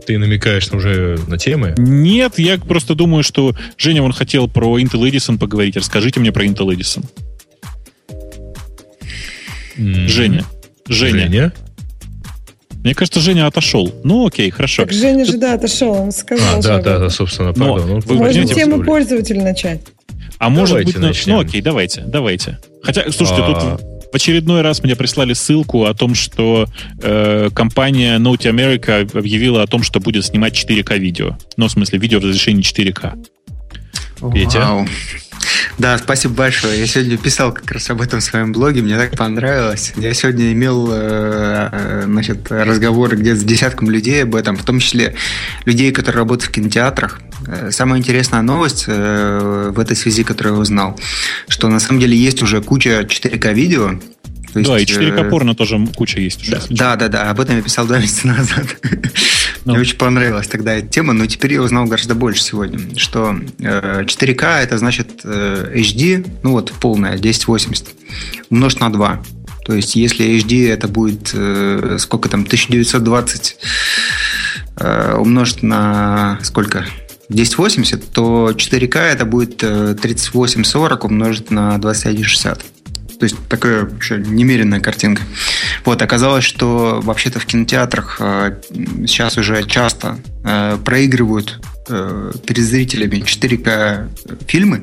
Ты намекаешь уже на темы? Нет, я просто думаю, что Женя вон хотел про Intel Edison поговорить. Расскажите мне про Intel Edison. Женя. Женя. Женя? Мне кажется, Женя отошел. Ну, окей, хорошо. Так Женя же, да, отошел, он сказал. А, да, да, да, собственно, Но пардон. Ну, вы Можно тему пользователя начать. А может Давайте быть, ну, начнем. ну окей, давайте, давайте. Хотя, слушайте, А. тут в очередной раз мне прислали ссылку о том, что э, компания Note America объявила о том, что будет снимать 4К видео. Ну, в смысле, видео в разрешении 4К. Петя? Да, спасибо большое. Я сегодня писал как раз об этом в своем блоге, мне так понравилось. Я сегодня имел э, э, значит, разговоры где-то с десятком людей об этом, в том числе людей, которые работают в кинотеатрах. Э, Самая интересная новость в этой связи, которую я узнал, что на самом деле есть уже куча 4К То да, и есть, 4К э, порно тоже куча есть уже. да, да, да, об этом я писал два месяца назад. Мне очень понравилась тогда эта тема, но теперь я узнал гораздо больше сегодня, что э, 4К это значит э, HD, ну вот полная, 1080, умножить на 2. То есть, если HD это будет, э, сколько там, 1920 э, умножить на сколько? 1080, то 4К это будет э, 3840 умножить на 2160. То есть такая вообще немеренная картинка. Вот, оказалось, что вообще-то в кинотеатрах э, сейчас уже часто э, проигрывают э, перед зрителями 4К фильмы.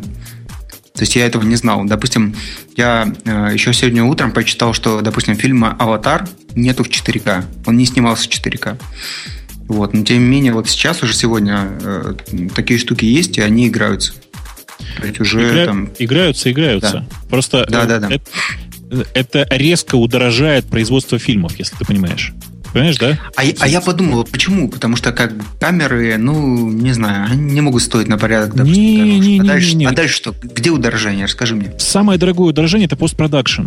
То есть я этого не знал. Допустим, я э, еще сегодня утром почитал, что, допустим, фильма «Аватар» нету в 4К. Он не снимался в 4К. Вот. Но тем не менее, вот сейчас уже сегодня э, такие штуки есть, и они играются. То есть уже Игра- там... Играются, играются. Просто Да, э, да, да. Это, это резко удорожает производство фильмов, если ты понимаешь. Понимаешь, да? А, я- а я подумал, почему? Потому что как бы камеры, ну, не знаю, они не могут стоить на порядок, допустим, Не, дороже. не, а, не, дальше, не, не. а дальше что? Где удорожание? Расскажи мне. Самое дорогое удорожение это постпродакшн.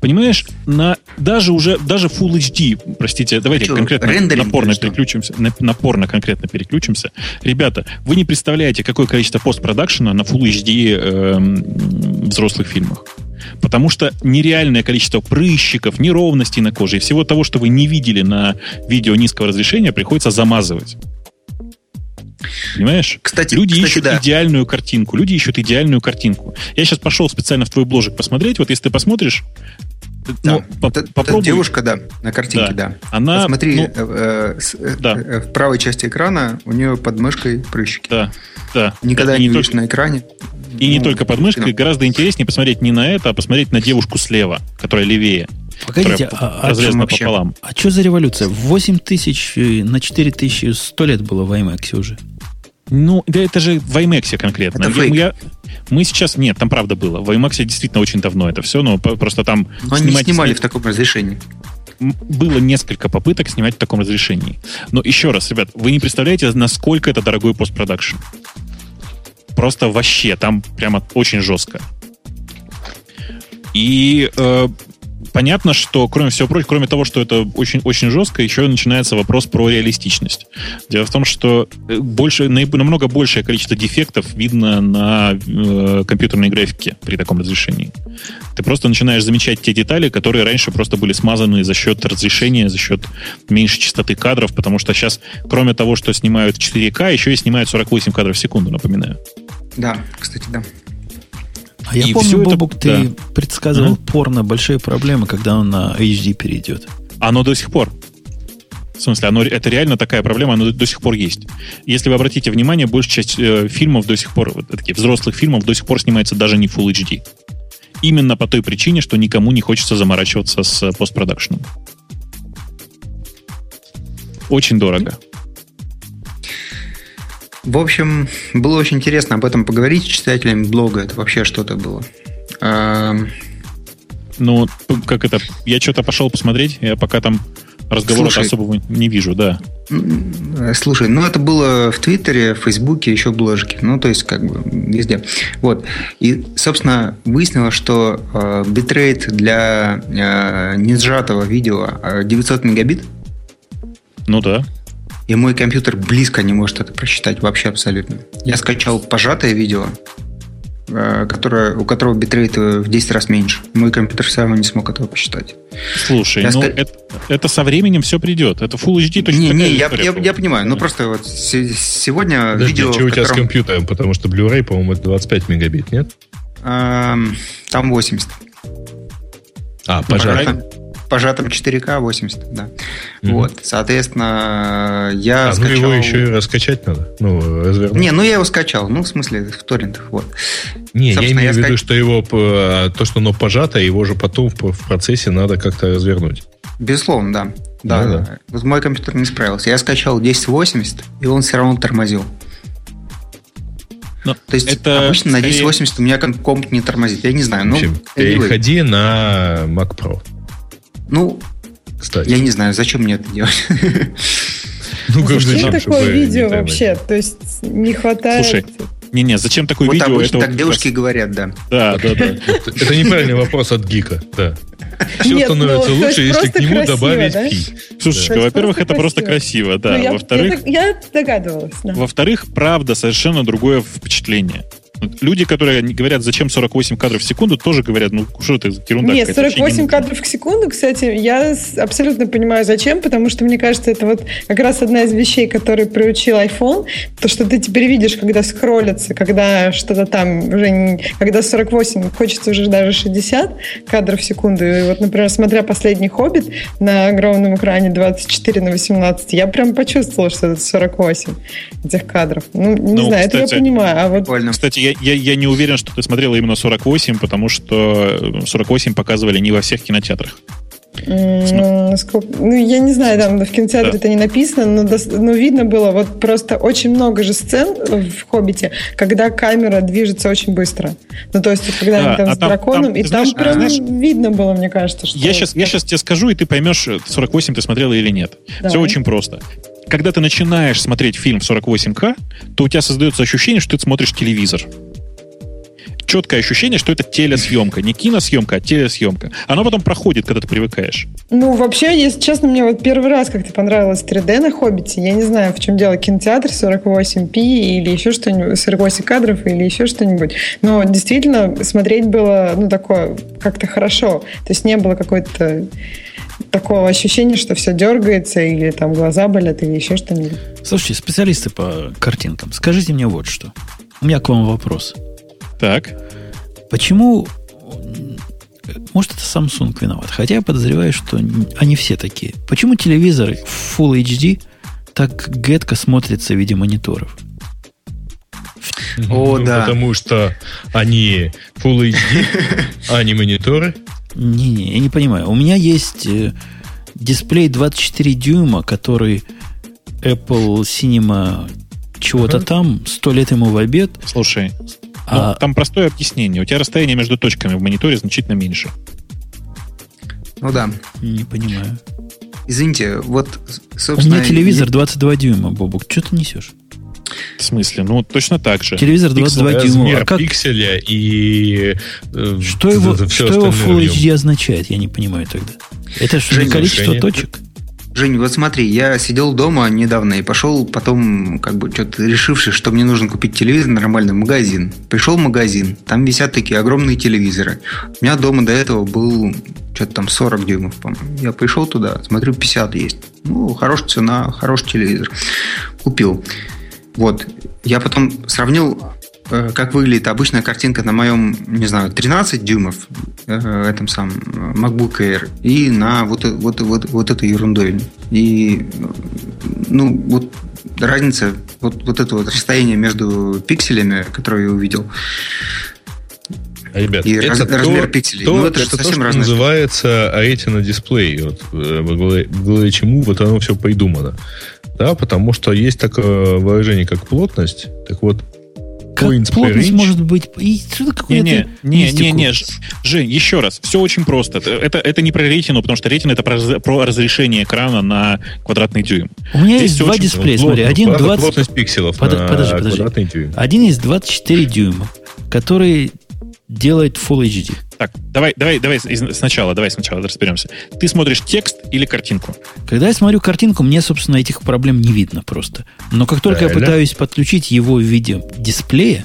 Понимаешь, на даже уже даже Full HD, простите, давайте Чё, конкретно рендеринг что? переключимся, на- напорно конкретно переключимся. Ребята, вы не представляете, какое количество постпродакшена на Full HD эм, взрослых фильмах. Потому что нереальное количество прыщиков, неровностей на коже и всего того, что вы не видели на видео низкого разрешения, приходится замазывать. Понимаешь? Кстати, Люди кстати, ищут да. идеальную картинку. Люди ищут идеальную картинку. Я сейчас пошел специально в твой бложик посмотреть. Вот если ты посмотришь, Да. ну, по- Это- это попробуй. девушка, да, на картинке, Да. да. Она, Смотри, ну, э, э, с- э, да. э, в правой части экрана у нее под мышкой прыщики. да, да. Никогда И не не увидишь только- на экране. И не Ну, только под мышкой, ну, гораздо интереснее посмотреть не на это, а посмотреть на девушку слева, которая левее. Погодите, которая а, а, разрезана вообще? пополам. а что за революция? 8 тысяч э, на 4 тысячи 100 лет было в IMAX уже. Ну, да это же в IMAX конкретно. Это фейк. я- мы сейчас... Нет, там правда было. В IMAX действительно очень давно это все, но просто там Но они не снимать- снимали в таком разрешении. Было несколько попыток снимать в таком разрешении. Но еще раз, ребят, вы не представляете, насколько это дорогой постпродакшн. Просто вообще, там прямо очень жестко. И э, понятно, что, кроме всего прочего, кроме того, что это очень-очень жестко, еще начинается вопрос про реалистичность. Дело в том, что э, больше, намного большее количество дефектов видно на э, компьютерной графике при таком разрешении. Ты просто начинаешь замечать те детали, которые раньше просто были смазаны за счет разрешения, за счет меньшей частоты кадров, потому что сейчас, кроме того, что снимают 4К, еще и снимают 48 кадров в секунду, напоминаю. Да, кстати, да. А я И помню, всё это- Бобук, ты да. предсказывал Ага. порно большие проблемы, когда он на HD перейдет. Оно до сих пор. В смысле, оно, это реально такая проблема, оно до сих пор есть. Если вы обратите внимание, большая часть э, фильмов до сих пор, вот таких взрослых фильмов, до сих пор снимается даже не Full HD. Именно по той причине, что никому не хочется заморачиваться с э, постпродакшеном. Очень дорого. В общем, было очень интересно об этом поговорить с читателями блога. Это вообще что-то было. Эм, Ну, как это, я что-то пошел посмотреть, я пока там разговора Слушай, особого не вижу, да. М, Слушай, ну это было в Твиттере, в Фейсбуке, еще бложки. Ну, то есть, как бы, везде. Вот. И, собственно, выяснилось, что э, битрейт для э, несжатого видео э, 900 мегабит, Ну да. И мой компьютер близко не может это просчитать вообще абсолютно. Я скачал пожатое видео, э, которое, у которого битрейт э, в 10 раз меньше. Мой компьютер все равно не смог этого посчитать. Слушай, Я ну ска- это, это со временем все придет. Это Full HD точно Не, такая не, я, я, я понимаю. Ну, просто вот се- сегодня Подожди, видео... что у тебя с компьютером? Потому что Blu-ray, по-моему, это 25 мегабит, нет? эм, там 80. А, пожалуйста. Пожатым, пожатым 4К 80, да. Мгм. Вот, соответственно, я А, ну скачал... его еще и раскачать надо. Ну, развернуть. Не, ну я его скачал, ну, в смысле, в торрентах, вот. Не, я собственно, имею я в виду, ска- что его, п- то, что оно пожато, его же потом в процессе надо как-то развернуть. Безусловно, да. Да, Ну да. да. Вот мой компьютер не справился. Я скачал 1080, и он все равно тормозил. Но То есть это обычно на скорее- 1080 у меня ком- комп не тормозит. Я не знаю. В Ну, общем, anyway. переходи на Mac Pro, ну, кстати. я не знаю, зачем мне это делать. Ну, как Зачем зачем, такое видео вообще? То есть не хватает... Слушай, Не-не, зачем такое Вот видео? обычно Это вот так как девушки раз- говорят, да. Да, да, да. Это, неправильный вопрос от гика, да. Все Нет, ну, становится есть лучше, если к нему красиво, добавить да? пи. Слушай, Да. во-первых, это просто красиво. красиво, да. Ну, я, Во-вторых, я, я догадывалась. да. Во-вторых, правда, совершенно другое впечатление. Люди, которые говорят, зачем 48 кадров в секунду, тоже говорят, ну что это ерунда. Нет, какая-то, вообще 48 не нужно. кадров в секунду, кстати, я абсолютно понимаю, зачем, потому что, мне кажется, это вот как раз одна из вещей, которые приучил iPhone, то, что ты теперь видишь, когда скроллится, когда что-то там уже, не- когда 48, хочется уже даже 60 кадров в секунду. И вот, например, смотря последний «Хоббит» на огромном экране 24 на 18, я прям почувствовала, что это 48 этих кадров. Ну, не Ну, знаю, это кстати, я понимаю, а вот Прикольно. Кстати, я, я, я не уверен, что ты смотрела именно 48, потому что 48 показывали не во всех кинотеатрах. Ну, насколько- ну, я не знаю, там в кинотеатре Да. это не написано, но, но видно было вот просто очень много же сцен в «Хоббите», когда камера движется очень быстро. Ну, то есть, когда Да, они там а с там- драконом, там, и ты там знаешь, прям знаешь, видно было, мне кажется, что... Я сейчас, я сейчас тебе скажу, и ты поймешь, 48 ты смотрела или нет. Давай. Все очень просто. Когда ты начинаешь смотреть фильм в 48К, то у тебя создается ощущение, что ты смотришь телевизор. Четкое ощущение, что это телесъемка. Не киносъемка, а телесъемка. Оно потом проходит, когда ты привыкаешь. Ну, вообще, если честно, мне вот первый раз как-то понравилось 3D на «Хоббите». Я не знаю, в чем дело, кинотеатр 48p или еще что-нибудь, 48 кадров или еще что-нибудь. Но действительно смотреть было, ну, такое, как-то хорошо. То есть не было какой-то такого ощущения, что все дергается, или там глаза болят, или еще что-нибудь. Слушайте, специалисты по картинкам, скажите мне вот что. У меня к вам вопрос. Так. Почему... Может, это Samsung виноват. Хотя я подозреваю, что они все такие. Почему телевизоры в Full HD так гэдко смотрятся в виде мониторов? О, Ну, да. Потому что они Full HD, а не мониторы. Не-не, я не понимаю. У меня есть э, дисплей 24 дюйма, который Apple Cinema чего-то Ага. там, сто лет ему в обед. Слушай, А- ну, там простое объяснение. У тебя расстояние между точками в мониторе значительно меньше. Ну да. Не понимаю. Извините, вот, У собственно... меня телевизор 22 дюйма, Бобук. Что ты несешь? В смысле? Ну, точно так же. Телевизор 22 дюйма. Размер А как, пикселя и... э, что его, всё что его Full. HD означает? Я не понимаю тогда. Это же Жень, количество решение. точек? Жень, вот смотри, я сидел дома недавно и пошел потом, как бы, что-то решивший, что мне нужно купить телевизор нормальный магазин. Пришел в магазин, там висят такие огромные телевизоры. У меня дома до этого был что-то там 40 дюймов, по-моему. Я пришел туда, смотрю, 50 есть. Ну, хорошая цена, хороший телевизор. Купил. Вот. Я потом сравнил, э, как выглядит обычная картинка на моем, не знаю, 13 дюймов, э, этом самом э, MacBook Air, и на вот, вот, вот, вот этой ерундой. И, ну, вот разница, вот, вот это вот расстояние между пикселями, которое я увидел, Ребят, И это раз- то, размер пикселей. то- Ну, это это то, совсем что называется Retina дисплей. Вот, главе чему вот оно все придумано. Да, потому что есть такое выражение, как плотность. Так вот, Как Points per плотность inch? может быть? И что-то какое-то Не, не, не, не, Жень, еще раз, все очень просто. Это, это не про ретину, потому что ретина это про, про разрешение экрана на квадратный дюйм. У меня Здесь есть два дисплея, Плотно- смотри. Один плотно- 20... Плотность пикселов Под- на подожди, подожди. квадратный дюйм. Один из 24 дюйма, который делает Full HD. Так, давай, давай, давай сначала, давай сначала разберемся. Ты смотришь текст или картинку? Когда я смотрю картинку, мне, собственно, этих проблем не видно просто. Но как только я Правильно. пытаюсь подключить его в виде дисплея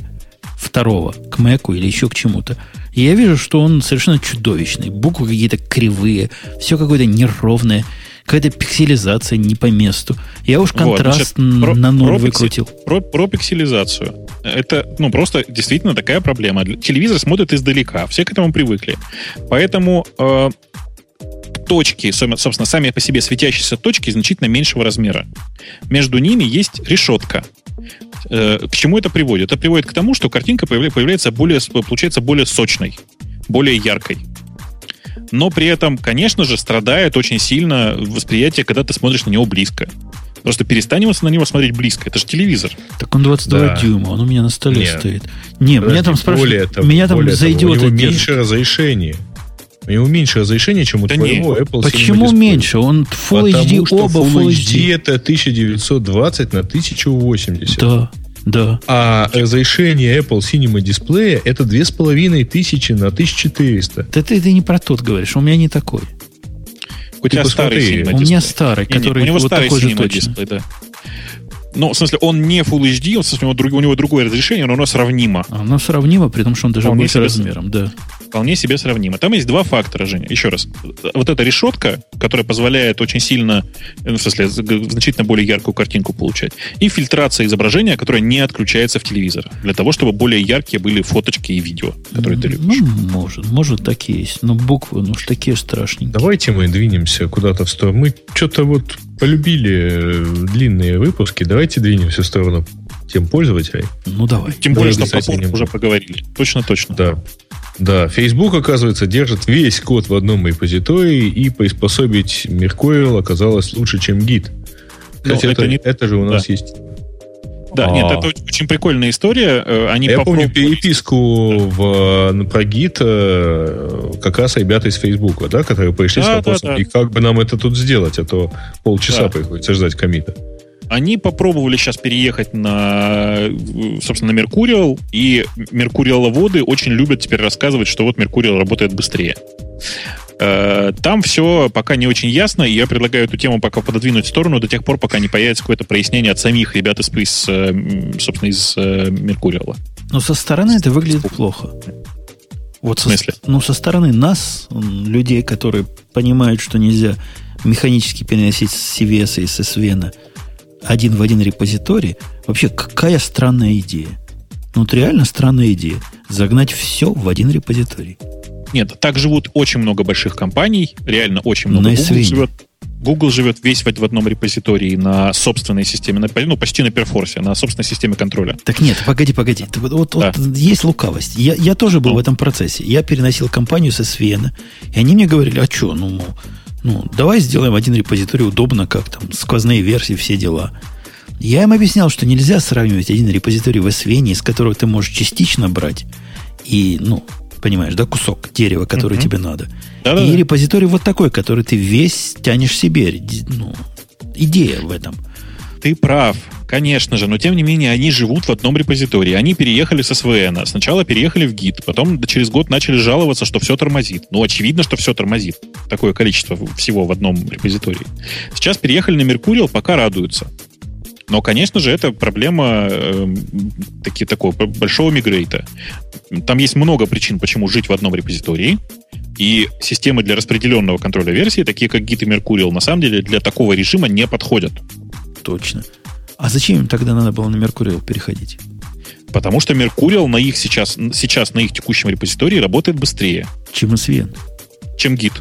второго к Мэку или еще к чему-то, я вижу, что он совершенно чудовищный. Буквы какие-то кривые, все какое-то неровное, какая-то пикселизация не по месту. Я уж Вот, контраст значит, про- на ноль про выкрутил. Про, про пикселизацию. Это, ну, просто действительно такая проблема. Телевизор смотрит издалека, все к этому привыкли. Поэтому э, точки, собственно, сами по себе светящиеся точки значительно меньшего размера. Между ними есть решетка. Э, К чему это приводит? Это приводит к тому, что картинка появля- появляется более, получается более сочной, более яркой. Но при этом, конечно же, страдает очень сильно восприятие, когда ты смотришь на него близко. Просто перестань на него смотреть близко. Это же телевизор. Так он 22 Да. дюйма, он у меня на столе Нет. стоит. Не, меня там спрашивают, того- меня там более за того, У него меньше разрешение. У него меньше разрешение, чем у Да твоего Apple Почему меньше? Он Full Потому HD, что оба Full Full HD HD. это 1920 на 1080. Да, да. А разрешение Apple Cinema Display это 2500 на 1400. Да ты, ты не про тот говоришь, у меня не такой. У тебя старый посмотри, Cinema у меня старый, который у него вот старый такой же точно. дисплей, да. Ну, в смысле, он не Full HD, он, в смысле, у него, друг- у него другое разрешение, но оно сравнимо. Оно сравнимо, при том, что он даже Вполне больше себе размером, да. Вполне себе сравнимо. Там есть два фактора, Женя. Еще раз. Вот эта решетка, которая позволяет очень сильно, ну, в смысле, значительно более яркую картинку получать. И фильтрация изображения, которая не отключается в телевизор. Для того, чтобы более яркие были фоточки и видео, которые ты любишь. Ну, может, может, такие есть. Но буквы, ну уж такие страшненькие. Давайте мы двинемся куда-то в сторону. Мы что-то вот полюбили э, длинные выпуски. Давайте двинемся в сторону тем пользователей. Ну, давай. Тем более, что про порт уже поговорили. Точно, точно. Да. Да, Facebook, оказывается, держит весь код в одном репозитории, и приспособить Mercurial оказалось лучше, чем Git. Кстати, это, это не- это же у нас есть. Да, А. нет, это очень прикольная история. Э, Они Я помню попробовали- переписку в, на- про Git э, как раз ребята из Facebook, да, которые пришли с Да, да, вопросом, да. и как бы нам это тут сделать, а то полчаса Да. приходится ждать комита. Они попробовали сейчас переехать на, э, собственно, на Mercurial, и Меркуриаловоды очень любят теперь рассказывать, что вот Mercurial работает быстрее. Э, Там все пока не очень ясно, и я предлагаю эту тему пока пододвинуть в сторону до тех пор, пока не появится какое-то прояснение от самих ребят из, из, э, собственно, из э, Меркуриала. Но со стороны это выглядит плохо. Вот В со, смысле? ну, со стороны нас, людей, которые понимают, что нельзя механически переносить с CVS и с SVN один в один репозиторий, вообще какая странная идея. Ну, вот реально странная идея. Загнать все в один репозиторий. Нет, так живут очень много больших компаний, реально очень много. На Google живет, Google живет весь в, в одном репозитории на собственной системе, на, ну, почти на перфорсе, на собственной системе контроля. Так нет, погоди, погоди. Вот, вот, Да. вот есть лукавость. Я, я тоже был Ну. в этом процессе. Я переносил компанию с SVN, и они мне говорили, а что, ну, мол, ну, давай сделаем один репозиторий удобно, как там, сквозные версии, все дела. Я им объяснял, что нельзя сравнивать один репозиторий в SVN, из которого ты можешь частично брать, и, ну, понимаешь, да, кусок дерева, который Мгм. тебе надо. Да-да-да. И репозиторий вот такой, который ты весь тянешь себе. Ну, идея в этом. Ты прав, конечно же, но тем не менее они живут в одном репозитории. Они переехали с SVN. Сначала переехали в Git, потом через год начали жаловаться, что все тормозит. Ну, очевидно, что все тормозит. Такое количество всего в одном репозитории. Сейчас переехали на Mercurial, пока радуются. Но, конечно же, это проблема э, таки, такого большого мигрейта. Там есть много причин, почему жить в одном репозитории. И системы для распределенного контроля версий, такие как Git и Mercurial, на самом деле для такого режима не подходят. Точно. А зачем им тогда надо было на Mercurial переходить? Потому что Mercurial на их сейчас, сейчас на их текущем репозитории работает быстрее, Чем SVN? чем Git.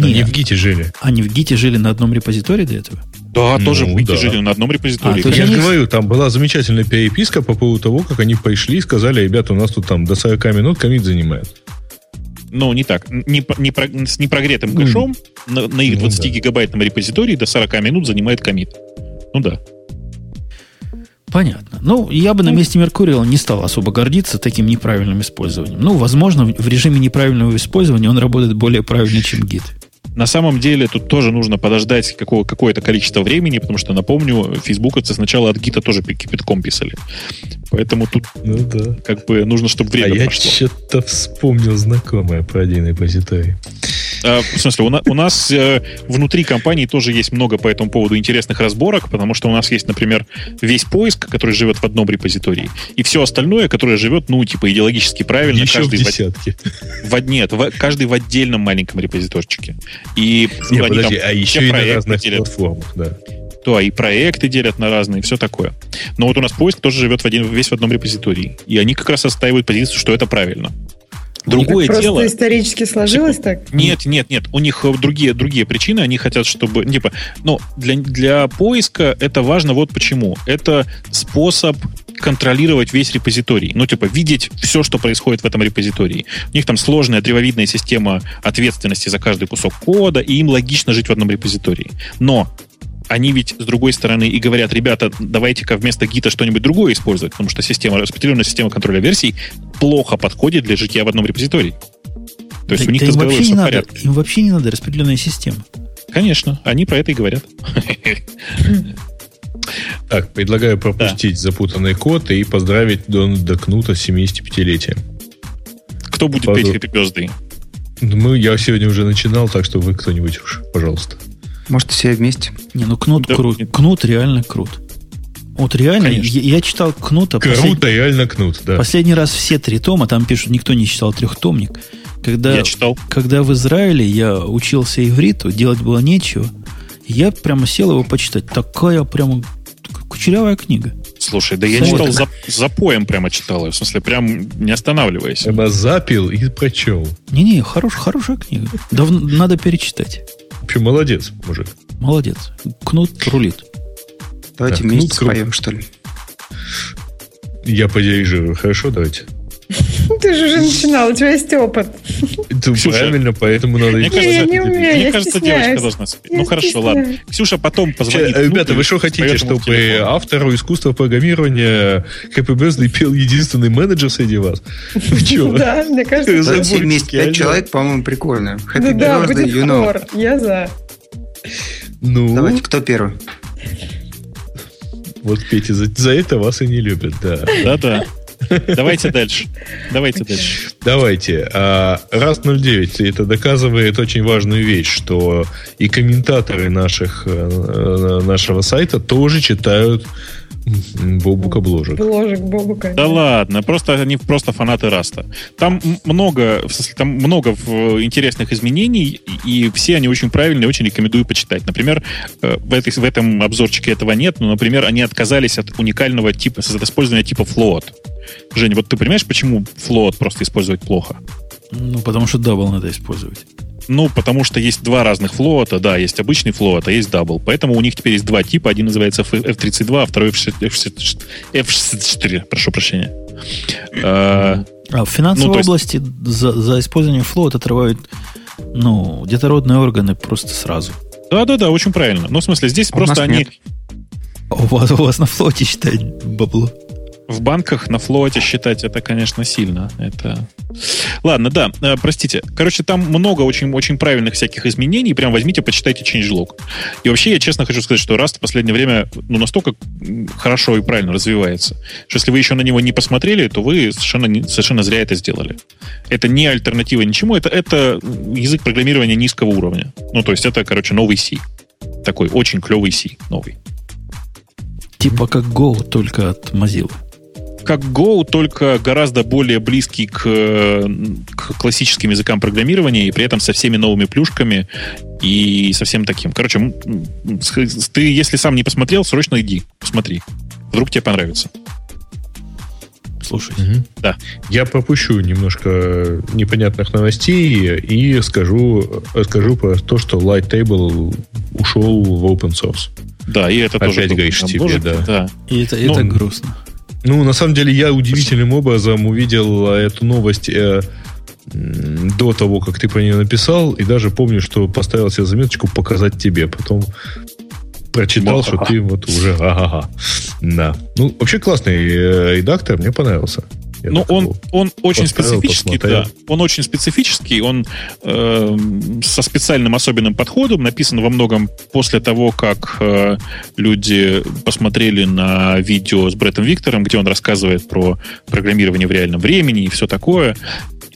Они Нет, в Гите жили. они в Гите жили на одном репозитории до этого? Да, Ну, тоже Git да. жили на одном репозитории. А, то есть Я же говорю, там была замечательная переписка по поводу того, как они пришли и сказали, ребята, у нас тут там до 40 минут комит занимает. Ну, не так. Не, не про- с непрогретым Ну, кэшом на, на их ну 20-гигабайтном репозитории до 40 минут занимает комит. Ну да. Понятно. Ну, я бы на месте Меркуриала не стал особо гордиться таким неправильным использованием. Ну, возможно, в режиме неправильного использования он работает более правильно, чем гид. На самом деле тут тоже нужно подождать какого, какое-то количество времени, потому что, напомню, фейсбуковцы сначала от гита тоже кипятком писали. Поэтому тут Ну да. как бы нужно, чтобы время а я прошло. что-то вспомнил знакомое про один репозиторий. А, в смысле, у, на- у нас э, внутри компании тоже есть много по этому поводу интересных разборок, потому что у нас есть, например, весь поиск, который живет в одном репозитории, и все остальное, которое живет, ну, типа, идеологически правильно, Еще в каждый в, десятке. в- нет, в- каждый в отдельном маленьком репозиторчике. И Не, они подожди, там а еще и на разных делят. платформах, да. Да, и проекты делят на разные, все такое. Но вот у нас поиск тоже живет в один, весь в одном репозитории. И они как раз отстаивают позицию, что это правильно. Другое Просто дело... исторически сложилось так? Нет, нет, нет. У них э, другие, другие причины. Они хотят, чтобы... Типа, ну, для, для поиска это важно вот почему. Это способ контролировать весь репозиторий. Ну, типа, видеть все, что происходит в этом репозитории. У них там сложная древовидная система ответственности за каждый кусок кода, и им логично жить в одном репозитории. Но они ведь, с другой стороны, и говорят, ребята, давайте-ка вместо гита что-нибудь другое использовать, потому что система, распределенная система контроля версий плохо подходит для жития в одном репозитории. То есть Да- у них да им вообще не в надо, порядке. им вообще не надо распределенная система. Конечно, они про это и говорят. Так, предлагаю пропустить запутанный код и поздравить Дональда Кнута с 75-летием. Кто будет Поду- петь Birthday? Мы, я сегодня уже начинал, так что вы кто-нибудь уж, пожалуйста. Может, все вместе? Не, ну кнут Да, крут. Кнут реально крут. Вот реально, Конечно. я, я читал кнута послед- Круто, реально Кнут, да. последний раз все три тома, там пишут, никто не читал трехтомник. Когда, Я читал. когда в Израиле я учился ивриту, делать было нечего, я прямо сел его почитать. Такая прямо кучерявая книга. Слушай, да я Вот. читал за, за поем прямо читал. В смысле, прям не останавливаясь. Прямо запил и прочел. Не-не, хорош, хорошая книга. Давно, надо перечитать. Общем, молодец, мужик. Молодец. Кнут рулит. Давайте Так, вместе споем, что ли. Я подирижирую. Хорошо, давайте. Ты же уже начинал, у тебя есть опыт. Ксюша, правильно, поэтому надо... Мне идти. кажется, я не умею, Мне я кажется, девочка должна спеть. Ну хорошо, ладно. Ксюша потом позвонит. э, Ребята, вы что хотите, чтобы автору искусства программирования Happy Birthday пел единственный менеджер среди вас? Вы? Да, мне кажется, все вместе. Пять человек, по-моему, прикольно. birthday, будет you know. Я за. Ну, Давайте, кто первый? вот Петя, за, за это вас и не любят, да. Да-да. Давайте дальше. Давайте дальше. Давайте. А, раз 09 это доказывает очень важную вещь, что и комментаторы наших, э, нашего сайта тоже читают Бобука Бложек. Бложек Бобука. Да ладно, просто они просто фанаты Раста. Там много, там много в- интересных изменений, и все они очень правильные, очень рекомендую почитать. Например, э, в, этой, в этом обзорчике этого нет, но, например, они отказались от уникального типа, от использования типа float. Жень, вот ты понимаешь, почему float просто использовать плохо? Ну, потому что double надо использовать. Ну, потому что есть два разных float а, да, есть обычный флот, а есть double. Поэтому у них теперь есть два типа. Один называется F- F32, а второй F64. F64, прошу прощения. А, А в финансовой Ну, есть- области за, за использование float отрывают ну, детородные органы просто сразу. Да-да-да, очень правильно. Ну, в смысле, здесь А у нас просто они нет. А у вас, у вас на флоте считать бабло. В банках на флоте считать это, конечно, сильно. Это... Ладно, да, э, простите. Короче, там много очень, очень правильных всяких изменений. Прям возьмите, почитайте changelog. И вообще, я честно хочу сказать, что Rust в последнее время ну, настолько хорошо и правильно развивается, что если вы еще на него не посмотрели, то вы совершенно, совершенно зря это сделали. Это не альтернатива ничему, это, это язык программирования низкого уровня. Ну, то есть это, короче, новый C. Такой очень клевый C новый. Типа как Go, только от Mozilla. Как Go, только гораздо более близкий к, к классическим языкам программирования и при этом со всеми новыми плюшками и со всем таким. Короче, ты, если сам не посмотрел, срочно иди, посмотри. Вдруг тебе понравится. Слушай, Мгм. Да. Я пропущу немножко непонятных новостей и скажу, скажу про то, что Light Table ушел в open source. Да, и это Опять тоже... был говоришь там тебе, ложик, да. и это, Ну, это грустно. Ну, на самом деле, я удивительным образом увидел э, эту новость э, до того, как ты про нее написал, и даже помню, что поставил себе заметочку показать тебе. Потом прочитал, что ты вот уже ага-га. Да. Ну, вообще классный э, редактор, мне понравился. Я ну, он, он очень специфический, да. Он очень специфический, он э, со специальным особенным подходом, написан во многом после того, как э, люди посмотрели на видео с Бреттом Виктором, где он рассказывает про программирование в реальном времени и все такое.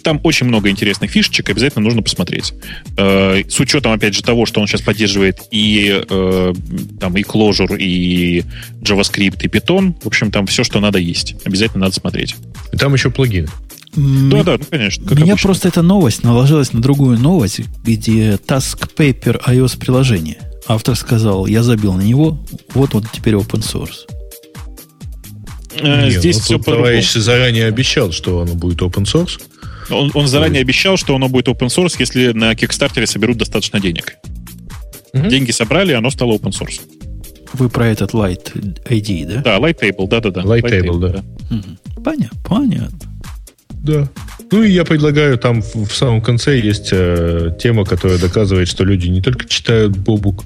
Там очень много интересных фишечек, обязательно нужно посмотреть. Э, с учетом, опять же, того, что он сейчас поддерживает и, э, там, и Clojure, и JavaScript, и Python. В общем, там все, что надо есть. Обязательно надо смотреть. И там еще плагины. Да, да, ну, конечно. Меня обычно. просто эта новость наложилась на другую новость, где Task Paper iOS приложение. Автор сказал, я забил на него, вот он теперь open source. Э, Здесь ну, все товарищ заранее обещал, что оно будет open source. Он, он заранее обещал, что оно будет open source, если на Kickstarter соберут достаточно денег. Угу. Деньги собрали, оно стало open source. Вы про этот Light ID, да? Да, Light Table, да-да-да. Light, Light Table, да. да. Угу. Понятно, понятно. Да. Ну и я предлагаю, там в, в самом конце есть э, тема, которая доказывает, что люди не только читают Бобук,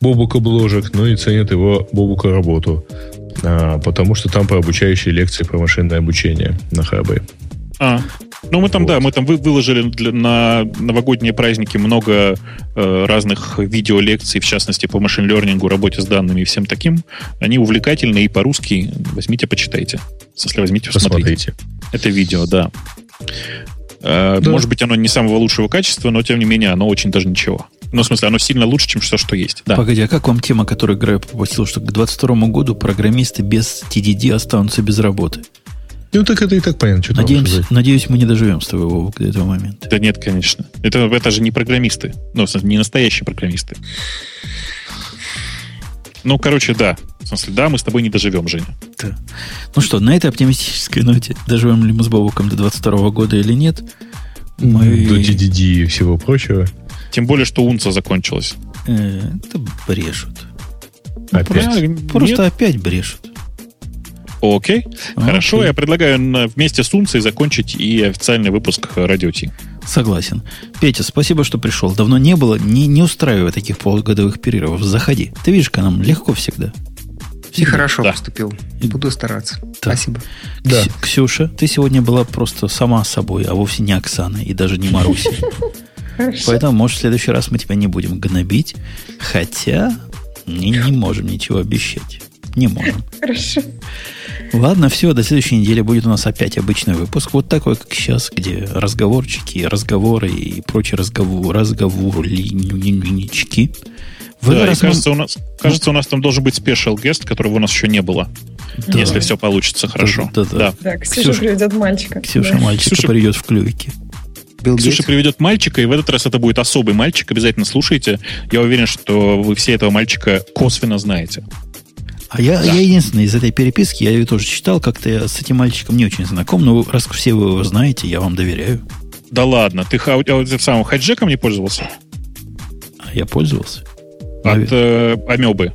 Бобук обложек, но и ценят его Бобука работу. А, потому что там про обучающие лекции про машинное обучение на Хабе. А, ну, мы там, вот. да, мы там вы, выложили для, на новогодние праздники много э, разных видеолекций, в частности, по машин-лернингу, работе с данными и всем таким. Они увлекательные и по-русски. Возьмите, почитайте. Если возьмите, посмотрите. Посмотрите. Это видео, да. Э, да. Может быть, оно не самого лучшего качества, но, тем не менее, оно очень даже ничего. Ну, в смысле, оно сильно лучше, чем все, что есть. Да. Погоди, а как вам тема, которую Грей попросил, что к 2022 году программисты без TDD останутся без работы? Ну, так это и так понятно. Что надеюсь, надеюсь, мы не доживем с тобой, Вовок, до этого момента. Да нет, конечно. Это, это же не программисты. Ну, не настоящие программисты. Ну, короче, да. В смысле, да, мы с тобой не доживем, Женя. Да. Ну что, на этой оптимистической ноте, доживем ли мы с Бобуком до 22 года или нет, мы... До DDD и всего прочего. Тем более, что унца закончилась. Это брешут. Опять? Просто, просто опять брешут. Окей. Okay. Хорошо, я предлагаю вместе с Унцией закончить и официальный выпуск Радио Ти. Согласен. Петя, спасибо, что пришел. Давно не было. Не, не устраивай таких полугодовых перерывов. Заходи. Ты видишь, как нам легко всегда. Всегда. И хорошо да. поступил. Буду стараться. Да. Спасибо. Да. Ксюша, ты сегодня была просто сама собой, а вовсе не Оксана и даже не Маруся. Поэтому, может, в следующий раз мы тебя не будем гнобить. Хотя не можем ничего обещать. Не можем. Хорошо. Ладно, все, до следующей недели будет у нас опять обычный выпуск. Вот такой, как сейчас, где разговорчики, разговоры и прочие разговор, разговорнички. Да, раз кажется, мы... у нас, кажется, у нас там должен быть спешл гест, которого у нас еще не было. Да. Если все получится хорошо. Да, да, да. да Ксюша, Ксюша приведет мальчика. Ксюша да. мальчика Ксюша... приведет в клювике. Билл Ксюша Гейтс. приведет мальчика, и в этот раз это будет особый мальчик. Обязательно слушайте. Я уверен, что вы все этого мальчика косвенно знаете. А я, да. я единственный из этой переписки, я ее тоже читал, как-то я с этим мальчиком не очень знаком, но раз все вы его знаете, я вам доверяю. Да ладно, ты ха, самым хайджеком не пользовался? А я пользовался. От э, Амебы.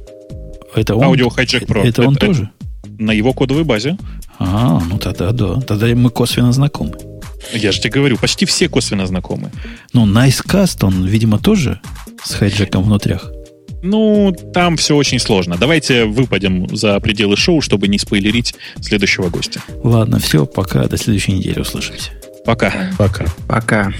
Это он? Аудио хайджек Pro. Это, это он это, тоже? На его кодовой базе. А, ну тогда да. Тогда мы косвенно знакомы. Я же тебе говорю, почти все косвенно знакомы. Ну, Nicecast, он, видимо, тоже с хайджеком внутрях. Ну, там все очень сложно. Давайте выпадем за пределы шоу, чтобы не спойлерить следующего гостя. Ладно, все, пока. До следующей недели услышимся. Пока. Пока. Пока.